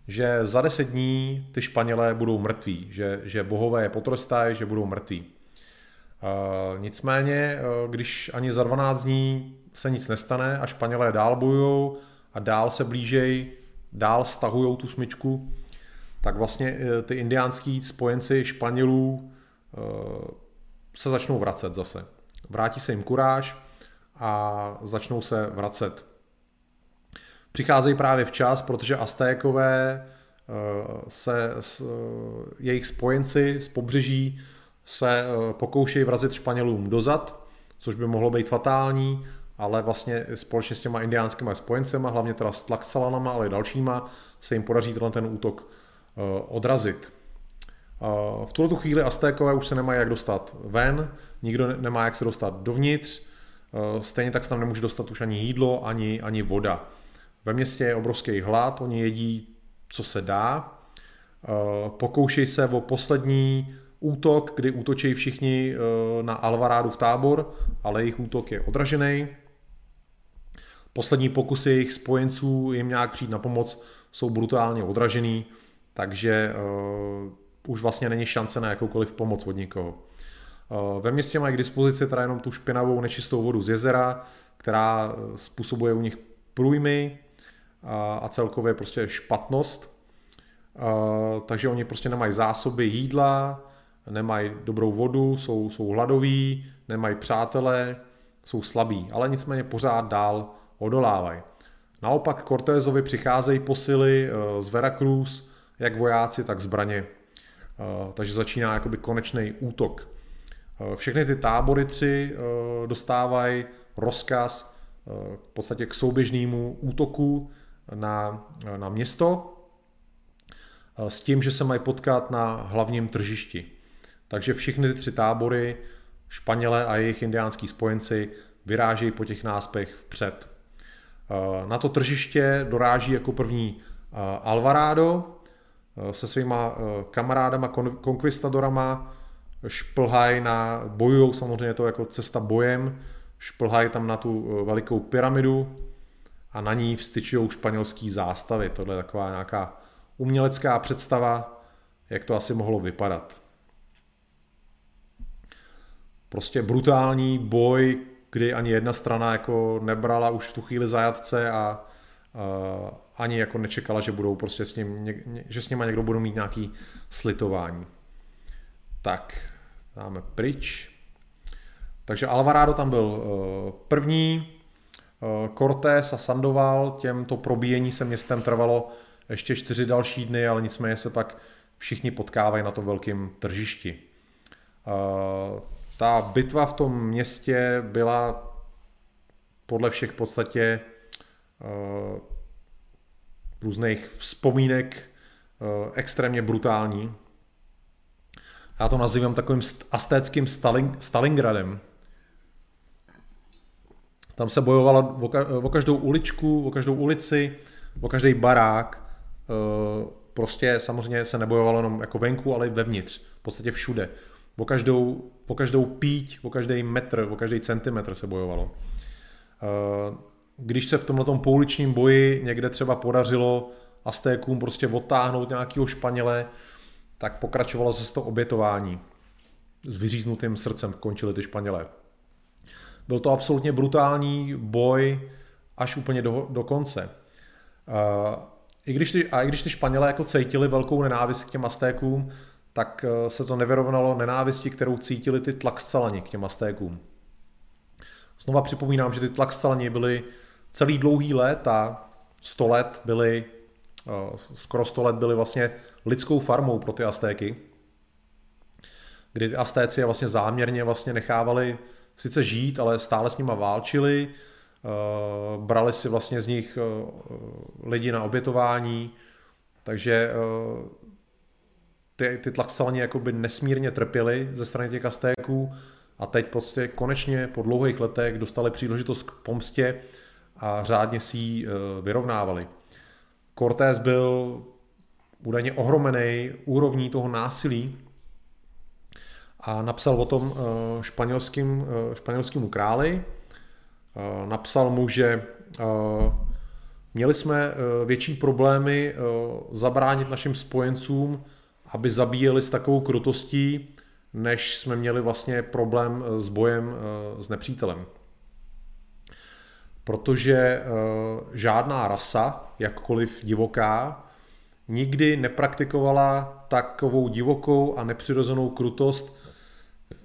že za deset dní ty Španělé budou mrtví, že, že bohové je potrestají, že budou mrtví. Uh, nicméně, když ani za 12 dní se nic nestane a Španělé dál bojují a dál se blížej, dál stahují tu smyčku, tak vlastně uh, ty indiánský spojenci Španělů se začnou vracet zase. Vrátí se jim kuráž a začnou se vracet. Přicházejí právě včas, protože Aztékové se, jejich spojenci z pobřeží se eh, pokoušejí vrazit Španělům dozad, což by mohlo být fatální, ale vlastně společně s těma indiánskými spojencema, hlavně teda s Tlaxalanama, ale i dalšíma, se jim podaří tenhle ten útok eh, odrazit. Eh, v tuto chvíli Aztékové už se nemají jak dostat ven, nikdo nemá jak se dostat dovnitř, stejně tak se tam nemůže dostat už ani jídlo, ani, ani voda. Ve městě je obrovský hlad, oni jedí, co se dá, pokoušejí se o poslední útok, kdy útočí všichni eh, na Alvarádu v tábor, ale jejich útok je odražený. Poslední pokusy jejich spojenců jim nějak přijít na pomoc jsou brutálně odražený, takže uh, už vlastně není šance na jakoukoliv pomoc od nikoho. Uh, ve městě mají k dispozici teda jenom tu špinavou nečistou vodu z jezera, která způsobuje u nich průjmy a, celkově prostě špatnost. Uh, takže oni prostě nemají zásoby jídla, nemají dobrou vodu, jsou, jsou hladoví, nemají přátelé, jsou slabí, ale nicméně pořád dál odolávají. Naopak Cortézovi přicházejí posily eh, z Veracruz, jak vojáci, tak zbraně. Eh, takže začíná jakoby konečný útok. Eh, všechny ty tábory tři dostávají rozkaz v podstatě k souběžnému útoku na, na město s tím, že se mají potkat na hlavním tržišti. Takže všechny ty tři tábory, Španělé a jejich indiánský spojenci, vyrážejí po těch náspech vpřed. Eh, na to tržiště doráží jako první eh, Alvarado eh, se svýma kamarádama, konkvistadorama, šplhají na, bojují samozřejmě to jako cesta bojem, šplhají tam na tu velikou pyramidu a na ní vstyčují španělský zástavy. Tohle je taková nějaká umělecká představa, jak to asi mohlo vypadat prostě brutální boj, kdy ani jedna strana jako nebrala už v tu chvíli zajatce a uh, ani jako nečekala, že budou prostě s ním, že s nima někdo budou mít nějaký slitování. Tak, dáme pryč. Takže Alvarado tam byl uh, první, uh, Cortés a Sandoval, těmto probíjení se městem trvalo ještě čtyři další dny, ale nicméně se pak všichni potkávají na tom velkém tržišti. Uh, ta bitva v tom městě byla podle všech v podstatě různých vzpomínek extrémně brutální. Já to nazývám takovým astéckým Stalin, Stalingradem. Tam se bojovalo o, ka- o každou uličku, o každou ulici, o každý barák. Uh, prostě samozřejmě se nebojovalo jenom jako venku, ale i vevnitř. V podstatě všude. O každou, o každou píť, o každý metr, o každý centimetr se bojovalo. Eh, když se v tomhle pouličním boji někde třeba podařilo Aztékům prostě odtáhnout nějakého Španěle, tak pokračovalo se to obětování. S vyříznutým srdcem končili ty Španělé. Byl to absolutně brutální boj až úplně do, do konce. Uh, i když ty, a i když ty Španělé jako cítili velkou nenávist k těm Aztékům, tak eh, se to nevyrovnalo nenávisti, kterou cítili ty tlaxcalani k těm Aztékům. Znova připomínám, že ty tlaxcalani byli celý dlouhý let a 100 let byli, skoro 100 let byli vlastně lidskou farmou pro ty Aztéky, kdy Aztéci je vlastně záměrně vlastně nechávali sice žít, ale stále s nima válčili, eh, brali si vlastně z nich lidi na obětování, takže ty, ty tlaxalani jakoby nesmírně trpěli ze strany těch Aztéků a teď prostě konečně po dlouhých letech dostali příležitost k pomstě a řádně si ji eh, vyrovnávali. Cortés byl údajně ohromený úrovní toho násilí a napsal o tom eh, španělským, eh, španělskému králi. Napsal mu, že měli jsme větší problémy zabránit našim spojencům, aby zabíjeli s takovou krutostí, než jsme měli vlastně problém s bojem s nepřítelem protože uh, žádná rasa, jakkoliv divoká, nikdy nepraktikovala takovou divokou a nepřirozenou krutost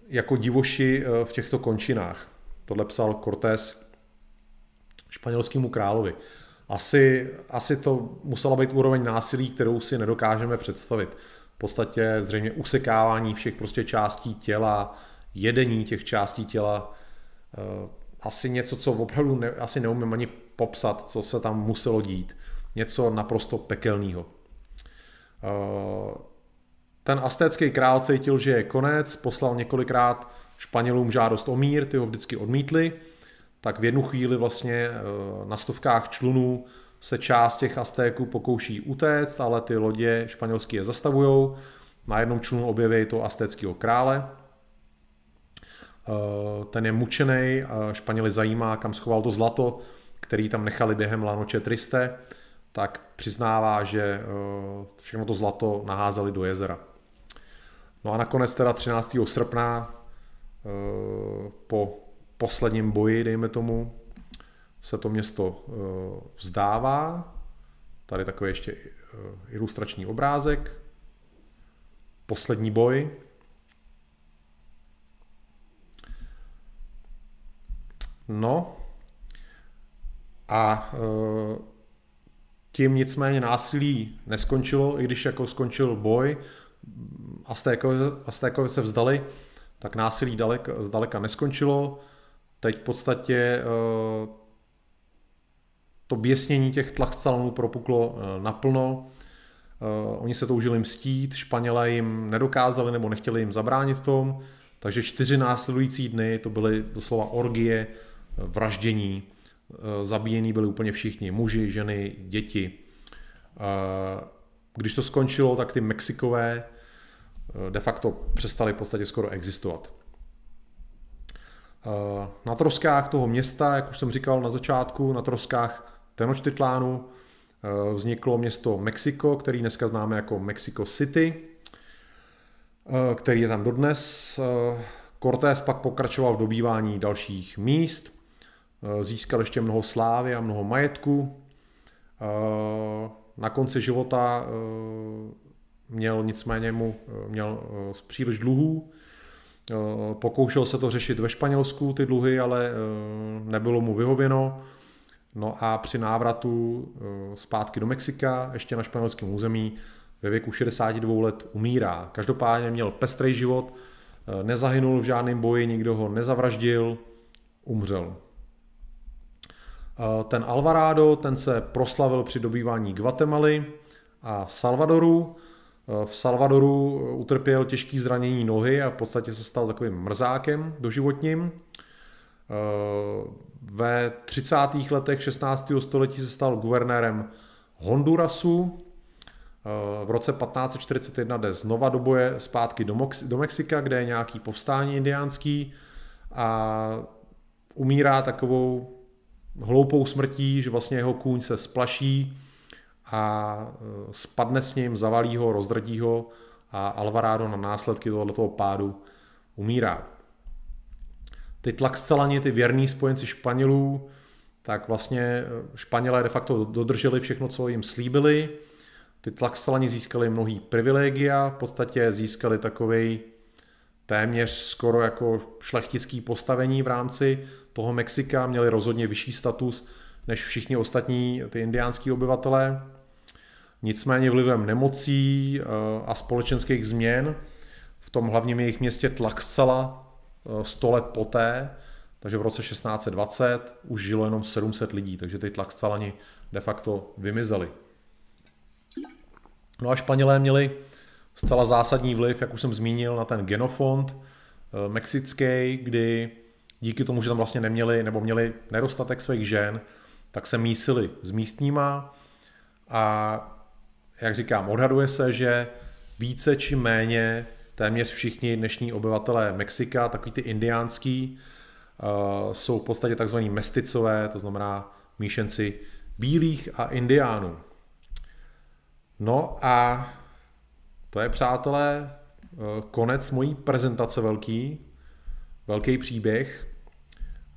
jako divoši uh, v těchto končinách. Tohle psal Cortés španělskému královi. Asi, asi to musela být úroveň násilí, kterou si nedokážeme představit. V podstatě zřejmě usekávání všech prostě částí těla, jedení těch částí těla, uh, asi něco, co opravdu ne, asi neumím ani popsat, co se tam muselo dít. Něco naprosto pekelného. Eh, ten astécký král cítil, že je konec, poslal několikrát Španělům žádost o mír, ty ho vždycky odmítli, tak v jednu chvíli vlastně eh, na stovkách člunů se část těch Aztéků pokouší utéct, ale ty lodě španělské je zastavují. Na jednom člunu objeví to aztéckého krále, ten je mučený, Španěli zajímá, kam schoval to zlato, který tam nechali během Lanoče Triste, tak přiznává, že eh, všechno to zlato naházeli do jezera. No a nakonec teda 13. srpna eh, po posledním boji, dejme tomu, se to město vzdává. Tady takový ještě ilustrační obrázek. Poslední boj, No a e, tím nicméně násilí neskončilo, i když jako skončil boj, Aztékovi se vzdali, tak násilí daleka, zdaleka neskončilo. Teď v podstatě e, to běsnění těch tlaxcalonů propuklo e, naplno. Oni se toužili mstít, Španělé jim nedokázali nebo nechtěli jim zabránit v tom, takže čtyři následující dny to byly doslova orgie, vraždění, eh, zabíjení byli úplně všichni, muži, ženy, děti. Eh, když to skončilo, tak ty Mexikové eh, de facto přestali v podstatě skoro existovat. Na troskách toho města, jak už jsem říkal na začátku, na troskách Tenochtitlánu vzniklo město Mexiko, který dneska známe jako Mexico City, který je tam dodnes. Cortés pak pokračoval v dobývání dalších míst. Eh, získal ještě mnoho slávy a mnoho majetku. Eh, na konci života eh, měl nicméně mu měl příliš dluhů. Pokoušel se to řešit ve Španělsku, ty dluhy, ale nebylo mu vyhověno. No a při návratu zpátky do Mexika, ještě na španělském území, ve věku 62 let umírá. Každopádně měl pestrý život, nezahynul v žádném boji, nikdo ho nezavraždil, umřel. Eh, ten Alvarado, ten se proslavil při dobývání Guatemaly a Salvadoru. Eh, v Salvadoru eh, utrpěl těžký zranění nohy a v podstatě se stal takovým mrzákem doživotním. Ve 30. letech 16. století se stal guvernérem Hondurasu. V roce 1541 jde znova do boje zpátky do, Mox- do Mexika, kde je nějaký povstání indiánský a umírá takovou hloupou smrtí, že vlastně jeho kůň se splaší a e, spadne s ním, zavalí ho, rozdrdí ho a Alvarado na následky tohoto pádu umírá. Ty tlaxcelani, ty věrní spojenci Španělů, tak vlastně e, Španělé de facto dodrželi všechno, co jim slíbili. Ty tlaxcelani získali mnohý privilegia, v podstatě získali takovej téměř skoro jako šlechtický postavení v rámci toho Mexika, měli rozhodně vyšší status než všichni ostatní ty indiánský obyvatelé. Nicméně vlivem nemocí eh, a společenských změn v tom hlavním jejich městě Tlaxcala 100 eh, let poté, takže v roce 1620 už žilo jenom 700 lidí, takže ty Tlaxcalani de facto vymizeli. No a Španělé měli zcela zásadní vliv, jak už jsem zmínil, na ten genofond eh, mexický, kdy díky tomu, že tam vlastně neměli nebo měli nedostatek svých žen, tak se mísili s místníma a jak říkám, odhaduje se, že více či méně téměř všichni dnešní obyvatelé Mexika, takový ty indiánský, uh, jsou v podstatě takzvaní mesticové, to znamená míšenci bílých a indiánů. No a to je, přátelé, eh, konec mojí prezentace velký, velký příběh.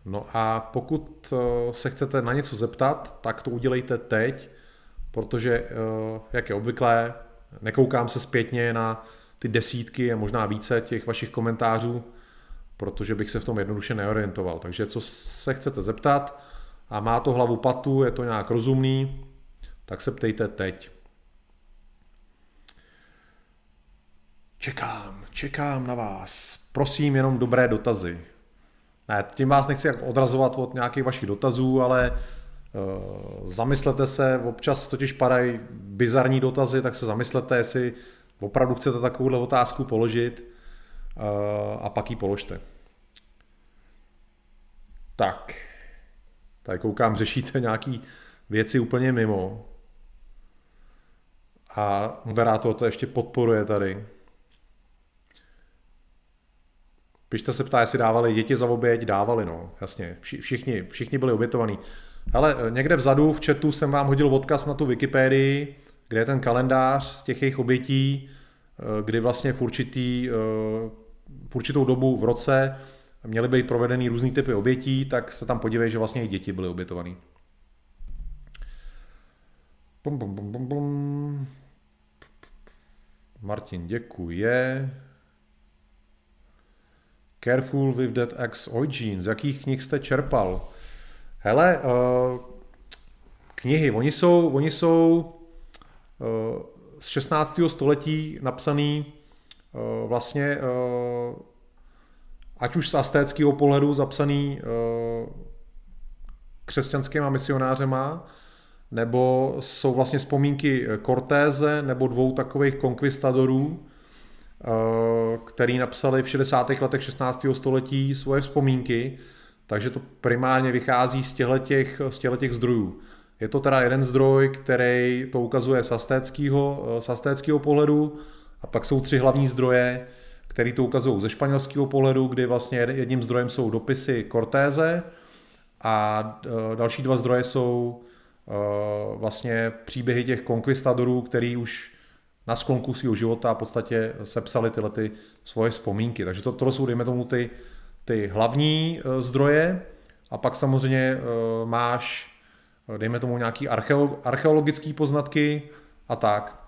No a pokud eh, se chcete na něco zeptat, tak to udělejte teď, protože, eh, jak je obvyklé, nekoukám se zpětně na ty desítky a možná více těch vašich komentářů, protože bych se v tom jednoduše neorientoval. Takže co se chcete zeptat a má to hlavu patu, je to nějak rozumný, tak se ptejte teď. Čekám, čekám na vás. Prosím jenom dobré dotazy. Ne, tím vás nechci odrazovat od nějakých vašich dotazů, ale uh, zamyslete se, občas totiž padají bizarní dotazy, tak se zamyslete, jestli opravdu chcete takovouhle otázku položit uh, a pak ji položte. Tak, tady koukám, řešíte nějaký věci úplně mimo. A moderátor to ještě podporuje tady. Pišta se ptá, jestli dávali děti za oběť, dávali, no, jasně, všichni, všichni byli obětovaní. Ale eh, někde vzadu v chatu jsem vám hodil odkaz na tu Wikipedii, kde je ten kalendář z těch jejich obětí, eh, kdy vlastně v, určitý, eh, v určitou dobu v roce měly být provedeny různý typy obětí, tak se tam podívej, že vlastně i děti byly obětované. Martin děkuje. Careful with that ex origin. Z jakých knih jste čerpal? Hele, uh, knihy, oni jsou, oni jsou uh, z 16. století napsaný uh, vlastně uh, ať už z astéckého pohledu zapsaný uh, křesťanskýma misionářema, nebo jsou vlastně vzpomínky Cortéze nebo dvou takových konkvistadorů, který napsali v 60. letech 16. století svoje vzpomínky, takže to primárně vychází z těchto, těch, zdrojů. Je to teda jeden zdroj, který to ukazuje z astéckého, astéckého pohledu a pak jsou tři hlavní zdroje, který to ukazují ze španělského pohledu, kdy vlastně jedním zdrojem jsou dopisy Cortéze a eh, další dva zdroje jsou eh, vlastně příběhy těch konkvistadorů, který už na sklonku svého života v podstatě sepsali tyhle ty svoje vzpomínky. Takže to, to jsou, dejme tomu, ty, ty hlavní e, zdroje a pak samozřejmě e, máš, e, dejme tomu, nějaký archeologické poznatky a tak.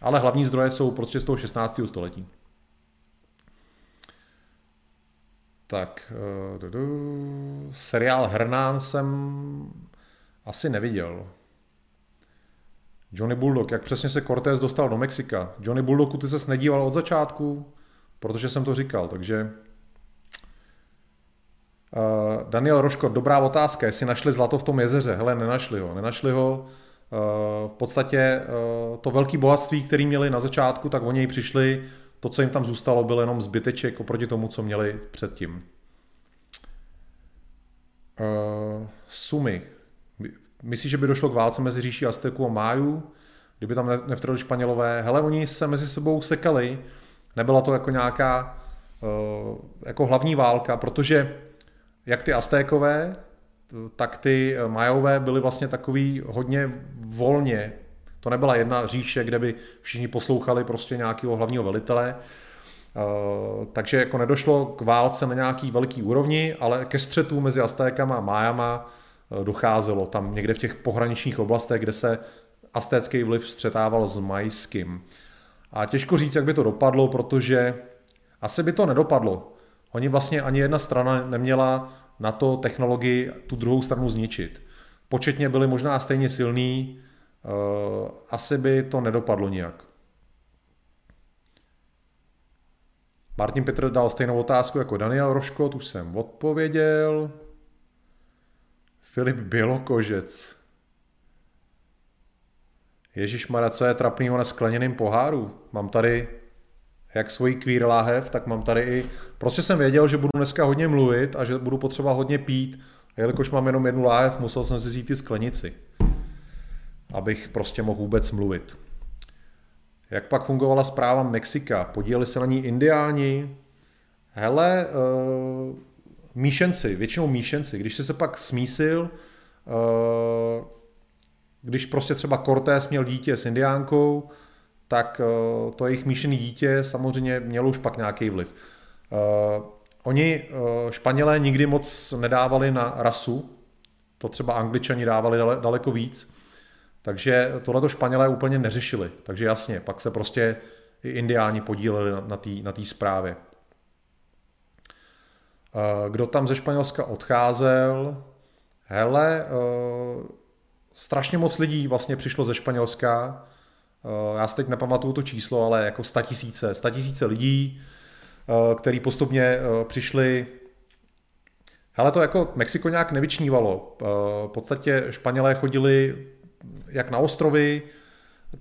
Ale hlavní zdroje jsou prostě z toho 16. století. Tak, seriál Hernán jsem asi neviděl. Johnny Bulldog, jak přesně se Cortés dostal do Mexika. Johnny Bulldogu ty ses nedíval od začátku, protože jsem to říkal, takže... Uh, Daniel Roško, dobrá otázka, jestli našli zlato v tom jezeře. Hele, nenašli ho, nenašli ho. Uh, v podstatě uh, to velké bohatství, které měli na začátku, tak oni přišli, to, co jim tam zůstalo, byl jenom zbyteček oproti tomu, co měli předtím. Uh, sumy. Myslíš, že by došlo k válce mezi říší Azteků a Májů, kdyby tam nevtrhli Španělové? Hele, oni se mezi sebou sekali, nebyla to jako nějaká uh, jako hlavní válka, protože jak ty Aztékové, tak ty Majové byly vlastně takový hodně volně. To nebyla jedna říše, kde by všichni poslouchali prostě nějakého hlavního velitele. Uh, takže jako nedošlo k válce na nějaký velký úrovni, ale ke střetu mezi Aztékama a Májama Eh, docházelo tam někde v těch pohraničních oblastech, kde se astécký vliv střetával s majským. A těžko říct, jak by to dopadlo, protože asi by to nedopadlo. Oni vlastně ani jedna strana neměla na to technologii tu druhou stranu zničit. Početně byli možná stejně silní, eh, asi by to nedopadlo nijak. Martin Petr dal stejnou otázku jako Daniel Roško, tu jsem odpověděl. Filip Bělokožec. Ježíš Mara, co je trapnýho na skleněném poháru? Mám tady jak svoji queer láhev, tak mám tady i... Prostě jsem věděl, že budu dneska hodně mluvit a že budu potřeba hodně pít. A jelikož mám jenom jednu láhev, musel jsem si vzít ty sklenici. Abych prostě mohl vůbec mluvit. Jak pak fungovala zpráva Mexika? Podíleli se na ní indiáni? Hele, uh, míšenci, většinou míšenci. Když jsi se pak smísil, uh, když prostě třeba Cortés měl dítě s indiánkou, tak uh, to jejich míšený dítě samozřejmě mělo už pak nějaký vliv. Uh, oni, Španělé, nikdy moc nedávali na rasu, to třeba Angličani dávali dale, daleko víc, takže tohle Španělé úplně neřešili. Takže jasně, pak se prostě i indiáni podíleli na té na. Kdo tam ze Španělska odcházel? Hele, strašně moc lidí vlastně přišlo ze Španělska. Já si teď nepamatuju to číslo, ale jako statisíce, statisíce lidí, který postupně přišli ale to jako Mexiko nějak nevyčnívalo. V podstatě Španělé chodili jak na ostrovy,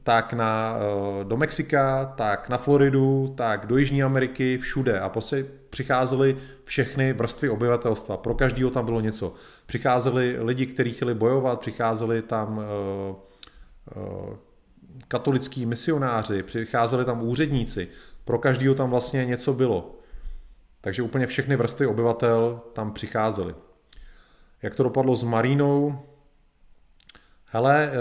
tak na, eh, do Mexika, tak na Floridu, tak do Jižní Ameriky, všude. A prostě přicházely všechny vrstvy obyvatelstva. Pro každého tam bylo něco. Přicházeli lidi, kteří chtěli bojovat, přicházeli tam uh, uh, katolický misionáři, přicházeli tam úředníci. Pro každého tam vlastně něco bylo. Takže úplně všechny vrstvy obyvatel tam přicházely. Jak to dopadlo s Marínou? Hele,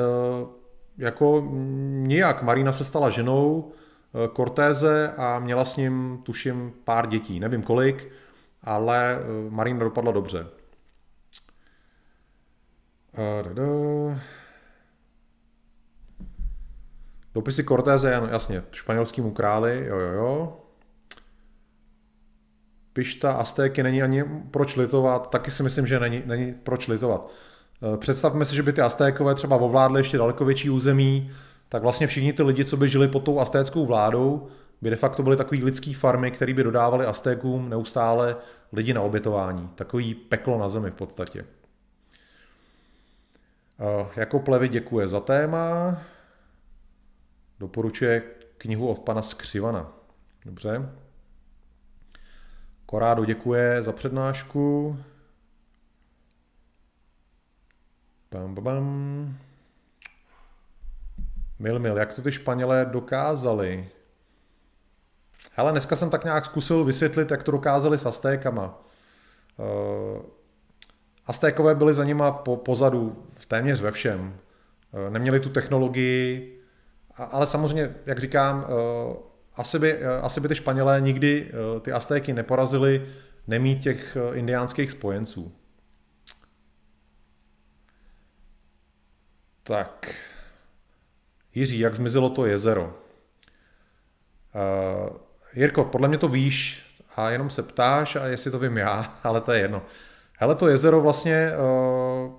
jako nijak. Marina se stala ženou eh, Cortéze a měla s ním, tuším, pár dětí. Nevím kolik, ale eh, Marina dopadla dobře. Eh, Dopisy Cortéze, ano, jasně, španělskému králi, jo, jo, jo. Pišta Aztéky není ani proč litovat, taky si myslím, že není, není proč litovat. Eh, představme si, že by ty Aztékové třeba ovládly ještě daleko větší území, tak vlastně všichni ty lidi, co by žili pod tou aztéckou vládou, by de facto byly takový lidský farmy, které by dodávaly Aztékům neustále lidi na obětování. Takový peklo na zemi v podstatě. Eh, jako plevy děkuje za téma. Doporučuje knihu od pana Skřivana. Dobře. Korádo děkuje za přednášku. Bam, bam, bam. Mil, mil, jak to ty Španělé dokázali? Hele, dneska jsem tak nějak zkusil vysvětlit, jak to dokázali s Aztékama. Uh, Aztékové byli za nima po, pozadu v téměř ve všem. Uh, neměli tu technologii, a, ale samozřejmě, jak říkám, uh, asi by, asi by ty Španělé nikdy ty Aztéky neporazili nemít těch indiánských spojenců. Tak. Jiří, jak zmizelo to jezero? Uh, Jirko, podle mě to víš a jenom se ptáš a jestli to vím já, ale to je jedno. Hele, to jezero vlastně uh,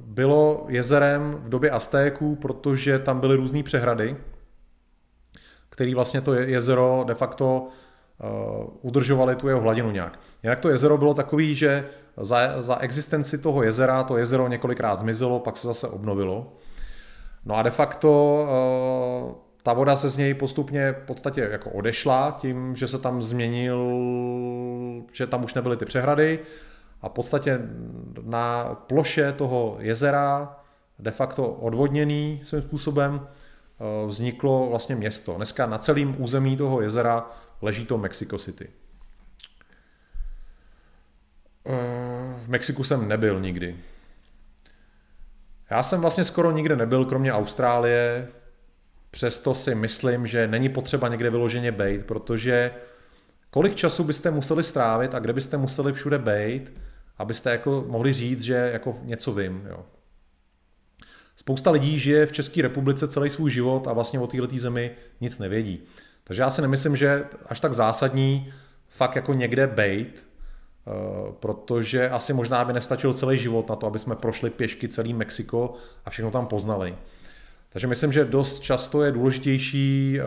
bylo jezerem v době Aztéků, protože tam byly různé přehrady, které vlastně to jezero de facto uh, udržovaly tu jeho hladinu nějak. Jinak to jezero bylo takový, že za, za existenci toho jezera to jezero několikrát zmizelo, pak se zase obnovilo. No a de facto uh, ta voda se z něj postupně v podstatě jako odešla tím, že se tam změnil, že tam už nebyly ty přehrady a v podstatě na ploše toho jezera de facto odvodněný svým způsobem uh, vzniklo vlastně město. Dneska na celém území toho jezera leží to Mexico City. Eh, v Mexiku jsem nebyl nikdy. Já jsem vlastně skoro nikde nebyl, kromě Austrálie, přesto si myslím, že není potřeba někde vyloženě bejt, protože kolik času byste museli strávit a kde byste museli všude bejt, abyste jako mohli říct, že jako něco vím. Jo. Spousta lidí žije v České republice celý svůj život a vlastně o této zemi nic nevědí. Takže já si nemyslím, že až tak zásadní fakt jako někde bejt, protože asi možná by nestačil celý život na to, aby jsme prošli pěšky celý Mexiko a všechno tam poznali. Takže myslím, že dost často je důležitější eh,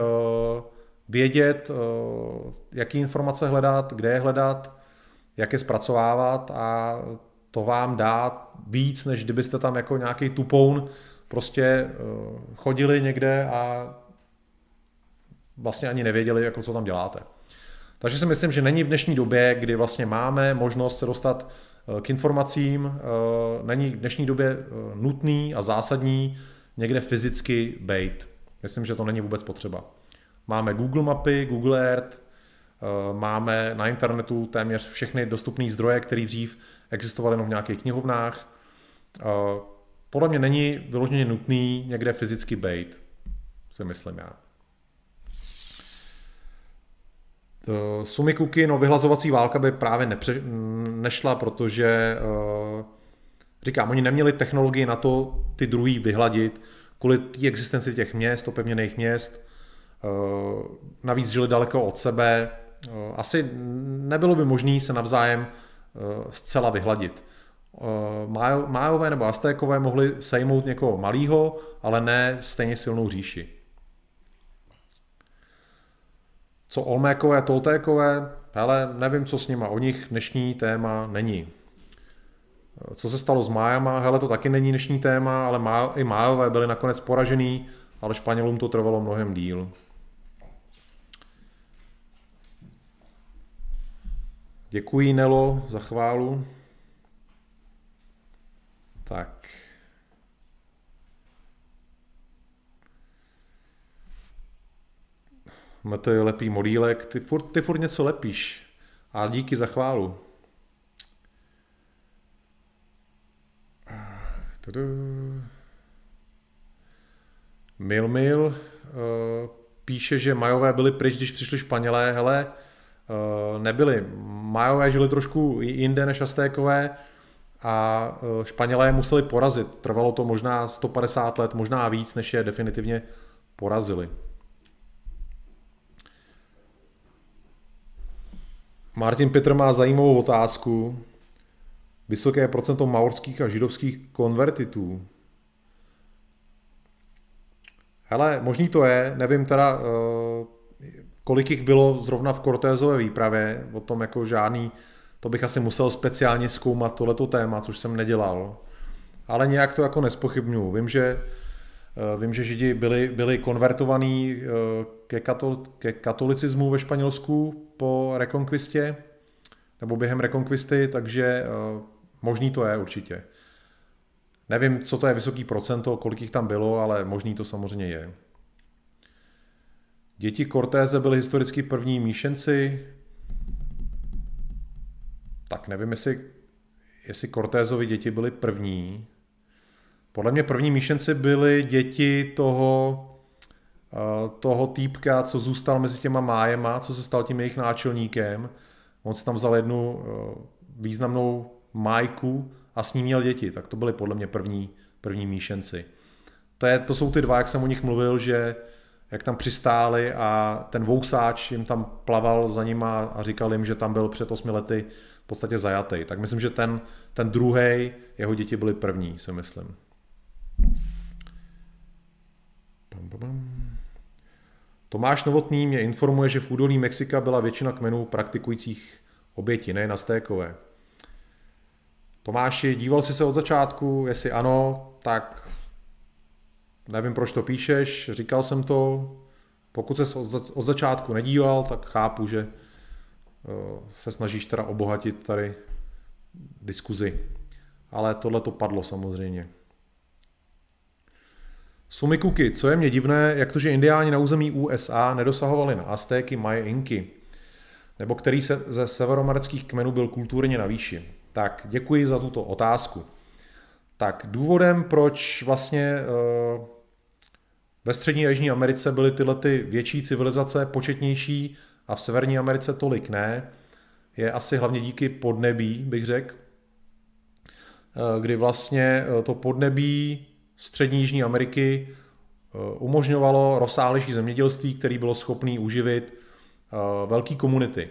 vědět, eh, jaký informace hledat, kde je hledat, jak je zpracovávat a to vám dá víc, než kdybyste tam jako nějaký tupoun prostě chodili někde a vlastně ani nevěděli, jako co tam děláte. Takže si myslím, že není v dnešní době, kdy vlastně máme možnost se dostat eh, k informacím, eh, není v dnešní době eh, nutný a zásadní někde fyzicky bejt. Myslím, že to není vůbec potřeba. Máme Google mapy, Google Earth, máme na internetu téměř všechny dostupné zdroje, které dřív existovaly jenom v nějakých knihovnách. podle mě není vyloženě nutný někde fyzicky být, si myslím já. Uh, Sumikuki, no vyhlazovací válka by právě nepře- nešla, protože uh, říkám, oni neměli technologii na to ty druhý vyhladit, kvůli té existenci těch měst, opevněných měst, uh, navíc žili daleko od sebe, asi nebylo by možné se navzájem zcela vyhladit. Májové nebo Aztékové mohli sejmout někoho malého, ale ne stejně silnou říši. Co Olmékové, Toltékové, ale nevím, co s nima, o nich dnešní téma není. Co se stalo s Májama, hele, to taky není dnešní téma, ale má, i Májové byli nakonec poražený, ale Španělům to trvalo mnohem díl. Děkuji, Nelo, za chválu. Tak. Je lepý modílek, ty furt, ty furt něco lepíš. A díky za chválu. Mil Mil uh, píše, že Majové byli pryč, když přišli Španělé. Hele, uh, nebyli. Majové žili trošku jinde než Aztékové a uh, Španělé museli porazit. Trvalo to možná 150 let, možná víc, než je definitivně porazili. Martin Petr má zajímavou otázku. Vysoké procento maorských a židovských konvertitů. Hele, možný to je, nevím teda, eh, kolik jich bylo zrovna v Cortézové výpravě, o tom jako žádný, to bych asi musel speciálně zkoumat tohleto téma, což jsem nedělal. Ale nějak to jako nespochybnuju. Vím, že Vím, že Židi byli, byli konvertovaní eh, ke, katol, ke katolicismu ve Španělsku po rekonkvistě, nebo během rekonkvisty, takže Možný to je určitě. Nevím, co to je vysoký procento, kolik jich tam bylo, ale možný to samozřejmě je. Děti Cortéze byly historicky první míšenci. Tak nevím, jestli, jestli Cortézovi děti byly první. Podle mě první míšenci byly děti toho, eh, toho týpka, co zůstal mezi těma májema, co se stal tím jejich náčelníkem. On si tam vzal jednu eh, významnou Majku a s ním měl děti, tak to byly podle mě první, první míšenci. To, je, to jsou ty dva, jak jsem o nich mluvil, že jak tam přistáli a ten vousáč jim tam plaval za nima a říkal jim, že tam byl před osmi lety v podstatě zajatý. Tak myslím, že ten, ten druhý, jeho děti byly první, si myslím. Tomáš Novotný mě informuje, že v údolí Mexika byla většina kmenů praktikujících oběti, ne na stékové. Tomáši, díval jsi se od začátku, jestli ano, tak nevím, proč to píšeš, říkal jsem to, pokud se od začátku nedíval, tak chápu, že eh, se snažíš teda obohatit tady diskuzi. Ale tohle to padlo samozřejmě. Sumikuki, co je mě divné, jak to, že indiáni na území USA nedosahovali na Aztéky, Maje, Inky, nebo který se ze severoamerických kmenů byl kulturně na výši. Tak děkuji za tuto otázku. Tak důvodem, proč vlastně eh, ve střední a jižní Americe byly tyhle ty větší civilizace početnější a v severní Americe tolik ne, je asi hlavně díky podnebí, bych řekl, eh, kdy vlastně eh, to podnebí střední jižní Ameriky umožňovalo rozsáhlejší zemědělství, který bylo schopný uživit velký komunity.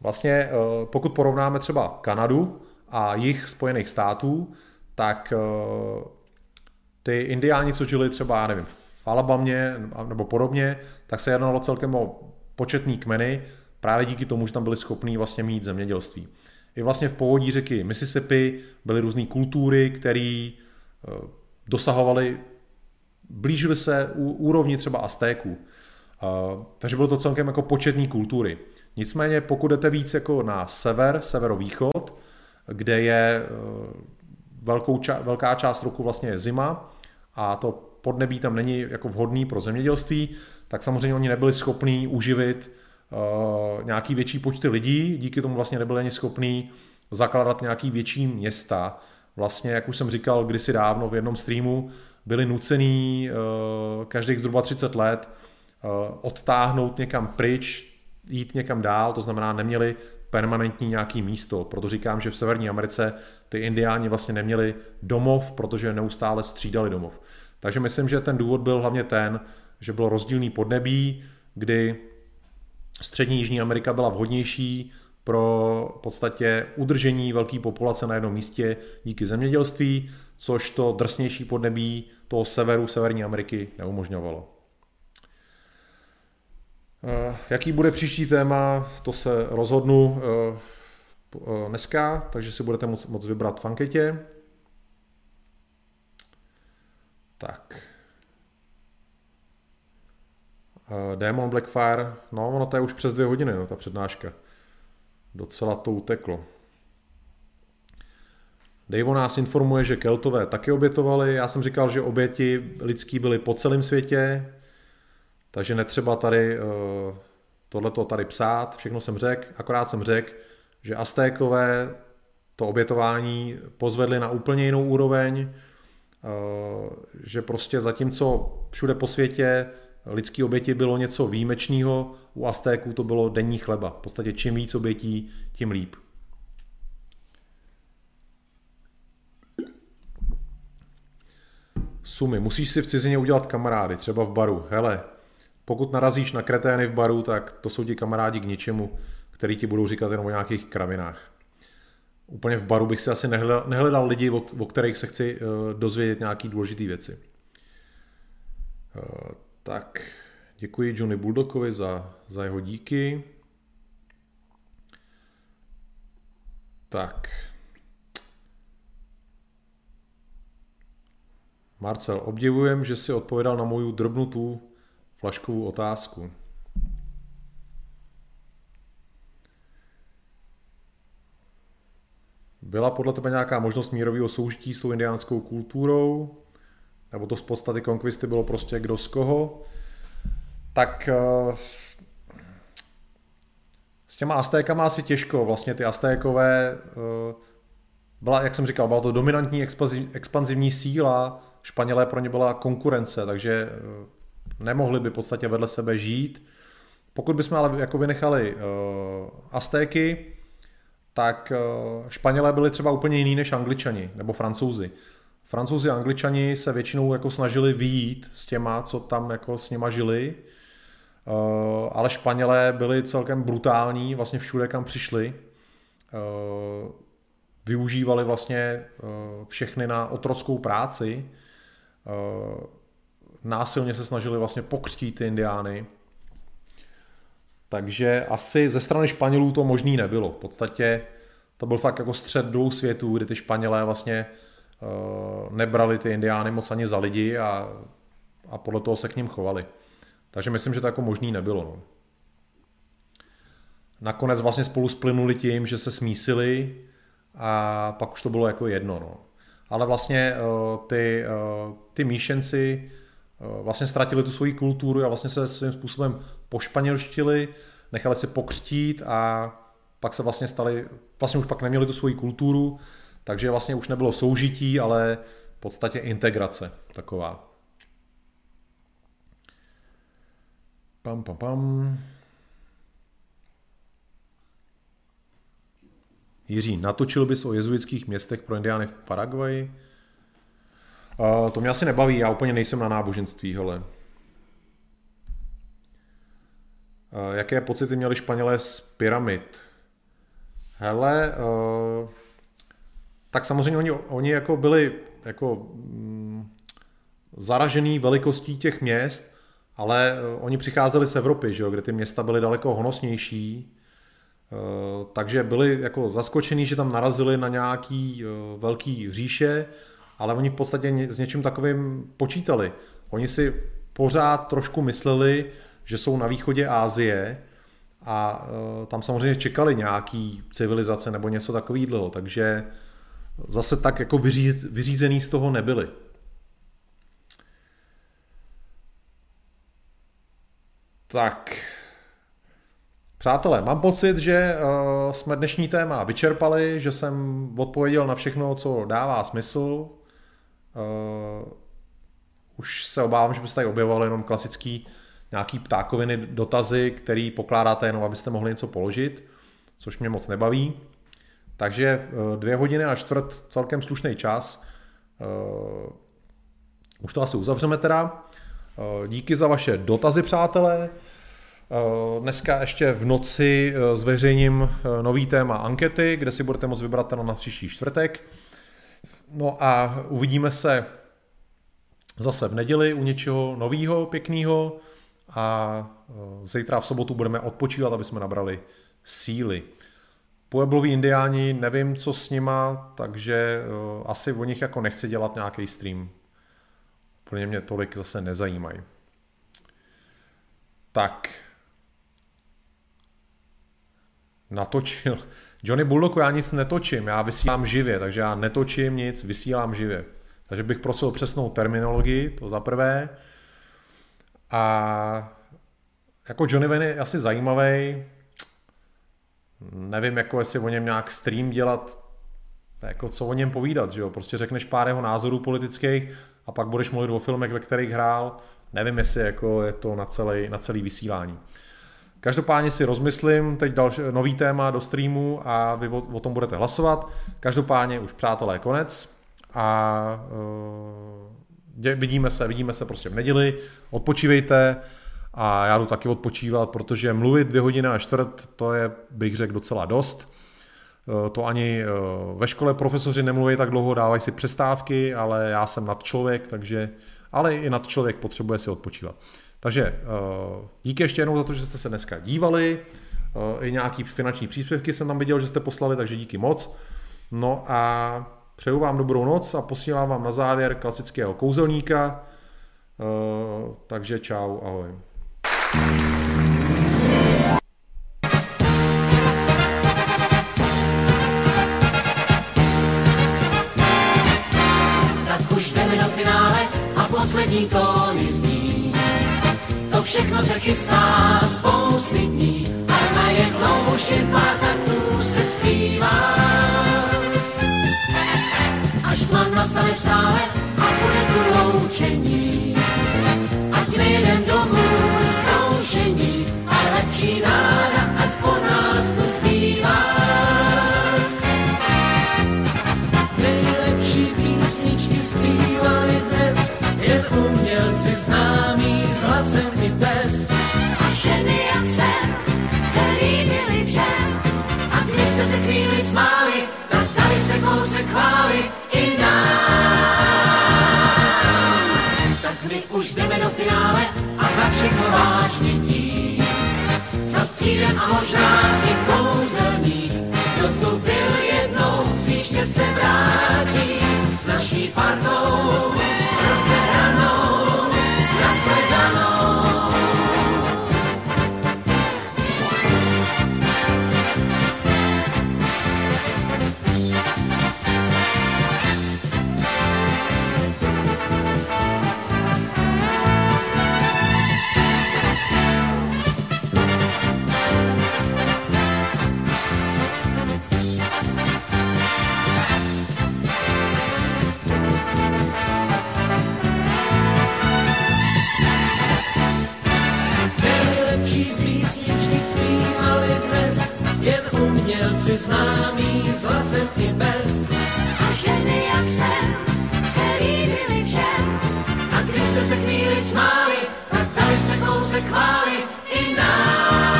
Vlastně pokud porovnáme třeba Kanadu, a jich Spojených států, tak eh, ty indiáni, co žili třeba, já nevím, v Alabamě nebo podobně, tak se jednalo celkem o početný kmeny, právě díky tomu, že tam byli schopní vlastně mít zemědělství. I vlastně v povodí řeky Mississippi byly různé kultury, které dosahovaly, blížily se úrovni třeba Aztéků. Takže bylo to celkem jako početní kultury. Nicméně pokud jdete víc jako na sever, severovýchod, kde je eh, velkou ča- velká část roku vlastně je zima a to podnebí tam není jako vhodný pro zemědělství, tak samozřejmě oni nebyli schopní uživit uh, nějaký větší počty lidí, díky tomu vlastně nebyli ani schopní zakládat nějaký větší města. Vlastně, jak už jsem říkal kdysi dávno v jednom streamu, byli nucený každých zhruba 30 let odtáhnout někam pryč, jít někam dál, to znamená neměli permanentní nějaký místo. Proto říkám, že v Severní Americe ty indiáni vlastně neměli domov, protože neustále střídali domov. Takže myslím, že ten důvod byl hlavně ten, že bylo rozdílný podnebí, kdy střední Jižní Amerika byla vhodnější pro v podstatě udržení velké populace na jednom místě díky zemědělství, což to drsnější podnebí toho severu Severní Ameriky neumožňovalo. Eh, jaký bude příští téma, to se rozhodnu eh, eh, dneska, takže si budete moct vybrat v anketě. Tak. Demon Blackfire, no ono to je už přes dvě hodiny, no, ta přednáška. Docela to uteklo. Dave nás informuje, že Keltové taky obětovali. Já jsem říkal, že oběti lidský byly po celém světě, takže netřeba tady uh, tohleto tady psát, všechno jsem řekl, akorát jsem řekl, že Aztékové to obětování pozvedli na úplně jinou úroveň, uh, že prostě zatímco všude po světě lidský oběti bylo něco výjimečného, u Aztéků to bylo denní chleba. V podstatě čím víc obětí, tím líp. Sumy. Musíš si v cizině udělat kamarády, třeba v baru. Hele, pokud narazíš na kretény v baru, tak to jsou ti kamarádi k ničemu, který ti budou říkat jenom o nějakých kravinách. Úplně v baru bych si asi nehledal, nehledal lidi, o, o kterých se chci uh, dozvědět nějaký důležité věci. Uh, tak, děkuji Johnny Bulldogovi za, za jeho díky. Tak. Marcel, obdivujem, že si odpovědal na moju drobnutou flaškovou otázku. Byla podle tebe nějaká možnost mírového soužití s tou indiánskou kulturou? Nebo to z podstaty konkvisty bylo prostě kdo z koho? Tak eh, s těma Aztékama asi těžko. Vlastně ty Aztékové eh, byla, jak jsem říkal, byla to dominantní expanzivní síla, Španělé pro ně byla konkurence, takže eh, nemohli by v podstatě vedle sebe žít. Pokud bychom ale jako vynechali uh, Aztéky, tak Španělé byli třeba úplně jiný než Angličani nebo Francouzi. Francouzi a Angličani se většinou jako snažili výjít s těma, co tam jako s něma žili, uh, ale Španělé byli celkem brutální, vlastně všude, kam přišli. Uh, využívali vlastně uh, všechny na otrockou práci. Násilně se snažili vlastně pokřtít ty indiány. Takže asi ze strany Španělů to možný nebylo. V podstatě to byl fakt jako střed dvou světů, kdy ty Španělé vlastně uh, nebrali ty indiány moc ani za lidi a, a podle toho se k ním chovali. Takže myslím, že to jako možný nebylo. No. Nakonec vlastně spolu splynuli tím, že se smísili a pak už to bylo jako jedno. No. Ale vlastně uh, ty, uh, ty míšenci Eh, vlastně ztratili tu svoji kulturu a vlastně se svým způsobem pošpanělštili, nechali se pokřtít a pak se vlastně stali, vlastně už pak neměli tu svoji kulturu, takže vlastně už nebylo soužití, ale v podstatě integrace taková. Pam, pam, pam. Jiří, natočil bys o jezuitských městech pro indiány v Paraguaji? Uh, to mě asi nebaví, já úplně nejsem na náboženství, hele. Uh, jaké pocity měli Španělé z pyramid? Hele, uh, tak samozřejmě oni, oni jako byli jako mm, zaražený velikostí těch měst, ale uh, oni přicházeli z Evropy, že jo, kde ty města byly daleko honosnější, uh, takže byli jako zaskočení, že tam narazili na nějaký uh, velký říše, ale oni v podstatě s něčím takovým počítali. Oni si pořád trošku mysleli, že jsou na východě Ázie a tam samozřejmě čekali nějaký civilizace nebo něco takového, takže zase tak jako vyříz, vyřízený z toho nebyli. Tak. Přátelé, mám pocit, že uh, jsme dnešní téma vyčerpali, že jsem odpověděl na všechno, co dává smysl. Uh, už se obávám, že byste tady objevovali jenom klasický nějaký ptákoviny dotazy, který pokládáte jenom, abyste mohli něco položit, což mě moc nebaví. Takže uh, dvě hodiny a čtvrt, celkem slušný čas. Uh, už to asi uzavřeme teda. Uh, díky za vaše dotazy, přátelé. Eh, dneska ještě v noci eh, zveřejním eh, nový téma ankety, kde si budete moct vybrat na příští čtvrtek. No a uvidíme se zase v neděli u něčeho nového, pěkného a zítra v sobotu budeme odpočívat, aby jsme nabrali síly. Puebloví indiáni, nevím, co s nima, takže asi o nich jako nechci dělat nějaký stream. Pro mě tolik zase nezajímají. Tak, natočil. Johnny Bulldog, já nic netočím, já vysílám živě, takže já netočím nic, vysílám živě. Takže bych prosil přesnou terminologii, to za prvé. A jako Johnny Van je asi zajímavý. Nevím, jako jestli o něm nějak stream dělat, jako co o něm povídat, že jo? Prostě řekneš pár jeho názorů politických a pak budeš mluvit o filmech, ve kterých hrál. Nevím, jestli jako je to na celý, na celý vysílání. Každopádně si rozmyslím teď další, nový téma do streamu a vy o, o tom budete hlasovat. Každopádně už přátelé konec a uh, vidíme se, vidíme se prostě v neděli, odpočívejte a já jdu taky odpočívat, protože mluvit dvě hodiny a čtvrt, to je, bych řekl, docela dost. Uh, to ani uh, ve škole profesoři nemluví tak dlouho, dávají si přestávky, ale já jsem nad člověk, takže, ale i nad člověk potřebuje si odpočívat. Takže eh, díky ještě jednou za to, že jste se dneska dívali. Eh, I nějaký finanční příspěvky jsem tam viděl, že jste poslali, takže díky moc. No a přeju vám dobrou noc a posílám vám na závěr klasického kouzelníka. Eh, takže čau, ahoj. Tak už jdeme do finále a poslední kóny to všechno se chystá už jdeme do finále a za všechno vážně tím. Za střídem a možná i kouzelník, kdo tu byl jednou, příště se vrátí s naší partou si známý s hlasem i bez. A ženy jak jsem se líbily všem. A když jste se chvíli smáli, tak dali jste kousek chváli i nám.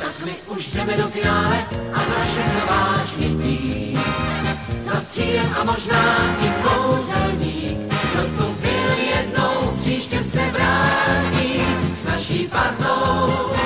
Tak my už jdeme do finále a za všechno vážně tým. Za stříjem a možná i kouzelník. Kdo tu byl jednou, příště se vrátí s naší partou.